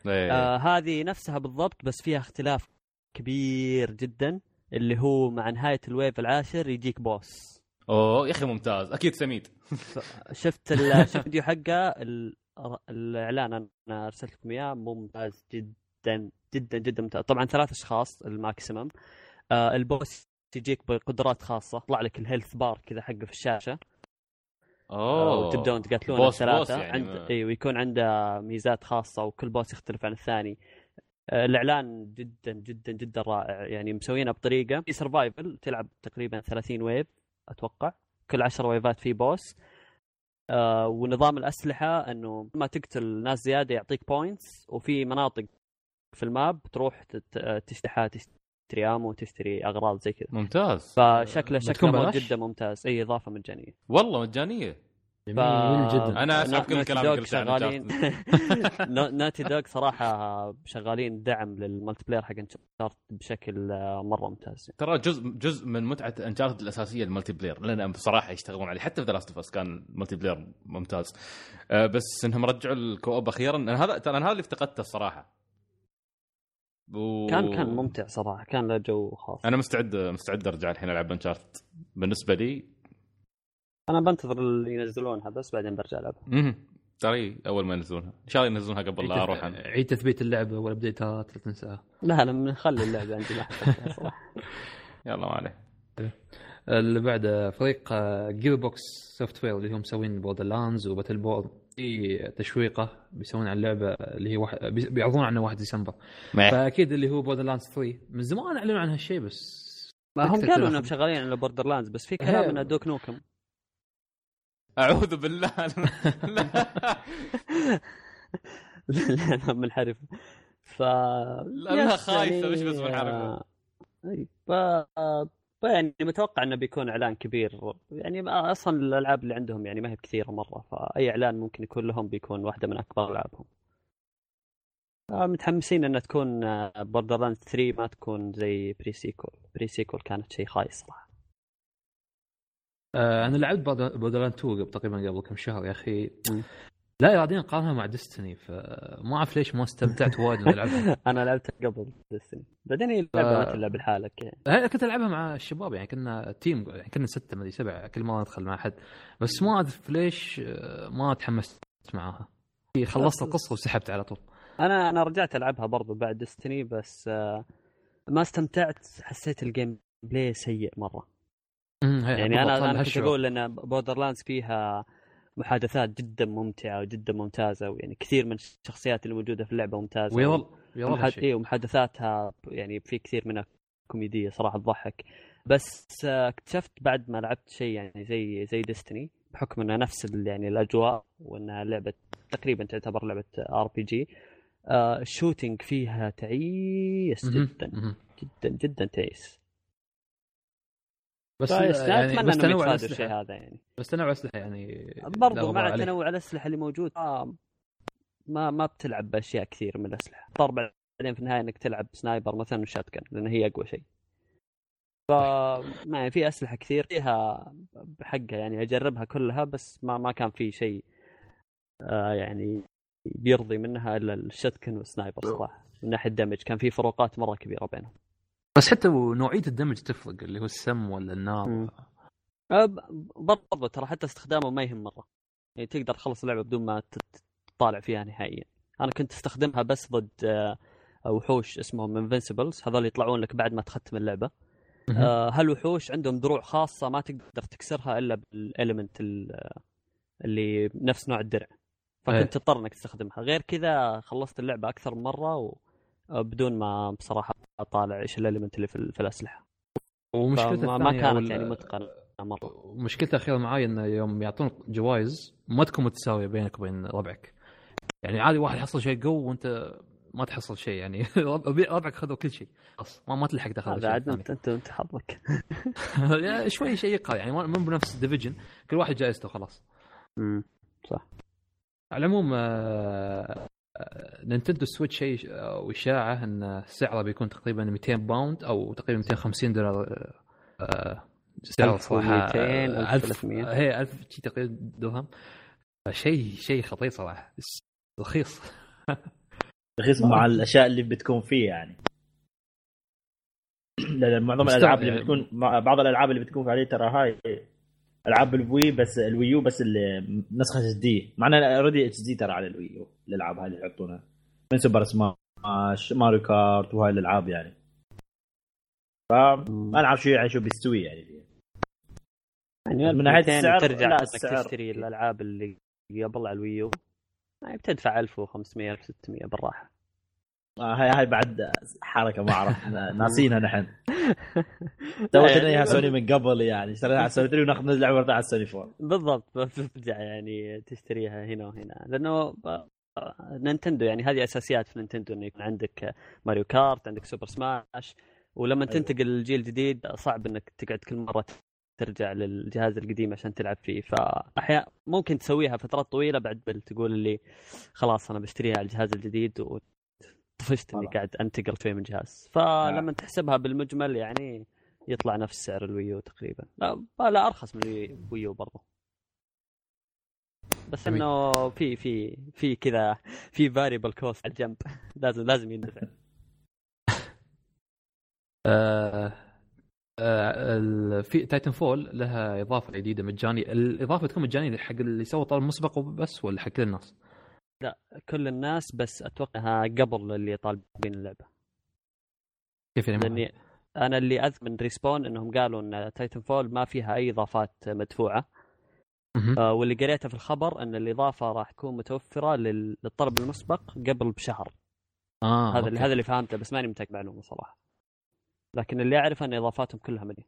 آه هذه نفسها بالضبط بس فيها اختلاف كبير جدا اللي هو مع نهاية ال wave العاشر يجيك boss. أوه يا أخي ممتاز. أكيد سميد شفت ال- شفت الفيديو حقه ال- الإعلان أنا ارسلت لكم إياه. ممتاز جدا جدا جدا ممتاز. طبعا ثلاث أشخاص ال maximum. آه ال boss يجيك بقدرات خاصة. يطلع لك ال health bar كذا حقه في الشاشة. أوه. وتبدأون تقاتلون boss- الثلاثة. boss يعني عند ما- أيوه يكون عنده ميزات خاصة وكل boss يختلف عن الثاني. آه، الإعلان جدا جدا جدا رائع. يعني مسوينها بطريقة. في survival تلعب تقريبا 30 wave أتوقع. كل 10 ويفات في boss. آه ونظام الأسلحة إنه ما تقتل ناس زيادة يعطيك points وفي مناطق في ال map تروح تت- تشتري تشتري ammo وتشتري أغراض زي كذا. ممتاز. فشكله شكله بلاش؟ جدا ممتاز. إي إضافة مجانية. والله مجانية. جميل جدا. أنا أسعد كل قلته عن شغالين. Naughty Dog صراحة شغالين دعم لل multiplayer حق Uncharted بشكل آه، مرة ممتاز. ترى جزء جزء من متعة Uncharted الأساسية ال multiplayer لأن بصراحه يشتغلون عليه. حتى في The Last of كان multiplayer ممتاز. أه بس إنهم رجعوا ال co-op أخيرا. أنا هذا ترى أنا هذا اللي افتقدته الصراحه و... كان كان ممتع صراحة كان له جو خاص. أنا مستعد مستعد أرجع الحين ألعب Uncharted بالنسبة لي أنا بنتظر اللي ينزلونها بس بعدين برجع ألعبها. ترى أول ما ينزلونها. إن شاء الله ينزلونها قبل لا أروح أنا. عيد تثبيت اللعبة والابديتات لا تنساها لا أنا بنخلي اللعبة عندي صراحة. يلا ما عليه. اللي بعده فريق Gearbox Software اللي هم مسوين Borderlands و Battleborn في تشويقه بيسوون عن اللعبة اللي هي واحد بي- بيعرضون عنها 1 ديسمبر. فأكيد اللي هو Borderlands 3 من زمان أعلنوا عن هالشيء بس ما هم قالوا إنهم شغالين على Borderlands بس في كلام هي- إنه Duke Nukem. أعوذ بالله. لا لا منحرف ف لا، لا، yes، خايسة، مش بس. آه، أي ف ف- يعني متوقع إنه بيكون إعلان كبير. يعني أصلا الألعاب اللي عندهم يعني ما هي كثيرة مرة فأي إعلان ممكن يكون لهم بيكون واحدة من أكبر ألعابهم. آه، متحمسين إنها تكون Borderlands 3 ما تكون زي Pre-Sequel Pre-Sequel كانت شيء خايس صراحة. آه أنا لعبت Borderlands 2 قبل تقريبا قبل كم شهر يا أخي. لا إراديا اقارنها مع Destiny فما أعرف ليش ما استمتعت وايد وأنا العبها أنا لعبتها قبل Destiny بعدين هي اللعبه ما تلعب لحالك يعني. كنت ألعبها مع الشباب يعني كنا team يعني كنا ستة مدري سبعة كل مره ندخل مع أحد. بس ما اعرف ليش آه، ما تحمست معاها. خلصت القصة وسحبت على طول. أنا أنا رجعت ألعبها برضو بعد Destiny بس آه، ما استمتعت حسيت ال gameplay سيء مرة. يعني أنا أنا كنت. أقول إن Borderlands فيها محادثات جدا ممتعة وجدا ممتازة ويعني كثير من الشخصيات اللي موجوده في اللعبة ممتازة. ويظل يظل هالشيء. إيه ومحادثاتها يعني في كثير منها كوميدية صراحة تضحك بس آه، اكتشفت بعد ما لعبت شيء يعني زي زي Destiny بحكم إنها نفس يعني الأجواء وإنها لعبة تقريبا تعتبر لعبة RPG ال shooting فيها تعيس جدا. جدا جدا تعيس بس يعني أتمنى بس تنوع يتفادوا الشيء الاسلحه هذا يعني بس تنوع الأسلحة يعني برضو مع. تنوع الأسلحة اللي موجود آه، ما ما بتلعب بأشياء كثير من الأسلحة. اضطر بعدين في النهاية إنك تلعب sniper مثلا و shotgun لأن هي أقوى شيء. ف ما يعني في أسلحة كثير فيها بحقها يعني أجربها كلها بس ما ما كان في شيء آه يعني بيرضي منها إلا ال shotgun وال sniper صراحة. من ناحية damage كان في فروقات مرة كبيرة بينهم. بس حتى نوعية ال damage تفرق اللي هو السم ولا النار. آه، برضو ترى حتى استخدامه ما يهم مرة. يعني تقدر تخلص اللعبة بدون ما تطالع فيها نهائيا. أنا كنت أستخدمها بس ضد آه، وحوش اسمهم Invincibles هذول يطلعون لك بعد ما تختم اللعبة. مهم. آه، هالوحوش عندهم دروع خاصة ما تقدر تكسرها إلا بال element اللي نفس نوع الدرع. إيه. فكنت تضطر إنك تستخدمها. غير كذا خلصت اللعبة أكثر من مرة و... آه، ما بصراحة أطالع إيش الاليمنت اللي في, ال- في الأسلحة. ومشكلته فما- ما كانت يعني متقنة مرة. مشكلته الاخيره معاي انه يوم يعطونك جوائز ما تكون متساوية بينك وبين ربعك. يعني عادي واحد يحصل شيء قوي وانت ما تحصل شيء يعني ربعك خذوا كل شيء. خلاص ما, ما تلحق تاخذ هذا عاد. انت انت أنت حظك. يعني شوي شيء يقهر يعني مو بنفس ال division كل واحد جائزته خلاص. أمم، على العموم آه، آه، نينتندو سويتش شيء آه، وإشاعة إن سعره بيكون تقريبا 200 pound أو تقريبا 250 دولار سعره صراحة 1200 1000 1300. هي 1000 شي تقريبا درهم شيء شيء خطير صراحة. رخيص. رخيص مع الأشياء اللي بتكون فيه يعني. لأن معظم الألعاب اللي يعني. بتكون مع- بعض الألعاب اللي بتكون عليه ترى هاي ألعاب الوي بس الويو بس نسخة HD. معنا already HD ترى على الويو الألعاب هاي اللي يحطونها. من سوبر سماش ماريو كارت وهاي الألعاب يعني. فما ألعب شو يعني شو بيستوي يعني. يعني من ناحية 1200 السعر، ترجع لا، السعر- تشتري الألعاب اللي قبل على الويو يعني بتدفع 1500 1600 بالراحة. آه هاي هاي بعد حركة ما أعرف. ناسينها نحن. تو شريناها سوني من قبل يعني. اشتريناها على سوني 3 وناخذ نزل لعبه على السوني 4 بالضبط بترجع يعني تشتريها هنا وهنا. لأنه نينتندو يعني هذه أساسيات في نينتندو إنه يكون عندك ماريو كارت عندك سوبر سماش. ولما أيوة. تنتقل للجيل الجديد صعب إنك تقعد كل مرة ترجع للجهاز القديم عشان تلعب فيه. فأحيانا ممكن تسويها فترات طويلة بعد بل تقول اللي خلاص أنا بشتريها على الجهاز الجديد وطفشت إني. قاعد أنتقل شوي من جهاز. فلما تحسبها بالمجمل يعني يطلع نفس سعر الويو تقريبا. لا, لا أرخص من الويو برضه بس. إنه في في في كذا في variable cost على الجنب. لازم لازم يندفع. آه، آه، في تايتن فول لها إضافة جديدة مجانيه الإضافة تكون مجانيه حق اللي سوى طلب مسبق وبس ولا حق كل الناس؟ كل الناس بس أتوقع انها قبل اللي طالبين اللعبة كيف يعني؟ لأني أنا اللي أذكر من ريسبون إنهم قالوا إن تايتن فول ما فيها أي إضافات مدفوعة. آه، واللي قريته في الخبر إن الإضافة راح تكون متوفرة لل- للطلب المسبق قبل بشهر آه هذا اللي أوكي. هذا اللي فهمته بس ماني متأكد معلومة صراحة لكن اللي اعرف إن إضافاتهم كلها مليون.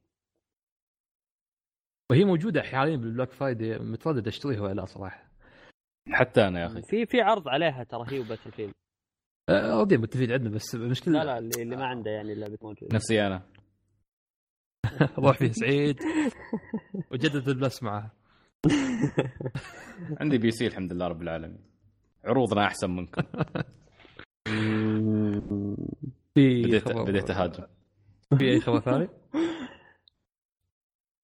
وهي موجودة حاليا بال Black Friday متردد أشتريها ولا لا صراحة. حتى أنا يا أخي. في في عرض عليها ترى هي وباتل فيلد. آه، راضيين متفقين عندنا بس المشكلة لا لا. اللي, اللي ما عنده يعني اللعبه موجوده نفسي أنا. روح فيه سعيد. وجدد البلس معها. عندي PC الحمد لله رب العالمين. عروضنا أحسن منكم. بديت بديت أهاجم. في أي خبر ثاني؟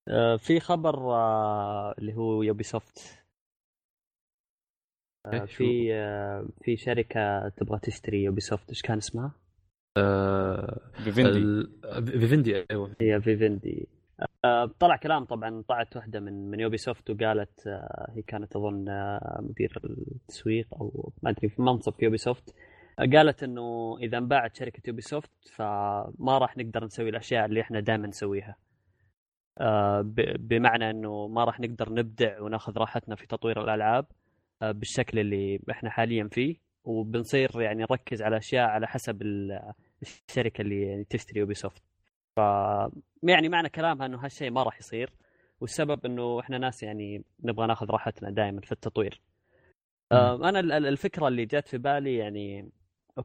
آه، في خبر آه، اللي هو يوبي سوفت؟ في آه، في شركة تبغى تشتري يوبي سوفت إيش كان اسمها؟ آه، فيفندي فيفندي أيوه هي فيفندي آه، طلع كلام طبعا طلعت واحدة من من يوبي سوفت وقالت آه، هي كانت أظن آه، مدير التسويق أو ما أدري في منصب في يوبي سوفت آه، قالت إنه إذا انباعت شركة يوبي سوفت فما راح نقدر نسوي الأشياء اللي إحنا دائما نسويها. آه، بمعنى إنه ما راح نقدر نبدع وناخذ راحتنا في تطوير الألعاب آه، بالشكل اللي إحنا حاليا فيه. وبنصير يعني نركز على أشياء على حسب ال- الشركة اللي يعني تشتري يوبي سوفت ف يعني معنى كلامها إنه هالشيء ما راح يصير. والسبب إنه إحنا ناس يعني نبغى ناخذ راحتنا دائما في التطوير. آه، أنا ال- ال- الفكرة اللي جات في بالي يعني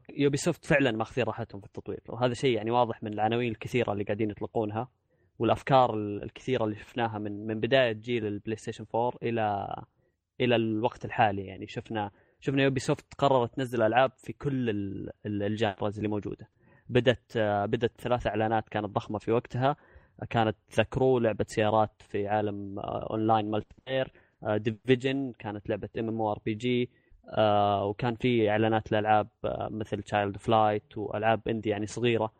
يوبي سوفت فعلا ماخذين راحتهم في التطوير. وهذا شيء يعني واضح من العناوين الكثيرة اللي قاعدين يطلقونها والأفكار ال- الكثيرة اللي شفناها من من بداية جيل البلاي ستيشن 4 إلى إلى الوقت الحالي يعني. شفنا شفنا يوبي سوفت قررت تنزل ألعاب في كل ال- ال- ال genres اللي موجودة. بدت بدت ثلاث إعلانات كانت ضخمة في وقتها. كانت ذكروا لعبة سيارات في عالم online multiplayer ديفيجن كانت لعبة ام ام ار بي جي وكان في إعلانات لألعاب آه، مثل تشايلد أوف لايت وألعاب indie يعني صغيرة.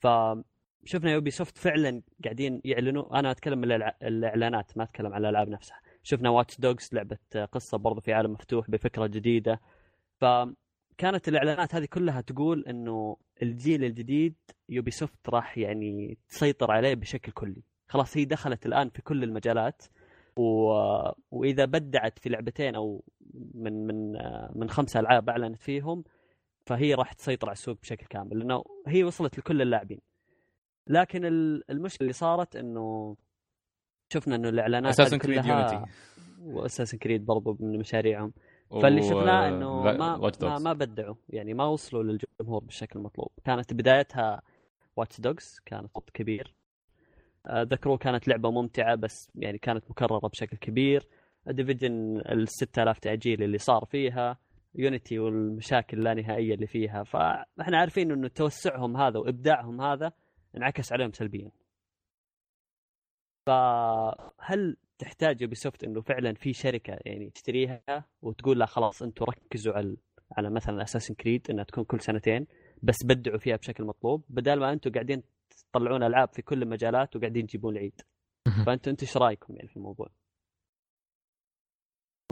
فشفنا يوبي سوفت فعلا قاعدين يعلنوا. أنا أتكلم من الإعلانات ما أتكلم عن الألعاب نفسها. شفنا واتش دوجز لعبة قصة برضو في عالم مفتوح بفكرة جديدة. فكانت الإعلانات هذه كلها تقول إنه الجيل الجديد يوبي سوفت راح يعني تسيطر عليه بشكل كلي. خلاص هي دخلت الآن في كل المجالات. و... وإذا بدعت في لعبتين أو من من من خمسه ألعاب أعلنت فيهم فهي راح تسيطر على السوق بشكل كامل لأنه هي وصلت لكل اللاعبين. لكن ال- المشكلة اللي صارت إنه شفنا إنه الإعلانات اساسن كريد كلها يونيتي واساسن كريد برضو من مشاريعهم. فاللي شفناه إنه ما ما, ما بدعوا يعني ما وصلوا للجمهور بالشكل المطلوب كانت بدايتها واتش دوجز كانت كبير. آه، ذكروا كانت لعبة ممتعة بس يعني كانت مكررة بشكل كبير. ديفيجن ال 6000 تأجيل اللي صار فيها يونيتي والمشاكل اللانهائيه اللي فيها. فاحنا عارفين إنه توسعهم هذا وإبداعهم هذا انعكس عليهم سلبيا. فهل تحتاج يوبي سوفت إنه فعلا في شركة يعني تشتريها وتقول لا خلاص أنتم ركزوا على على مثلا اساسن كريد إنها تكون كل سنتين بس بدعوا فيها بشكل مطلوب بدل ما أنتم قاعدين تطلعون ألعاب في كل المجالات وقاعدين تجيبون العيد. فانتم أنتم إيش رأيكم يعني في الموضوع؟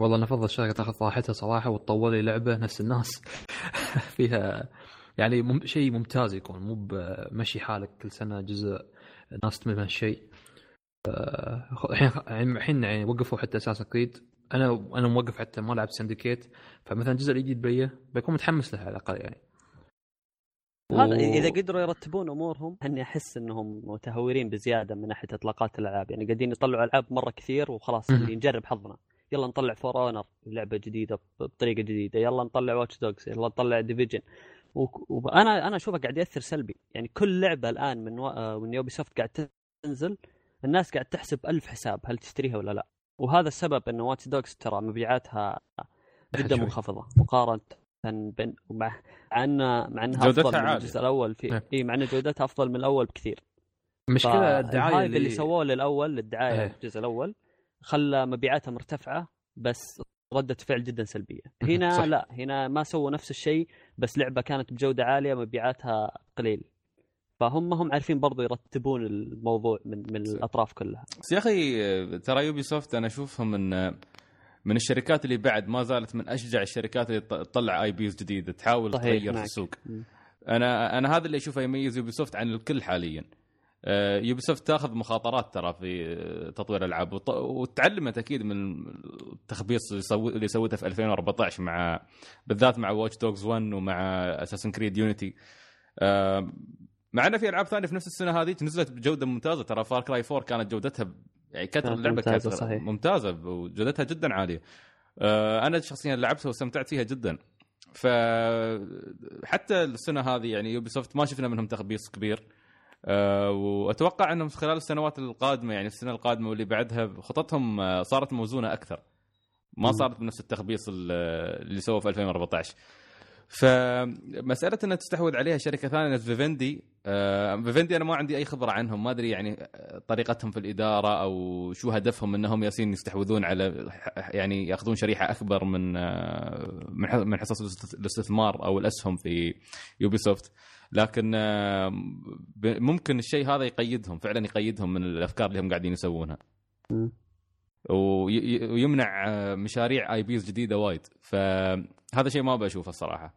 والله أنا أفضل الشركة تاخذ راحتها صراحة وتطور لي لعبة نفس الناس. فيها يعني مم... شيء ممتاز يكون. مو بمشي حالك كل سنة جزء الناس تمل من الشيء آه، الحين يعني الحين يعني وقفوا حتى أساسا كريد أنا أنا موقف حتى ما لعبت سندكيت فمثلا الجزء الجديد بي بكون متحمس له على الأقل يعني. هذا إذا قدروا يرتبون أمورهم أني أحس إنهم متهورين بزيادة من ناحية إطلاقات الألعاب. يعني قاعدين يطلعوا ألعاب مرة كثير وخلاص. اللي نجرب حظنا. يلا نطلع For Honor لعبة جديدة بطريقة جديدة يلا نطلع Watch Dogs يلا نطلع Division وأنا أنا أشوفه قاعد يأثر سلبي يعني كل لعبة الآن من و... آه، من يوبي سوفت قاعد تنزل الناس قاعد تحسب ألف حساب هل تشتريها ولا لا وهذا السبب انه Watch Dogs ترى مبيعاتها جدا. منخفضة مقارنة بين مع انها مع أنها أفضل من. الجزء الأول في إيه. إي مع أن جودتها أفضل من الأول بكثير المشكلة الدعاية اللي, اللي, سووه للأول للدعايه إيه. في الجزء الأول خلى مبيعاتها مرتفعة بس ردة فعل جدا سلبية هنا صح. لا هنا ما سووا نفس الشيء بس لعبة كانت بجودة عالية مبيعاتها قليل فهم هم عارفين برضو يرتبون الموضوع من من الأطراف كلها بس يا أخي ترى يوبي سوفت أنا أشوفهم من من الشركات اللي بعد ما زالت من أشجع الشركات اللي تط- تطلع IPs جديدة تحاول تغير في. السوق. أنا أنا هذا اللي أشوفه يميز يوبي سوفت عن الكل حاليا آه، يوبي سوفت تاخذ مخاطرات ترى في آه، تطوير الألعاب وط- وتعلمت أكيد من التخبيص اللي سو- اللي سوته في 2014 مع بالذات مع Watch Dogs 1 ومع Assassin's Creed Unity مع إنه في ألعاب ثانية في نفس السنة هذه نزلت بجودة ممتازة ترى Far Cry 4 كانت جودتها يعني كثر كانت اللعبة كانت ممتازة، صحيح. ممتازة وجودتها جدا عالية. آه، أنا شخصيا لعبتها واستمتعت فيها جدا. ف حتى السنة هذه يعني يوبي سوفت ما شفنا منهم تخبيص كبير. أه وأتوقع انهم خلال السنوات القادمة يعني السنة القادمة واللي بعدها خططهم آه، صارت موزونة أكثر. ما صارت بنفس التخبيص ال- اللي سووه في 2014 فمساله إنها تستحوذ عليها شركة ثانية فيفندي. آه فيفندي أنا ما عندي أي خبرة عنهم ما أدري يعني آه، طريقتهم في الإدارة أو شو هدفهم إنهم ياسين يستحوذون على يعني يأخذون شريحة أكبر من آه، من حصص الاست- الاستثمار أو الأسهم في يوبي سوفت لكن آه، ممكن الشيء هذا يقيدهم فعلا يقيدهم من الأفكار اللي هم قاعدين يسوونها. ويمنع آه، مشاريع IPs جديدة وايد. فهذا شيء ما بشوفه الصراحة.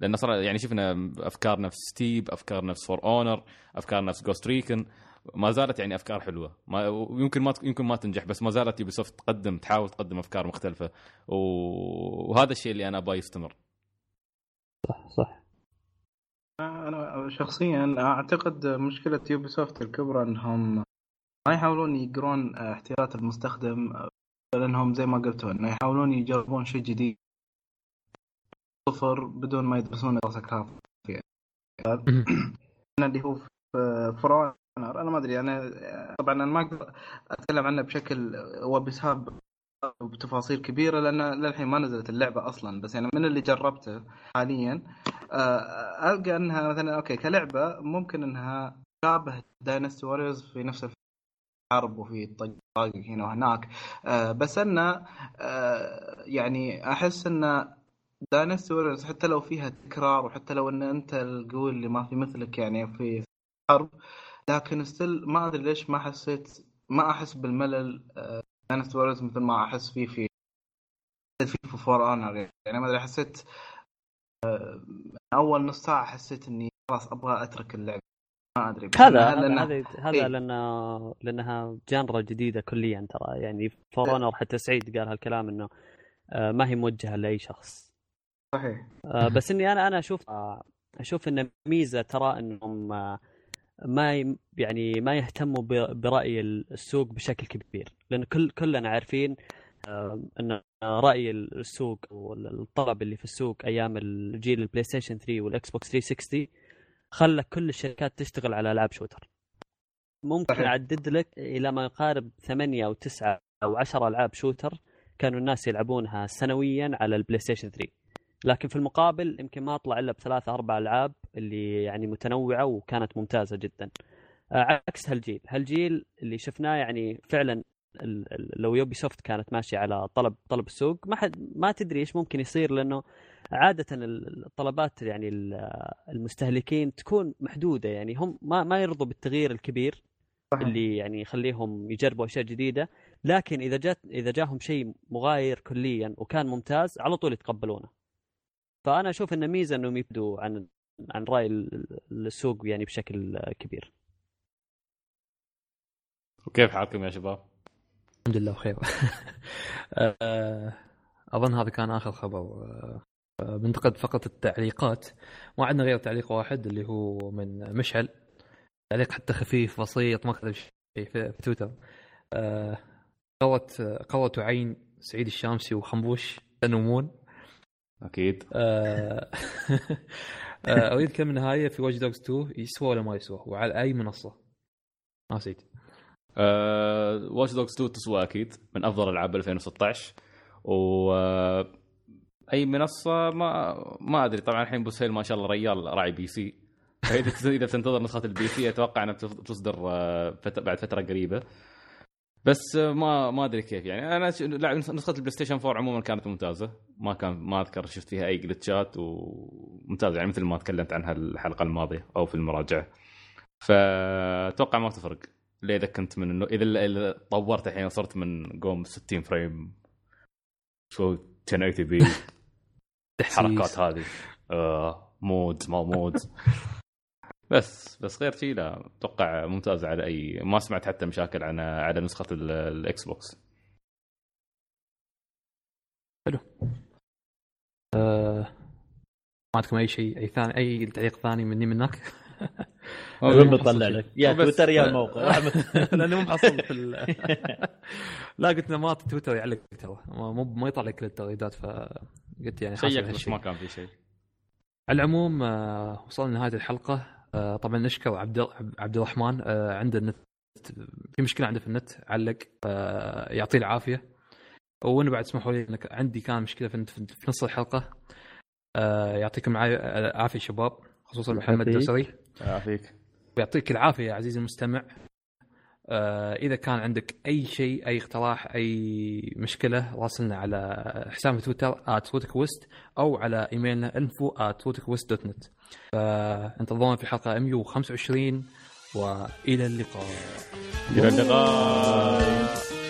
لأن صراحة يعني شفنا أفكار نفس Steep أفكار نفس For Honor أفكار نفس Ghost Recon ما زالت يعني أفكار حلوة. ما يمكن ما يمكن ما تنجح بس ما زالت يوبي سوفت تقدم تحاول تقدم أفكار مختلفة. وهذا الشيء اللي أنا أبغى يستمر. صح صح. أنا شخصيا أعتقد مشكلة يوبي سوفت الكبرى إنهم ما يحاولون يقرون احتياجات المستخدم لأنهم زي ما قلتوا إنه يحاولون يجربون شيء جديد. صفر بدون ما يدرسون دراسة كافية. أنا اللي هو For Honor. أنا ما أدري أنا طبعا أنا ما أقدر أتكلم عنه بشكل وبسبب بتفاصيل كبيرة لأن للحين ما نزلت اللعبة أصلا. بس يعني من اللي جربته حاليا ألقى إنها مثلا okay كلعبة ممكن إنها تشابه Dynasty Warriors في نفس الحرب وفي الطقاق هنا وهناك. آه، بس انه آه، يعني أحس إن Dynasty Warriors حتى لو فيها تكرار وحتى لو إن أنت القوي اللي ما في مثلك يعني في حرب لكن still ما أدري ليش ما حسيت ما أحس بالملل آه، نفس الوقت مثل ما أحس فيه في في For Honor يعني. ما أدري حسيت آه، أول نص ساعة حسيت إني خلاص أبغى أترك اللعبة. ما أدري هذا هذا هذا هذا إيه. لأنه لأنها genre جديدة كليا ترى. يعني For Honor حتى سعيد قال هالكلام إنه آه، ما هي موجهة لأي شخص. صحيح. آه، بس إني أنا أنا أشوف أشوف إن ميزة ترى إنهم آه، ما يعني ما يهتموا برأي السوق بشكل كبير. لأن كل كلنا عارفين إن رأي السوق والطلب اللي في السوق أيام الجيل البلاي ستيشن 3 والاكس بوكس 360 خلى كل الشركات تشتغل على العاب shooter. ممكن صحيح. أعدد لك إلى ما يقارب ثمانية أو تسعة أو عشرة العاب shooter كانوا الناس يلعبونها سنويا على البلاي ستيشن 3 لكن في المقابل يمكن ما أطلع إلا بثلاثة أربع العاب اللي يعني متنوعة وكانت ممتازة جدا. آه، عكس هالجيل. هالجيل اللي شفناه يعني فعلا لو يوبي سوفت كانت ماشية على طلب طلب السوق ما حد ما تدري إيش ممكن يصير لأنه عادة ال- الطلبات يعني ال- المستهلكين تكون محدودة يعني هم ما ما يرضوا بالتغيير الكبير صحيح. اللي يعني يخليهم يجربوا أشياء جديدة لكن إذا جات إذا جاهم شيء مغاير كليا وكان ممتاز على طول يتقبلونه فأنا أشوف انه ميزة إنهم يبدوا عن عن رأي ال- السوق يعني بشكل كبير وكيف حالكم يا شباب؟ الحمد لله بخير. آه، أظن هذا كان آخر خبر. آه، آه، بنتقد فقط التعليقات. ما عندنا غير تعليق واحد اللي هو من مشعل. تعليق حتى خفيف بسيط ما كتب شيء في, تويتر. آه، قوت قوت عين سعيد الشامسي وخنبوش. ينومون أكيد. أريد كلمة نهايه في Watch Dogs 2 يسوى ولا ما يسوى؟ وعلى أي منصة؟ ما سعيد Watch Dogs 2 تسوى أكيد من أفضل ألعاب 2016 و آه، أي منصة ما ما أدري طبعا الحين بوسهيل ما شاء الله ريال راعي PC. فإذا إذا تنتظر نسخة ال PC أتوقع إنها بتص- بتصدر آه، بعد فترة قريبة. بس آه، ما ما أدري كيف يعني. أنا لا نسخة البلاي ستيشن 4 عموما كانت ممتازة. ما كان ما أذكر شفت فيها أي glitchات وممتازه يعني مثل ما تكلمت عنها الحلقة الماضية أو في المراجعة. فأتوقع ما تفرق. الا اذا كنت من انه إذا إذا طورت الحين وصرت من قوم 60 frame شو 1080 بي الحركات هذه. آه مود ما مود بس بس غير شيء لا أتوقع ممتازه على اي ما سمعت حتى مشاكل عن على نسخة ال- الاكس بوكس آه، ما عندكم أي شيء أي ثاني أي تعليق ثاني مني منك وين بطلع لك. يا تويتر يا الموقع. لاني مو محصل في ال... لا قلت له ما تويتر يعلق ترى ما- مو ما يطلع لك التغريدات فقلت يعني هالشيء. ما كان في شيء. على العموم آه، وصلنا لنهاية الحلقة. آه، طبعا نشكر عبد عبد الرحمن آه، عنده النت. في مشكلة عنده في النت علق يعطيه العافية. وأنا بعد اسمحوا لي إنك عندي كان مشكلة في في نص الحلقة. يعطيكم الع- العافية شباب. خصوصا محمد. الدوسري. يعافيك. ويعطيك العافية يا عزيزي المستمع. آه، إذا كان عندك أي شيء أي اقتراح أي مشكلة راسلنا على حساب في تويتر @ووتكويست أو على إيميلنا info @wotkwist.net فانتظرونا في حلقة 125 وإلى اللقاء. إلى اللقاء.